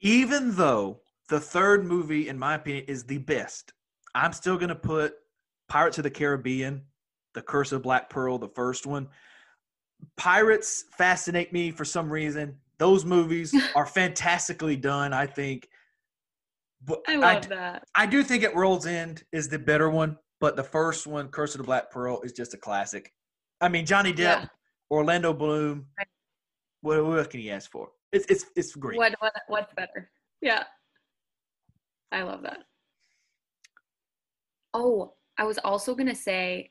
even though the third movie, in my opinion, is the best, I'm still gonna put Pirates of the Caribbean, The Curse of Black Pearl, the first one. Pirates fascinate me for some reason. Those movies are fantastically done. I think. But I I love that. I do think at World's End is the better one, but the first one, Curse of the Black Pearl, is just a classic. I mean, Johnny Depp, Yeah. Orlando Bloom. What, what can you ask for? It's it's it's great. What what what's better? Yeah. I love that. Oh, I was also gonna say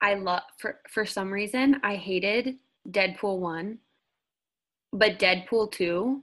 I love for for some reason I hated Deadpool one, but Deadpool two,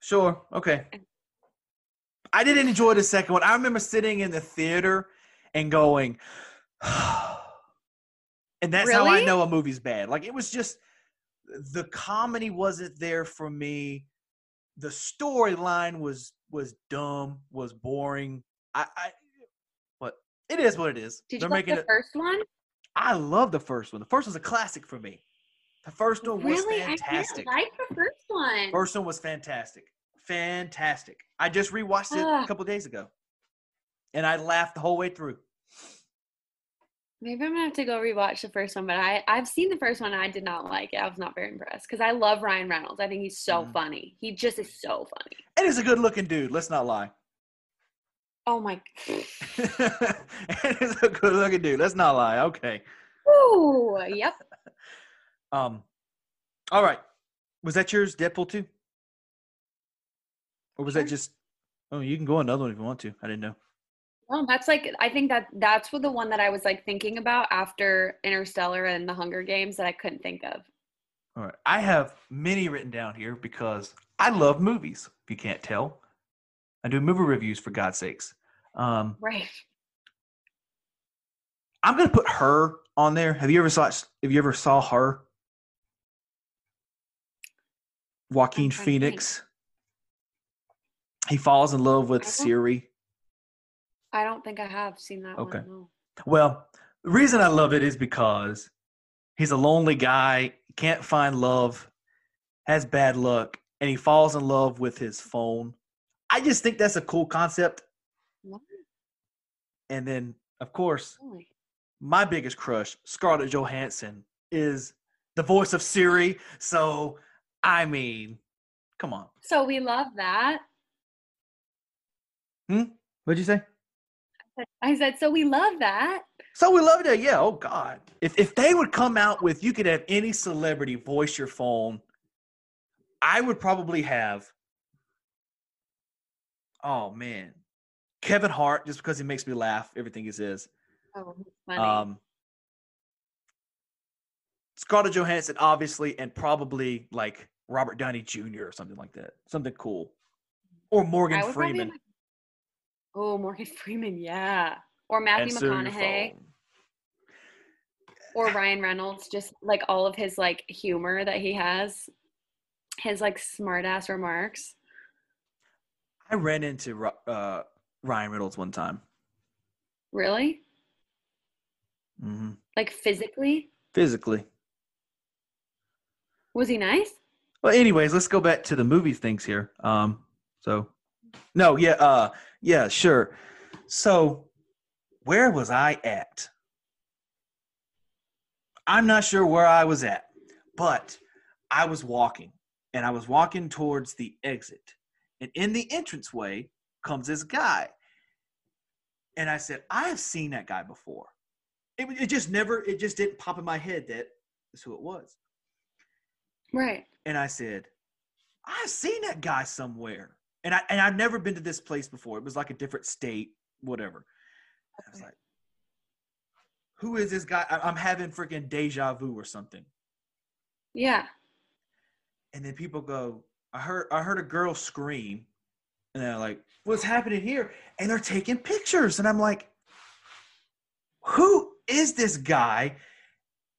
Sure. Okay. I didn't enjoy the second one. I remember sitting in the theater and going, and that's how I know a movie's bad. Like it was just the comedy wasn't there for me. The storyline was was dumb, was boring. I, I what it is what it is. Did They're you like making the it. first one? I love the first one. The first was a classic for me. The first one was Really, fantastic. I didn't like the first one. First one was fantastic. Fantastic. I just rewatched it a Ah. couple days ago. And I laughed the whole way through. Maybe I'm gonna have to go rewatch the first one, but I I've seen the first one and I did not like it. I was not very impressed because I love Ryan Reynolds. I think he's so Mhm. funny. He just is so funny. And he's a good looking dude, let's not lie. Oh my. and he's a good looking dude. Let's not lie. Okay. Ooh, yep. Um. All right. Was that yours, Deadpool two? Or was that just? Oh, you can go another one if you want to. I didn't know. Well, that's like I think that that's what the one that I was like thinking about after Interstellar and The Hunger Games that I couldn't think of. All right. I have many written down here because I love movies. If you can't tell, I do movie reviews for God's sakes. Um, Right. I'm gonna put her on there. Have you ever saw? Have you ever saw her? Joaquin I'm trying to think. Phoenix. He falls in love with I Siri. I don't think I have seen that Okay. one. no. Well, the reason I love it is because he's a lonely guy, can't find love, has bad luck, and he falls in love with his phone. I just think that's a cool concept. What? And then, of course, Really? my biggest crush, Scarlett Johansson, is the voice of Siri. So, I mean, come on. So we love that. Hmm? What'd you say? I said, so we love that. So we love that. Yeah. Oh God. If if they would come out with you could have any celebrity voice your phone, I would probably have. Oh man, Kevin Hart just because he makes me laugh. Everything he says. Oh, funny. Um, Scarlett Johansson, obviously, and probably like Robert Downey Jr. or something like that. Something cool. Or Morgan Freeman. like- oh, Morgan Freeman, yeah. Or Matthew McConaughey or Ryan Reynolds, just like all of his like humor that he has, his like smart ass remarks. I ran into uh, Ryan Reynolds one time. Really? hmm Like physically? Physically. Was he nice? Well, anyways, let's go back to the movie things here. Um, so, no, yeah, uh, yeah, sure. So, where was I at? I'm not sure where I was at, but I was walking, and I was walking towards the exit, and in the entranceway comes this guy, and I said, I have seen that guy before. It, it just never, it just didn't pop in my head that that's who it was. Right. And I said, I've seen that guy somewhere. And I and I've never been to this place before. It was like a different state, whatever. I was like, who is this guy? I- I'm having freaking deja vu or something. Yeah. And then people go, I heard I heard a girl scream. And they're like, what's happening here? And they're taking pictures. And I'm like, who is this guy?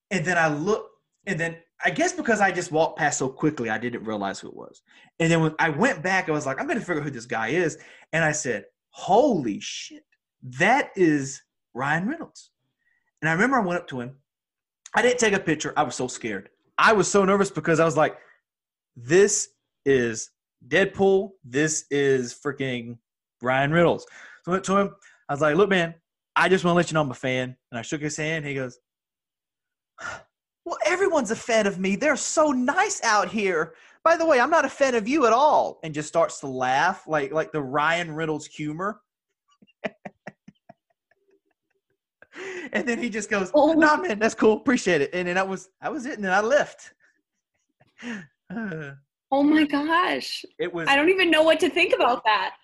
And then I look, and then I guess because I just walked past so quickly, I didn't realize who it was. And then when I went back, I was like, I'm going to figure out who this guy is. And I said, holy shit, that is Ryan Reynolds. And I remember I went up to him. I didn't take a picture. I was so scared. I was so nervous because I was like, this is Deadpool. This is freaking Ryan Reynolds. So I went to him. I was like, look, man, I just want to let you know I'm a fan. And I shook his hand. He goes, well, everyone's a fan of me. They're so nice out here. By the way, I'm not a fan of you at all. And just starts to laugh like like the Ryan Reynolds humor. and then he just goes, Oh. "Nah, man, that's cool. Appreciate it." And then that was that was it. And then I left. Oh my gosh. it was. I don't even know what to think about that.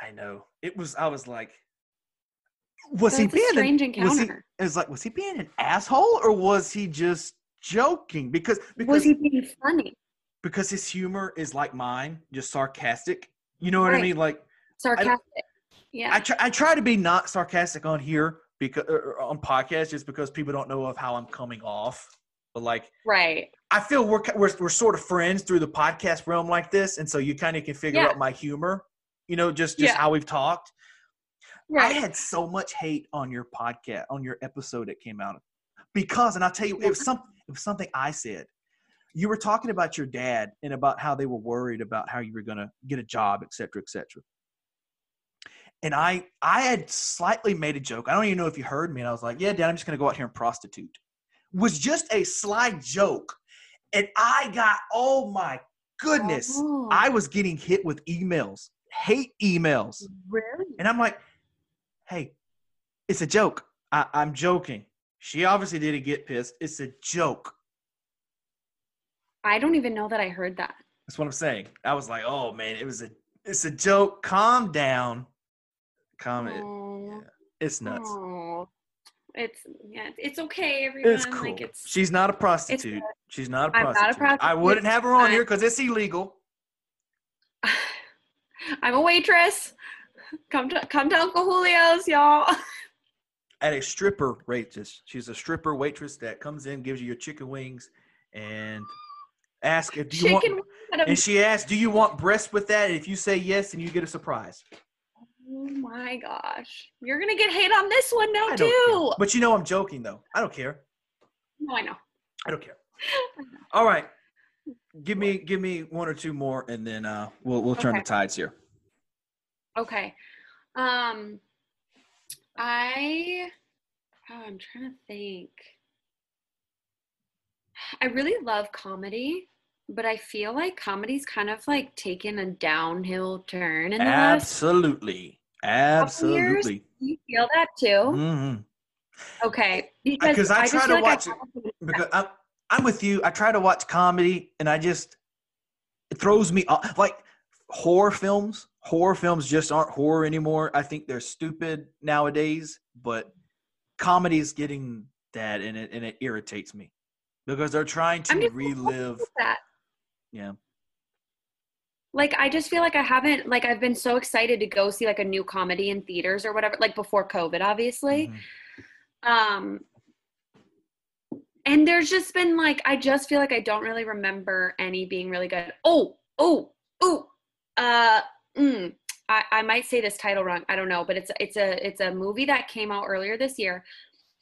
I know. It was. I was like, was he That's a being strange an, was he, encounter. it was like, was he being an asshole or was he just joking? Because because Was he being funny? because his humor is like mine, just sarcastic. You know what I mean? Like Sarcastic. Yeah. I try, I try to be not sarcastic on here because or on podcasts just because people don't know of how I'm coming off. But like right. I feel we're we're, we're sort of friends through the podcast realm like this, and so you kind of can figure Yeah. out my humor. You know, just just Yeah. how we've talked. I had so much hate on your podcast, on your episode that came out because, and I'll tell you, it was some, it was something I said. You were talking about your dad and about how they were worried about how you were going to get a job, et cetera, et cetera. And I, I had slightly made a joke. I don't even know if you heard me. And I was like, "Yeah, Dad, I'm just going to go out here and prostitute." Was just a sly joke, and I got, oh my goodness, Oh, I was getting hit with emails, hate emails. really? And I'm like, hey, it's a joke. I, I'm joking. She obviously didn't get pissed. It's a joke. I don't even know that I heard that. That's what I'm saying. I was like, oh man, it was a it's a joke. Calm down. Calm it. Oh, It's nuts. oh. It's yeah, it's okay, everyone. It's cool. Like it's She's not a prostitute. She's not a I'm not a prostitute. I wouldn't have her on I'm- here because it's illegal. I'm a waitress. Come to come to Uncle Julio's, y'all. At a stripper waitress. She's a stripper waitress that comes in, gives you your chicken wings, and ask if do you Chicken. want. wings. And she asks, "Do you want breast with that?" And if you say yes, then you get a surprise. Oh my gosh, you're gonna get hate on this one now I too. care. But you know I'm joking though. I don't care. No, I know. I don't care. All right. Give me give me one or two more and then uh we'll we'll turn Okay. the tides here. Okay. Um I oh, I'm trying to think. I really love comedy, but I feel like comedy's kind of like taken a downhill turn in the last Absolutely. Absolutely. You feel that too? hmm Okay. Because I I, try to like watch it Because I'm I'm with you. I try to watch comedy and I just it throws me off like horror films. Horror films just aren't horror anymore. I think they're stupid nowadays, but comedy is getting that and it and it irritates me. Because they're trying to relive that. yeah. like i just feel like i haven't like i've been so excited to go see like a new comedy in theaters or whatever like before covid obviously Mhm. um and there's just been like i just feel like i don't really remember any being really good oh oh oh uh mm, I, I might say this title wrong i don't know but it's it's a it's a movie that came out earlier this year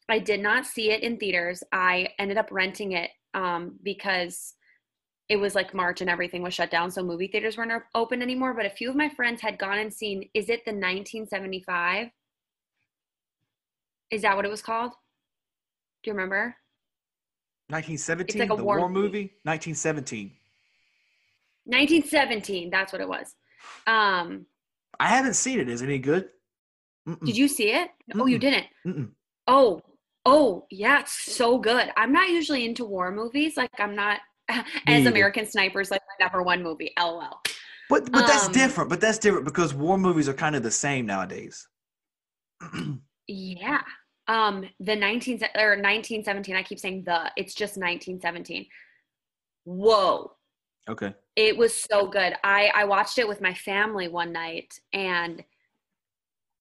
i did not see it in theaters i ended up renting it um because it was like March and everything was shut down, so movie theaters weren't open anymore. But a few of my friends had gone and seen. Is it the 1975? Is that what it was called? Do you remember? 1917, It's like a the war war, movie. movie. 1917. 1917. That's what it was. Um, I haven't seen it. Is it any good? Mm-mm. did you see it? Oh, you didn't. Mm-mm. Oh, oh, yeah, it's so good. I'm not usually into war movies. Like I'm not. As. American Snipers, like my number one movie. LOL. But but that's Um, different. But that's different because war movies are kind of the same nowadays. Yeah. Um, the 19 or 1917. I keep saying the. It's just 1917. Whoa. Okay. It was so good. I I watched it with my family one night and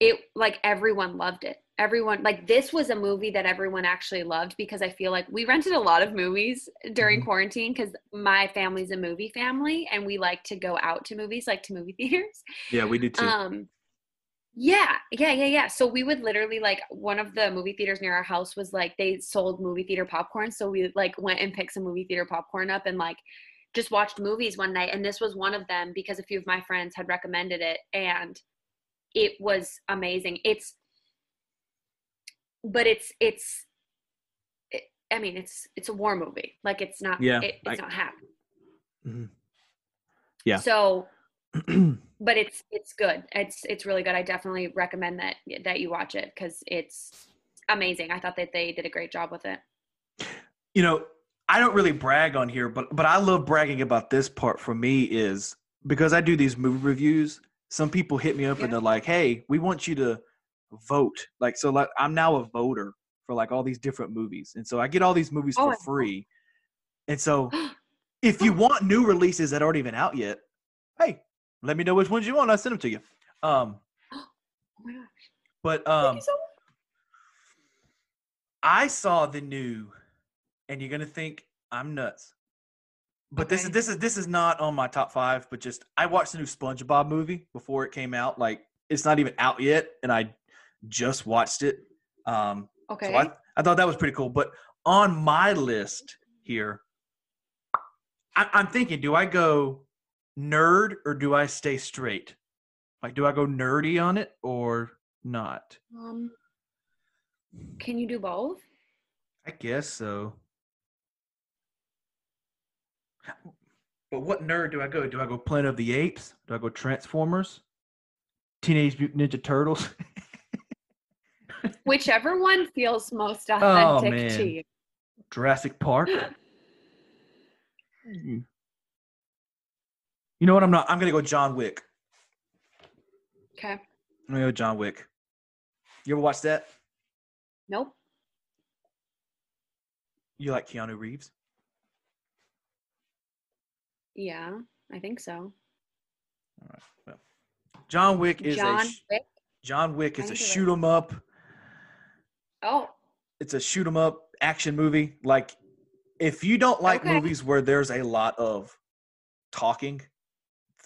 it like everyone loved it. Everyone like this was a movie that everyone actually loved because I feel like we rented a lot of movies during Mhm. quarantine cuz my family's a movie family and we like to go out to movies like to movie theaters. Yeah, we do too. Um, yeah, yeah, yeah, yeah. So we would literally like one of the movie theaters near our house was like they sold movie theater popcorn. So we like went and picked some movie theater popcorn up and like just watched movies one night. And this was one of them because a few of my friends had recommended it and it was amazing. It's, but it's, it's, it, I mean, it's, it's a war movie. Like it's not, Yeah, it, it's I- not happy. Mhm. Yeah. So but it's it's good. It's it's really good. I definitely recommend that that you watch it because it's amazing. I thought that they did a great job with it. you know, I don't really brag on here, but but I love bragging about this part for me is because I do these movie reviews. Some people hit me up Yeah. and they're like, "Hey, we want you to vote." Like so like I'm now a voter for like all these different movies. And so I get all these movies Oh, for free. And so if you want new releases that aren't even out yet, hey, let me know which ones you want. I'll send them to you. Um Oh my gosh! but um so. I saw the new, and you're gonna think I'm nuts. But this is this is this is not on my top five. But just I watched the new SpongeBob movie before it came out. Like it's not even out yet, and I just watched it. Um, Okay. so I I thought that was pretty cool. But on my list here, I, I'm thinking: Do I go nerd or do I stay straight? Like, do I go nerdy on it or not? um, can you do both? I guess so. But what nerd do I go? Do I go Planet of the Apes? Do I go Transformers? Teenage Mutant Ninja Turtles? Whichever one feels most Oh, authentic man. to you. Jurassic Park. Hmm. You know what? I'm not. I'm gonna go John Wick. Okay. I'm gonna go John Wick. You ever watch that? Nope. You like Keanu Reeves? Yeah, I think so. All right. Well, John Wick is John a Wick. John Wick is a need to write shoot 'em up. Oh, It's a shoot 'em up action movie. Like, if you don't like Okay. movies where there's a lot of talking,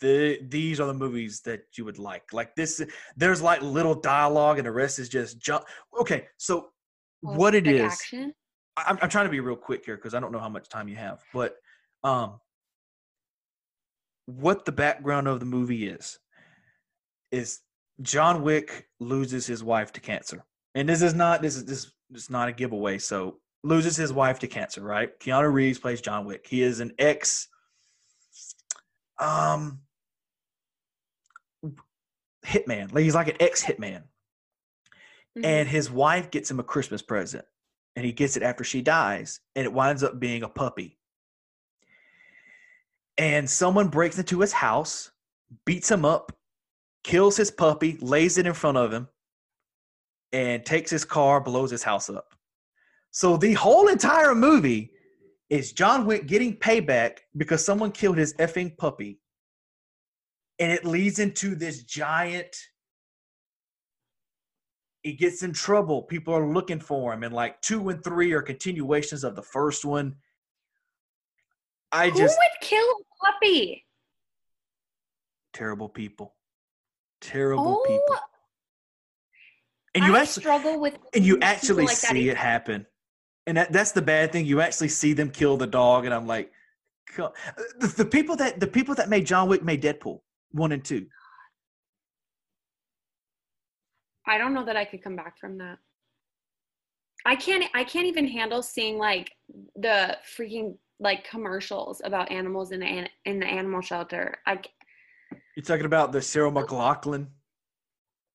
the these are the movies that you would like. Like this, there's like little dialogue, and the rest is just jump. Okay, so oh, what it like is? I'm, I'm trying to be real quick here because I don't know how much time you have, but um, what the background of the movie is is John Wick loses his wife to cancer, and this is not this is this is not a giveaway. So loses his wife to cancer, right? Keanu Reeves plays John Wick. He is an ex, um, hitman. Like he's like an ex hitman Mhm. and his wife gets him a Christmas present, and he gets it after she dies, and it winds up being a puppy. And someone breaks into his house, beats him up, kills his puppy, lays it in front of him, and takes his car, blows his house up. So the whole entire movie is John Wick getting payback because someone killed his effing puppy. And it leads into this giant he gets in trouble. People are looking for him, and like two and three are continuations of the first one. I Who just would kill a puppy? terrible people, terrible Oh, people, and you I actually struggle with and you actually like see it happen, and that, that's the bad thing. You actually see them kill the dog, and I'm like, the, the people that the people that made John Wick made Deadpool one and two. I don't know that I could come back from that. I can't I can't even handle seeing like the freaking like commercials about animals in the an- in the animal shelter. I c- You're talking about the Sarah McLachlan.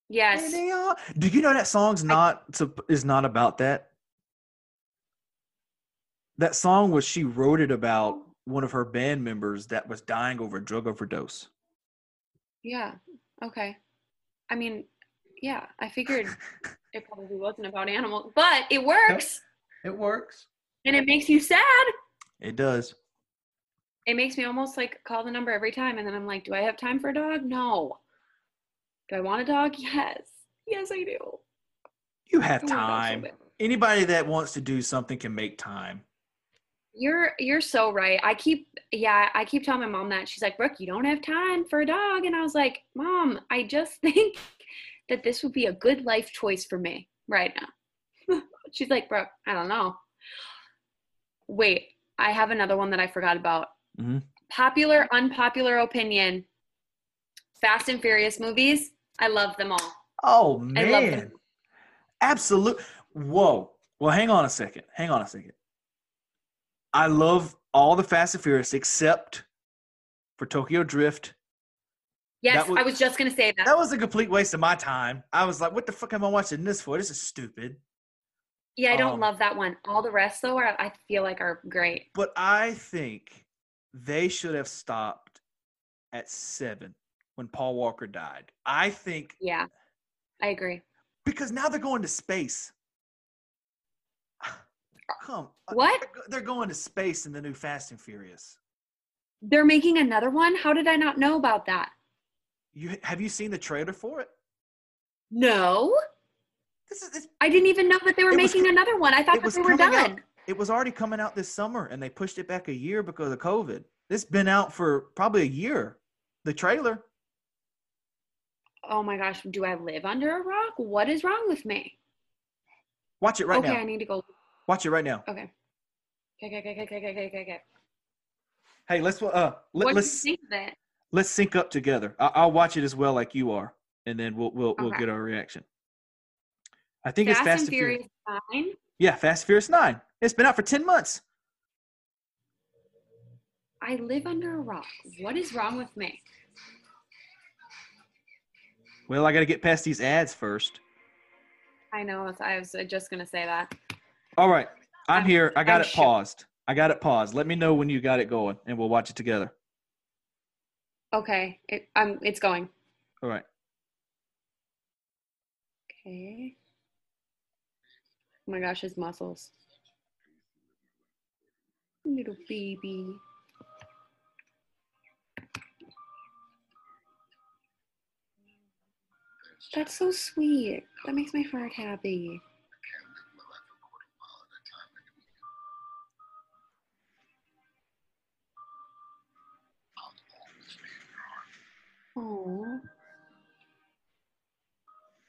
yes. Do you know that song's not sup- is not about that? That song was she wrote it about one of her band members that was dying over a drug overdose. Yeah. Okay. I mean, yeah, I figured it probably wasn't about animals, but it works It works. and it makes you sad. It does. It makes me almost like call the number every time and then I'm like, do I have time for a dog? No. Do I want a dog? Yes. Yes, I do. You have I want a dog so time. Anybody that wants to do something can make time. You're you're so right. I keep yeah, I keep telling my mom that. She's like, Brooke, you don't have time for a dog. And I was like, Mom, I just think that this would be a good life choice for me right now. She's like, Brooke, I don't know. Wait, I have another one that I forgot about. Mhm. Popular, unpopular opinion. Fast and Furious movies. I love them all. Oh I love them. man. Absolute. Whoa. Well, hang on a second. Hang on a second. I love all the Fast and Furious except for Tokyo Drift. Yes, was- I was just gonna say that. That was a complete waste of my time. I was like, what the fuck am I watching this for? This is stupid. Yeah, I don't um, love that one. All the rest though are I feel like are great. But I think they should have stopped at seven when Paul Walker died. I think Yeah. I agree. because now they're going to space. Come. uh, What? They're They're going to space in the new Fast and Furious. They're making another one? How did I not know about that? You have you seen the trailer for it? No. This is it's, I didn't even know that they were It was making another one. I thought that they were coming out- it was already coming out this summer and they pushed it back a year because of COVID. It's been out for probably a year. The trailer. Oh my gosh, do I live under a rock? What is wrong with me? Watch it right okay, now. Okay, I need to go. Watch it right now. Okay. Okay, okay, okay, okay, okay, okay, okay. Hey, let's uh let, you let's think it? let's sync up together. I, I'll watch it as well, like you are, and then we'll we'll we'll get our reaction. I think Fast, it's Fast and Furious Nine. Yeah, Fast and Furious Nine. It's been out for ten months. I live under a rock. What is wrong with me? Well, I got to get past these ads first. I know. I was just gonna say that. All right. I'm I'm- here. I got I'm it shook. paused. I got it paused. Let me know when you got it going and we'll watch it together. Okay, it, um, it's going. All right. Okay. Oh my gosh, his muscles. Little baby. That's so sweet. That makes my heart happy. Oh,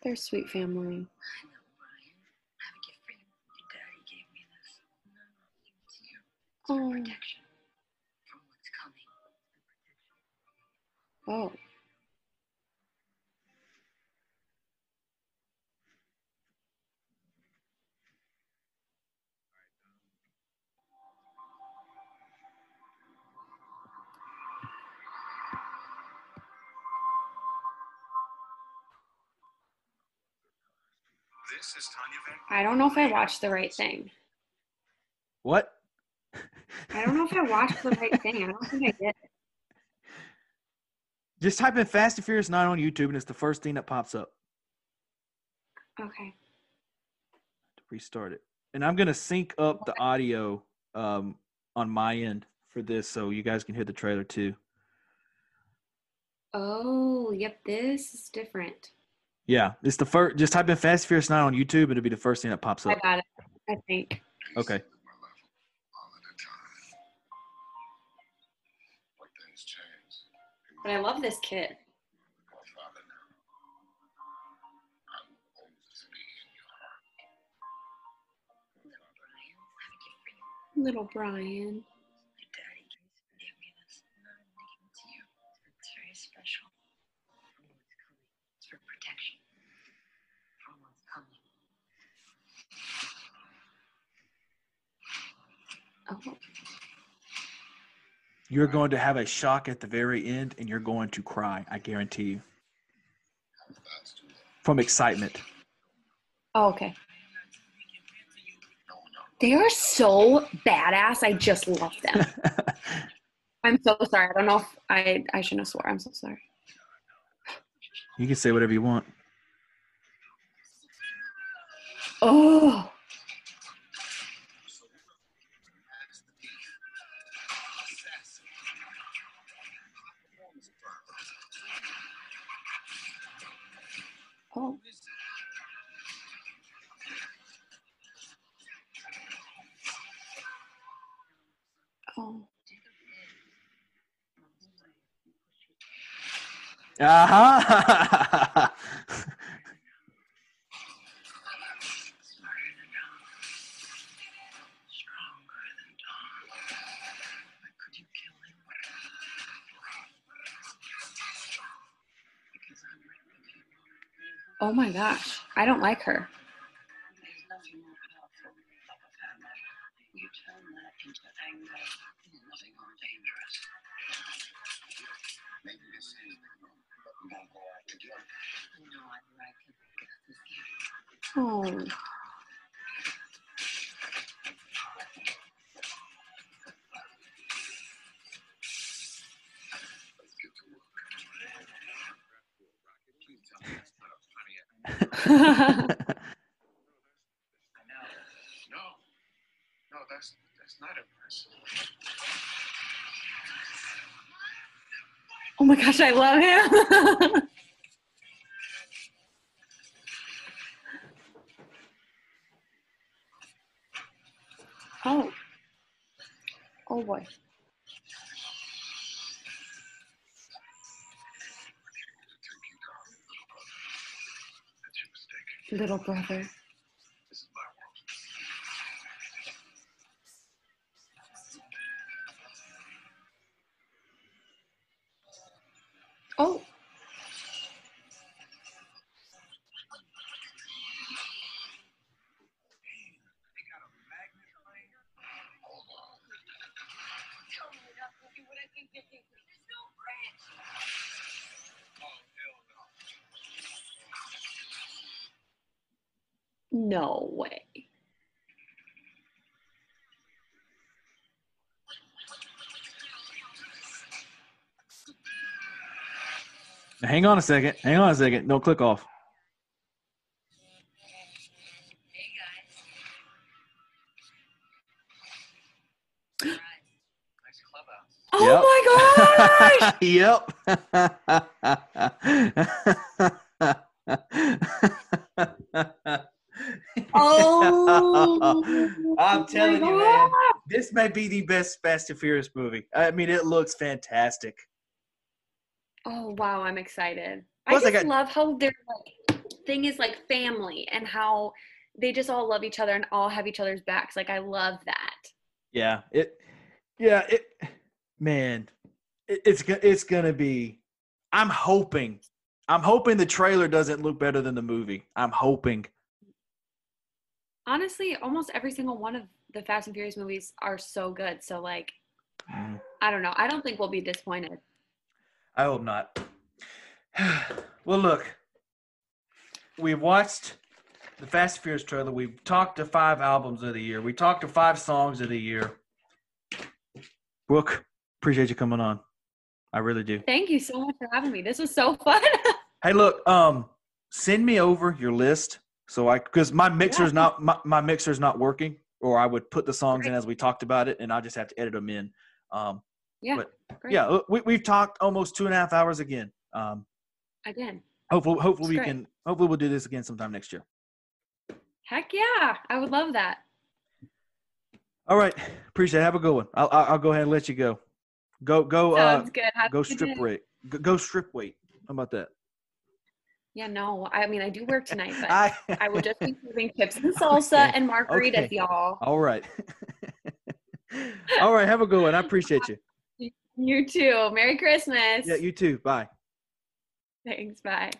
they're sweet family. Oh. Oh. This is Tanya Van. I don't know if I watched the right thing. What? I don't know if I watched the right thing. I don't think I did. Just type in Fast and Furious 9 on YouTube and it's the first thing that pops up. Okay. Restart it. And I'm going to sync up the audio um, on my end for this so you guys can hear the trailer too. Oh, yep. This is different. Yeah, it's the first. Just type in Fast and Furious 9 on YouTube and it'll be the first thing that pops up. I got it. I think. Okay. But I love this kid. Little Brian. It's very special. For what's coming. It's for protection. For what's coming. Oh, You're going to have a shock at the very end and you're going to cry. I guarantee you. From excitement. oh okay. They are so badass. I just love them. I'm so sorry. I don't know if I I shouldn't have swore. I'm so sorry. you can say whatever you want. Oh. Oh. You. Oh my gosh. I don't like her. There's nothing more powerful than the love of family. You turn that into anger and loving or dangerous. Maybe this is the one, but we won't go out together. No, I'd like to get with you. Oh. Let's get to work. Please tell me that's not a funny. No, no, that's that's not impressive. Oh my gosh, I love him. oh. Oh boy. Little brother. Oh. No way. Now, hang on a second. Hang on a second. Don't click off. Oh my gosh! yep. Oh, I'm telling you, man. This may be the best Fast and Furious movie. I mean, it looks fantastic. Oh wow, I'm excited. Plus, I I just got- love how their like thing is like family and how they just all love each other and all have each other's backs. Like I love that. Yeah, it. Yeah, it. Man, it, it's it's gonna be. I'm hoping. I'm hoping the trailer doesn't look better than the movie. I'm hoping. Honestly, almost every single one of the Fast and Furious movies are so good. So like, Mm, I don't know. I don't think we'll be disappointed. I hope not. well, look. We've watched the Fast and Furious trailer. We've talked to five albums of the year. We talked to five songs of the year. Brooke, appreciate you coming on. I really do. Thank you so much for having me. This was so fun. Hey, look, um, send me over your list so I because my mixer's not my, my mixer's not working, or I would put the songs in as we talked about it, and I just have to edit them in. Um, yeah. But, great. yeah, we we've talked almost two and a half hours again. Um, Again. hopefully, hopefully we great. can hopefully we'll do this again sometime next year. Heck yeah. I would love that. All right, appreciate it. Have a good one. I'll I'll I'll go ahead and let you go. Go go uh good. Have go strip day. weight. Go, go strip weight. How about that? Yeah, no. I mean, I do work tonight, but I I would just be serving chips and salsa Okay. and margaritas, Okay. y'all. All right. All right. Have a good one. I appreciate you. You too. Merry Christmas. Yeah, you too. Bye. Thanks. Bye.